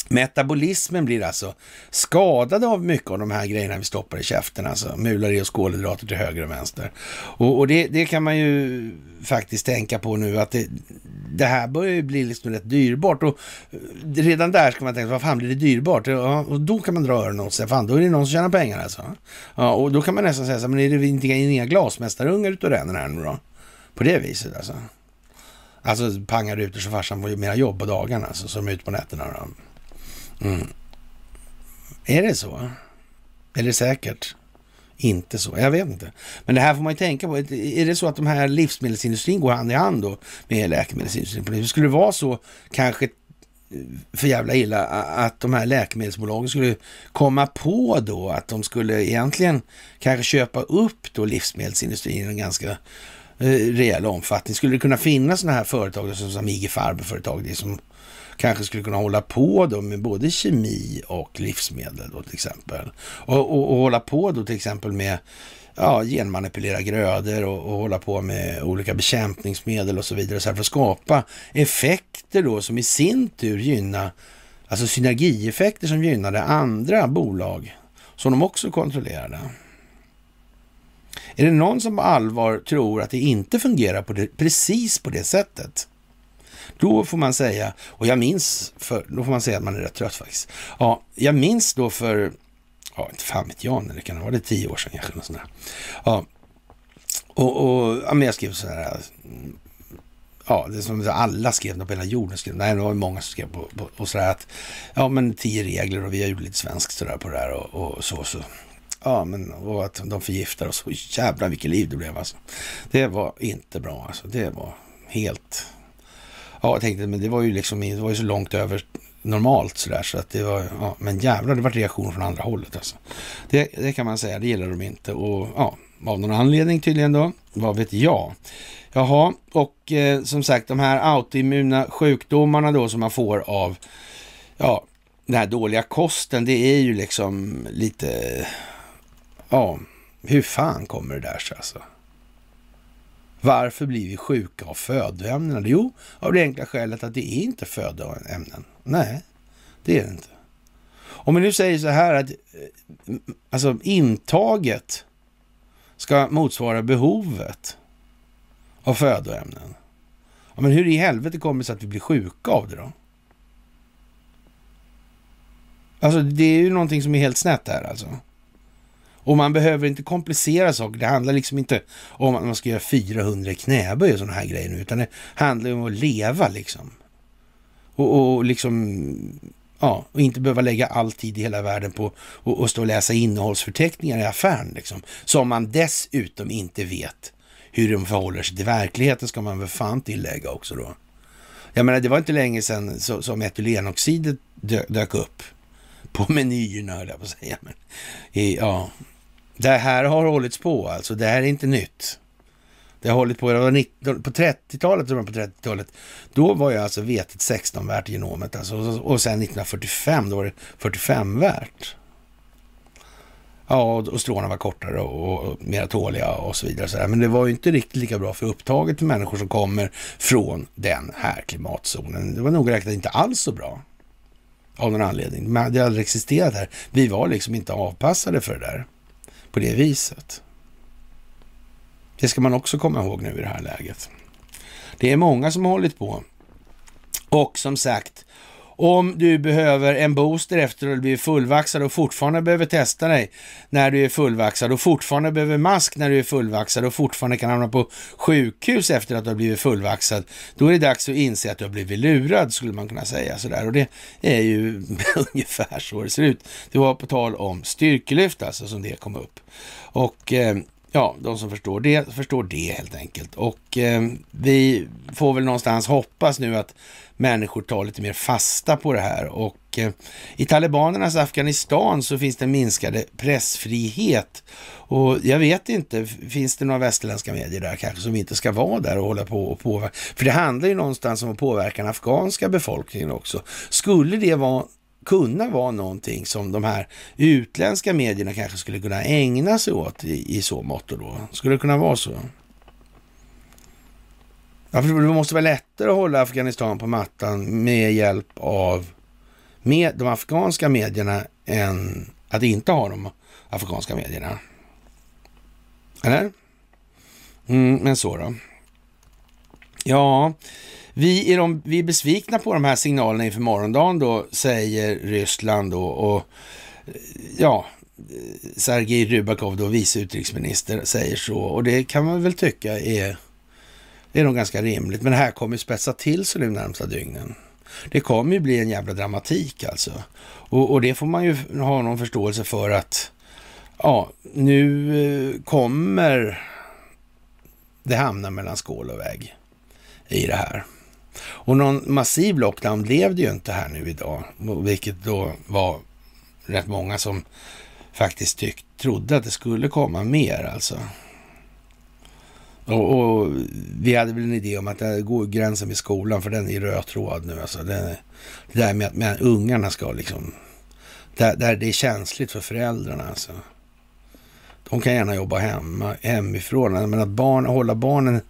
Metabolismen blir alltså skadad av mycket av de här grejerna vi stoppar i käften, alltså mular i oss kolhydrater till höger och vänster. Och, och det, det, kan man ju faktiskt tänka på nu att det, det här börjar ju bli liksom rätt dyrbart och eh, redan där ska man tänka, vad fan blir det dyrbart? Ja, och då kan man dra öronen åt sig, fan då är det någon som tjänar pengar alltså. Ja, och då kan man nästan säga så men är det inte inga glasmästarungar utav den här nu då? På det viset alltså. Alltså pangar ut så farsan får ju mera jobb på dagarna, alltså, så de är ute på nätterna. Då. Mm. Är det så? Eller säkert inte så? Jag vet inte. Men det här får man ju tänka på. Är det så att de här livsmedelsindustrin går hand i hand då med läkemedelsindustrin? Skulle det vara så kanske eh, för jävla illa att de här läkemedelsbolagen skulle komma på då att de skulle egentligen kanske köpa upp då livsmedelsindustrin i en ganska eh, rejäl omfattning. Skulle det kunna finnas sådana här företag som IG Farber-företag, det som kanske skulle kunna hålla på då med både kemi och livsmedel då till exempel. Och, och, och hålla på då till exempel med ja, genmanipulera grödor och, och hålla på med olika bekämpningsmedel och så vidare. Så här för att skapa effekter då som i sin tur gynnar, alltså synergieffekter som gynnade andra bolag som de också kontrollerade. Är det någon som på allvar tror att det inte fungerar på det, precis på det sättet? Då får man säga, och jag minns, för, då får man säga att man är rätt trött faktiskt. Ja, jag minns då för, ja inte fan vet jag när det kan vara, det tio år sedan kanske. Sånt där. Ja, och, och ja, men jag skrev så här, ja, det är som alla skrev på hela jorden. Skrev, nej, det var många som skrev på, på och sådär att, ja men tio regler och vi har gjort lite svenskt sådär på det här och, och så, så. Ja, men och att de förgiftar oss. Och jävlar vilket liv det blev alltså. Det var inte bra alltså. Det var helt... Ja, jag tänkte, men det var ju liksom, det var ju så långt över normalt sådär så att det var, ja, men jävlar det var reaktion från andra hållet alltså. Det, det kan man säga, det gillar de inte och ja, av någon anledning tydligen då, vad vet jag. Jaha, och eh, som sagt de här autoimmuna sjukdomarna då som man får av, ja, den här dåliga kosten, det är ju liksom lite, ja, hur fan kommer det där sig alltså? Varför blir vi sjuka av födoämnena? Jo, av det enkla skälet att det är inte födoämnen. Nej, det är det inte. Om vi nu säger så här att eh, alltså intaget ska motsvara behovet av födoämnen. Ja, men hur i helvete kommer det sig att vi blir sjuka av det då? Alltså det är ju någonting som är helt snett här alltså. Och man behöver inte komplicera saker. Det handlar liksom inte om att man ska göra 400 knäböj och sådana här grejer nu, utan det handlar om att leva liksom. Och, och liksom, ja, och inte behöva lägga all tid i hela världen på att stå och läsa innehållsförteckningar i affären liksom. Som man dessutom inte vet hur de förhåller sig till verkligheten ska man väl fan tillägga också då. Jag menar, det var inte länge sedan som etylenoxidet dök upp på menyerna, höll jag på att säga. Men, ja, det här har hållits på alltså. Det här är inte nytt. Det har hållit på, på 30-talet, på 30-talet, då var ju alltså vetet 16 värt i genomet alltså. Och sen 1945, då var det 45 värt. Ja, och stråna var kortare och, och mer tåliga och så vidare. Så Men det var ju inte riktigt lika bra för upptaget för människor som kommer från den här klimatzonen. Det var nog räknat inte alls så bra. Av någon anledning. Men det hade aldrig existerat här. Vi var liksom inte avpassade för det där på det viset. Det ska man också komma ihåg nu i det här läget. Det är många som har hållit på. Och som sagt, om du behöver en booster efter att du blivit fullvaxad och fortfarande behöver testa dig när du är fullvaxad och fortfarande behöver mask när du är fullvaxad och fortfarande kan hamna på sjukhus efter att du har blivit fullvaxad, då är det dags att inse att du har blivit lurad, skulle man kunna säga sådär. Och det är ju ungefär så det ser ut. Det var på tal om styrkelyft alltså som det kom upp. Och eh, Ja, de som förstår det förstår det helt enkelt. Och eh, vi får väl någonstans hoppas nu att människor tar lite mer fasta på det här. Och eh, i talibanernas Afghanistan så finns det minskade pressfrihet. Och jag vet inte, finns det några västerländska medier där kanske som inte ska vara där och hålla på och påverka? För det handlar ju någonstans om att påverka den afghanska befolkningen också. Skulle det vara kunna vara någonting som de här utländska medierna kanske skulle kunna ägna sig åt i, i så mått då? Skulle det kunna vara så? Ja, för det måste vara lättare att hålla Afghanistan på mattan med hjälp av med de afghanska medierna än att inte ha de afghanska medierna. Eller? Mm, men så då. Ja, vi är, de, vi är besvikna på de här signalerna inför morgondagen då, säger Ryssland då. Och eh, ja, eh, Sergej Rybakov, då, vice utrikesminister, säger så. Och det kan man väl tycka är, är nog ganska rimligt. Men det här kommer ju spetsa till sig nu närmsta dygnen. Det kommer ju bli en jävla dramatik alltså. Och, och det får man ju ha någon förståelse för att ja, nu eh, kommer det hamna mellan skål och vägg i det här. Och någon massiv lockdown blev det ju inte här nu idag, vilket då var rätt många som faktiskt tyck, trodde att det skulle komma mer alltså. Och, och, vi hade väl en idé om att det går gränsen vid skolan, för den är röd tråd nu. Alltså det, det där med att med ungarna ska liksom... Där, där det är känsligt för föräldrarna alltså. De kan gärna jobba hemma, hemifrån, men att barn, hålla barnen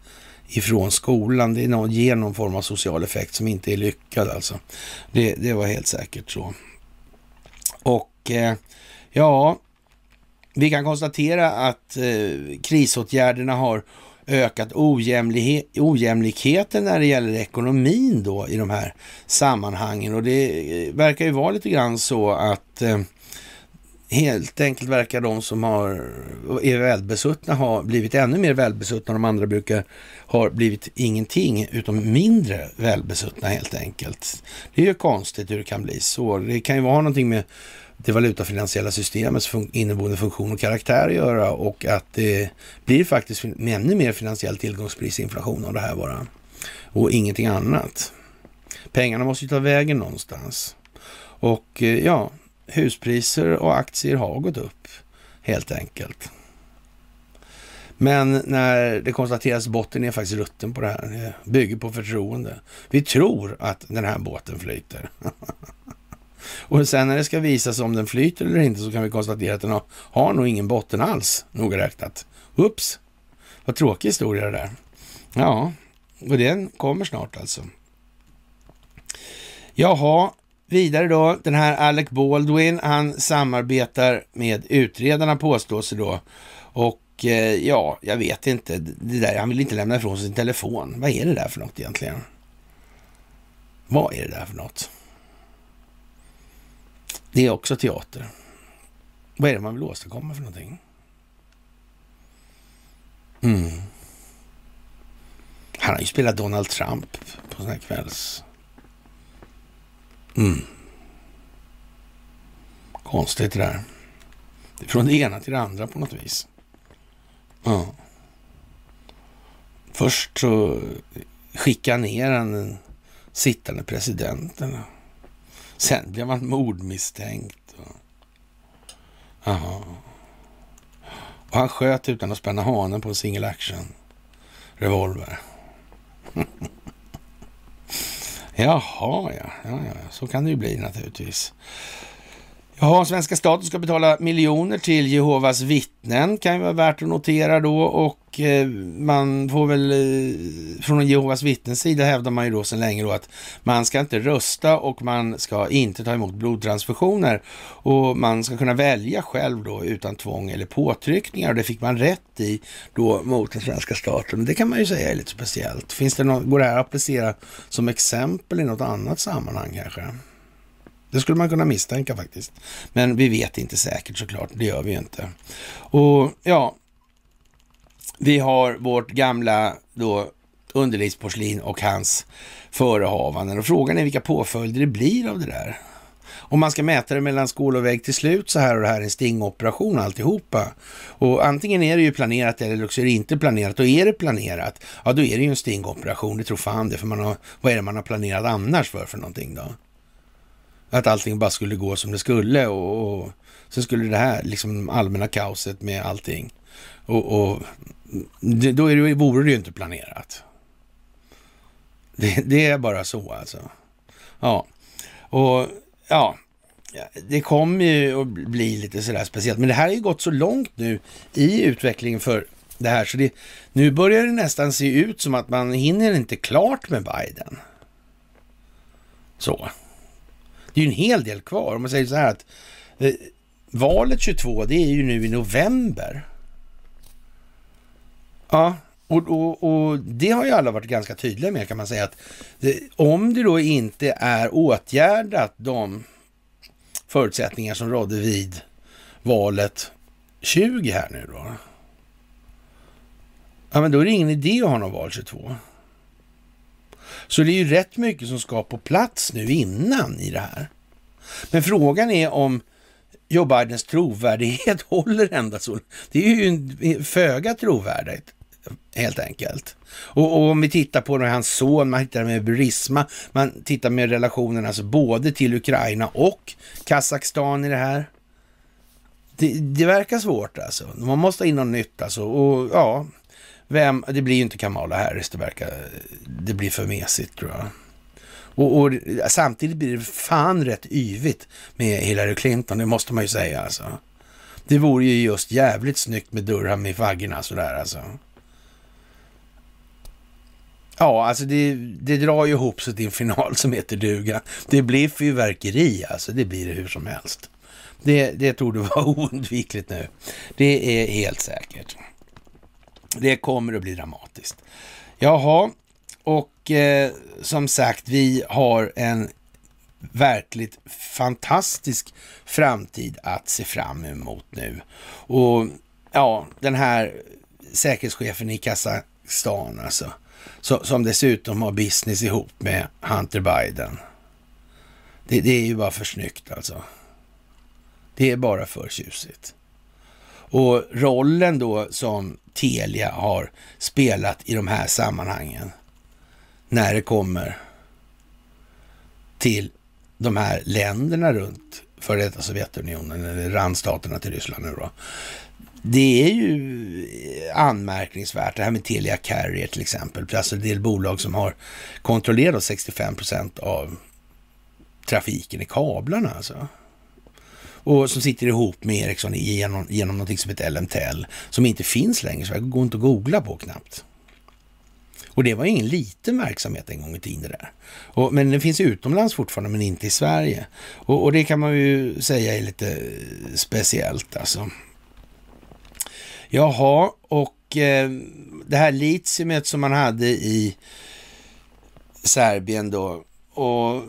ifrån skolan. Det är någon, ger någon form av social effekt som inte är lyckad alltså. Det, det var helt säkert så. Och eh, ja, vi kan konstatera att eh, krisåtgärderna har ökat ojämlikheten när det gäller ekonomin då i de här sammanhangen. Och det eh, verkar ju vara lite grann så att eh, helt enkelt verkar de som har, är välbesuttna ha blivit ännu mer välbesuttna. De andra brukar ha blivit ingenting utom mindre välbesuttna helt enkelt. Det är ju konstigt hur det kan bli så. Det kan ju vara någonting med det valutafinansiella systemets fun inneboende funktion och karaktär att göra och att det blir faktiskt ännu mer finansiell tillgångsprisinflation av det här bara. Och ingenting annat. Pengarna måste ju ta vägen någonstans. Och eh, ja, huspriser och aktier har gått upp helt enkelt. Men när det konstateras botten är faktiskt rutten på det här. Det bygger på förtroende. Vi tror att den här båten flyter. Och sen när det ska visas om den flyter eller inte så kan vi konstatera att den har, har nog ingen botten alls, noga räknat. Ups, vad tråkig historia det där. Ja, och den kommer snart alltså. Jaha, vidare då. Den här Alec Baldwin, han samarbetar med utredarna påstås det då. Och eh, ja, jag vet inte. Det där, han vill inte lämna ifrån sig sin telefon. Vad är det där för något egentligen? Vad är det där för något? Det är också teater. Vad är det man vill åstadkomma för någonting? Mm. Han har ju spelat Donald Trump på sån här kvälls... Mm. Konstigt det där. Från det ena till det andra på något vis. Ja. Först så skickade han ner den sittande presidenten. Sen blev han mordmisstänkt. Jaha. Och han sköt utan att spänna hanen på en single action revolver. Jaha, ja. Ja, ja. Så kan det ju bli naturligtvis. Ja, svenska staten ska betala miljoner till Jehovas vittnen kan ju vara värt att notera då och och man får väl eh, från Jehovas vittnens sida hävdar man ju då sedan länge då att man ska inte rösta och man ska inte ta emot blodtransfusioner och man ska kunna välja själv då utan tvång eller påtryckningar och det fick man rätt i då mot den svenska staten. Det kan man ju säga är lite speciellt. Finns det någon, går det här att applicera som exempel i något annat sammanhang kanske? Det skulle man kunna misstänka faktiskt. Men vi vet inte säkert såklart, det gör vi ju inte. Och ja, vi har vårt gamla då underlivsporslin och hans förehavanden. Och frågan är vilka påföljder det blir av det där. Om man ska mäta det mellan skål och vägg till slut så här och det här är en stingoperation alltihopa. Och antingen är det ju planerat eller också är det inte planerat. Och är det planerat, ja då är det ju en stingoperation. Det tror fan det, för man har, vad är det man har planerat annars för för någonting då? Att allting bara skulle gå som det skulle och, och så skulle det här liksom allmänna kaoset med allting. Och, och det, då är det, vore det ju inte planerat. Det, det, är bara så alltså. Ja, och ja, det kommer ju att bli lite sådär speciellt. Men det här har ju gått så långt nu i utvecklingen för det här så det, nu börjar det nästan se ut som att man hinner inte klart med Biden. Så. Det är ju en hel del kvar. Om man säger så här att eh, valet 22, det är ju nu i november. Ja, och, och, och, det har ju alla varit ganska tydliga med kan man säga att det, om det då inte är åtgärdat de förutsättningar som rådde vid valet 20 här nu då. Ja, men då är det ingen idé att ha någon val 22. Så det är ju rätt mycket som ska på plats nu innan i det här. Men frågan är om Joe Bidens trovärdighet håller ända så. Det är ju föga trovärdigt helt enkelt. Och, och, om vi tittar på hans son, man tittar med Burisma, man tittar med relationen alltså både till Ukraina och Kazakstan i det här. Det, det verkar svårt alltså. Man måste ha in något nytt alltså. Och ja, vem, det blir ju inte Kamala Harris, det verkar, det blir för mesigt tror jag. Och, och, samtidigt blir det fan rätt yvigt med Hillary Clinton, det måste man ju säga alltså. Det vore ju just jävligt snyggt med Durham i faggorna sådär alltså. Ja, alltså det, det drar ju ihop sig till en final som heter duga. Det blir fyrverkeri alltså, det blir det hur som helst. Det, det torde vara oundvikligt nu. Det är helt säkert. Det kommer att bli dramatiskt. Jaha, och eh, som sagt, vi har en verkligt fantastisk framtid att se fram emot nu. Och ja, den här säkerhetschefen i Kazakstan alltså, som dessutom har business ihop med Hunter Biden. Det, det är ju bara för snyggt alltså. Det är bara för tjusigt. Och rollen då som Telia har spelat i de här sammanhangen när det kommer till de här länderna runt för detta Sovjetunionen, eller randstaterna till Ryssland nu då. Det är ju eh, anmärkningsvärt, det här med Telia Carrier till exempel. Alltså det är bolag som har kontrollerat 65 procent av trafiken i kablarna alltså. Och som sitter ihop med Ericsson genom, genom någonting som heter LMTL, som inte finns längre, så det går inte att googla på knappt. Och det var ingen liten verksamhet en gång i tiden det där. Och, men den finns utomlands fortfarande, men inte i Sverige. Och, och det kan man ju säga är lite eh, speciellt alltså. Jaha, och eh, det här litiumet som man hade i Serbien då och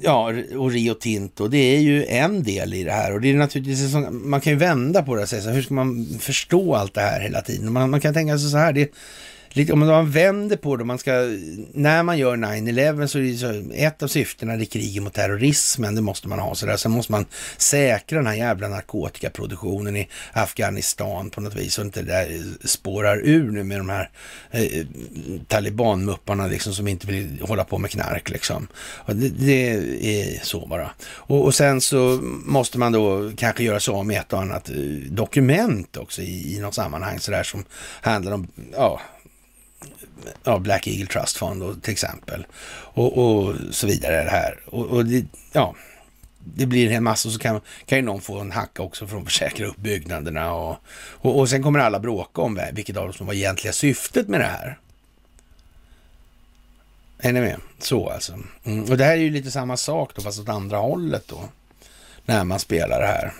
ja, och Rio Tinto, det är ju en del i det här och det är naturligtvis, man kan ju vända på det och säga så hur ska man förstå allt det här hela tiden? Man, man kan tänka sig så här, det, lite, om man vänder på det, man ska, när man gör 9-11 så är det så, ett av syftena är kriget mot terrorismen, det måste man ha sådär. Sen måste man säkra den här jävla narkotikaproduktionen i Afghanistan på något vis så inte det där spårar ur nu med de här eh, talibanmupparna liksom som inte vill hålla på med knark liksom. Det, det, är så bara. Och, och, sen så måste man då kanske göra så med ett och annat eh, dokument också i, i något sammanhang sådär som handlar om, ja, ja, Black Eagle Trust Fund då, till exempel. Och, och så vidare det här. Och, och det, ja, det blir en massa och så kan, kan ju någon få en hacka också för att försäkra upp byggnaderna och, och, och sen kommer alla bråka om vilket av dem som var egentliga syftet med det här. Är ni med? Så alltså. Mm. Och det här är ju lite samma sak då, fast åt andra hållet då. När man spelar det här.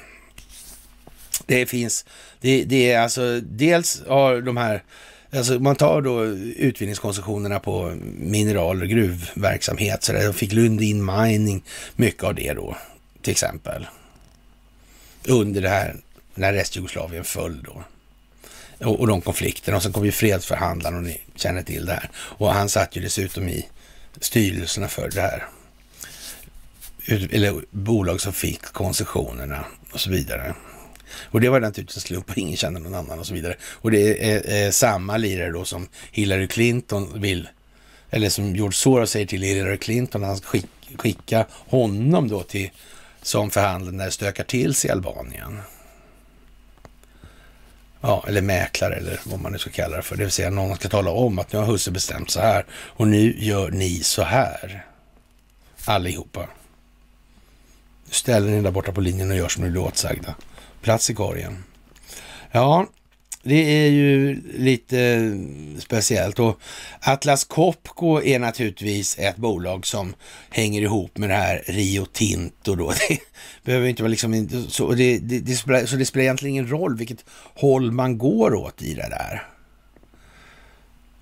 Det finns, det, det är alltså dels har de här Alltså man tar då utvinningskoncessionerna på mineral och gruvverksamhet. Så där fick Lundin Mining mycket av det då, till exempel. Under det här, när Restjugoslavien föll då. Och, och de konflikterna. Och sen kom ju fredsförhandlaren och ni känner till det här. Och han satt ju dessutom i styrelserna för det här. Eller bolag som fick koncessionerna och så vidare. Och det var naturligtvis en slump och ingen kände någon annan och så vidare. Och det är, eh, samma lirare då som Hillary Clinton vill, eller som George Soros säger till Hillary Clinton, att han ska skick, skicka honom då till som förhandlare när det stökar till sig i Albanien. Ja, eller mäklare eller vad man nu ska kalla det för. Det vill säga någon ska tala om att nu har husse bestämt så här och nu gör ni så här. Allihopa. Ställer ni där borta på linjen och gör som ni blir åtsagda plats i korgen. Ja, det är ju lite speciellt och Atlas Copco är naturligtvis ett bolag som hänger ihop med det här Rio Tinto då. Det behöver inte vara liksom, så det, det, det, spelar, så det spelar egentligen ingen roll vilket håll man går åt i det där.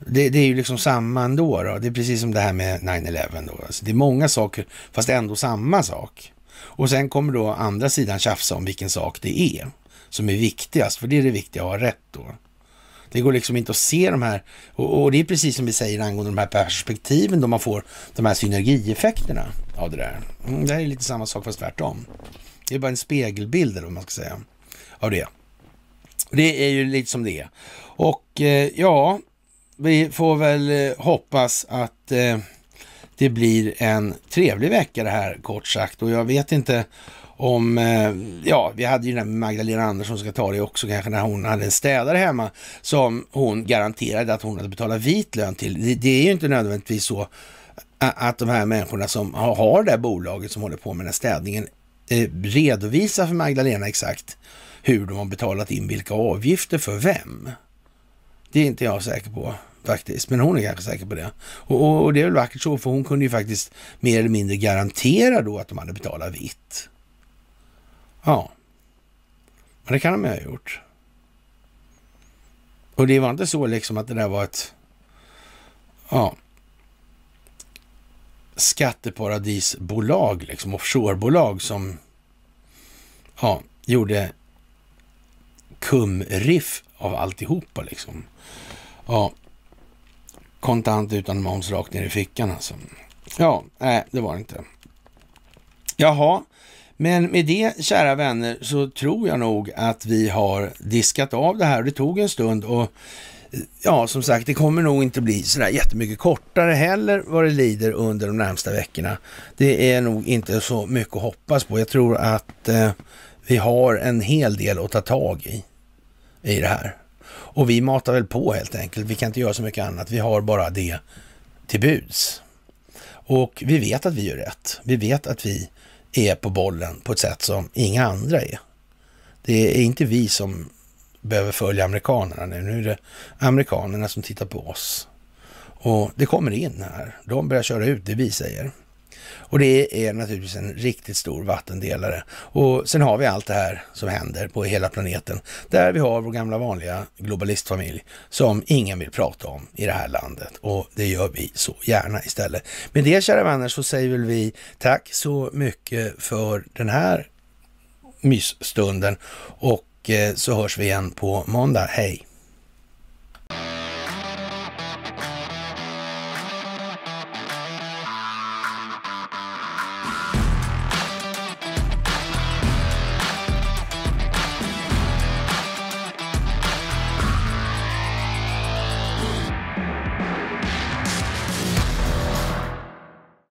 Det, det är ju liksom samma ändå då. Det är precis som det här med 9-11 då. Alltså det är många saker, fast ändå samma sak. Och sen kommer då andra sidan tjafsa om vilken sak det är som är viktigast, för det är det viktiga att ha rätt då. Det går liksom inte att se de här, och, och det är precis som vi säger angående de här perspektiven då man får de här synergieffekterna av det där. Mm, det här är lite samma sak fast tvärtom. Det är bara en spegelbild eller vad man ska säga av det. Det är ju lite som det är. Och eh, ja, vi får väl eh, hoppas att eh, det blir en trevlig vecka det här kort sagt och jag vet inte om, eh, ja, vi hade ju den här Magdalena Andersson som ska ta det också kanske när hon hade en städare hemma som hon garanterade att hon hade betalat vit lön till. Det, är ju inte nödvändigtvis så att de här människorna som har det här bolaget som håller på med den här städningen eh, redovisar för Magdalena exakt hur de har betalat in vilka avgifter för vem. Det är inte jag säker på faktiskt. Men hon är kanske säker på det. Och, och, och, det är väl vackert så, för hon kunde ju faktiskt mer eller mindre garantera då att de hade betalat vitt. Ja, men det kan de ju ha gjort. Och det var inte så liksom att det där var ett ja, skatteparadisbolag, liksom offshorebolag som ja, gjorde kumriff av alltihopa liksom. Ja, kontant utan moms rakt ner i fickan alltså. Ja, nej, det var det inte. Jaha, men med det, kära vänner, så tror jag nog att vi har diskat av det här. Det tog en stund och ja, som sagt, det kommer nog inte bli sådär jättemycket kortare heller vad det lider under de närmsta veckorna. Det är nog inte så mycket att hoppas på. Jag tror att eh, vi har en hel del att ta tag i, i det här. Och vi matar väl på helt enkelt. Vi kan inte göra så mycket annat. Vi har bara det till buds. Och vi vet att vi gör rätt. Vi vet att vi är på bollen på ett sätt som inga andra är. Det är inte vi som behöver följa amerikanerna nu. Nu är det amerikanerna som tittar på oss. Och det kommer in här. De börjar köra ut det vi säger. Och det är naturligtvis en riktigt stor vattendelare. Och sen har vi allt det här som händer på hela planeten, där vi har vår gamla vanliga globalistfamilj som ingen vill prata om i det här landet. Och det gör vi så gärna istället. Med det, kära vänner, så säger väl vi tack så mycket för den här mysstunden och eh, så hörs vi igen på måndag. Hej!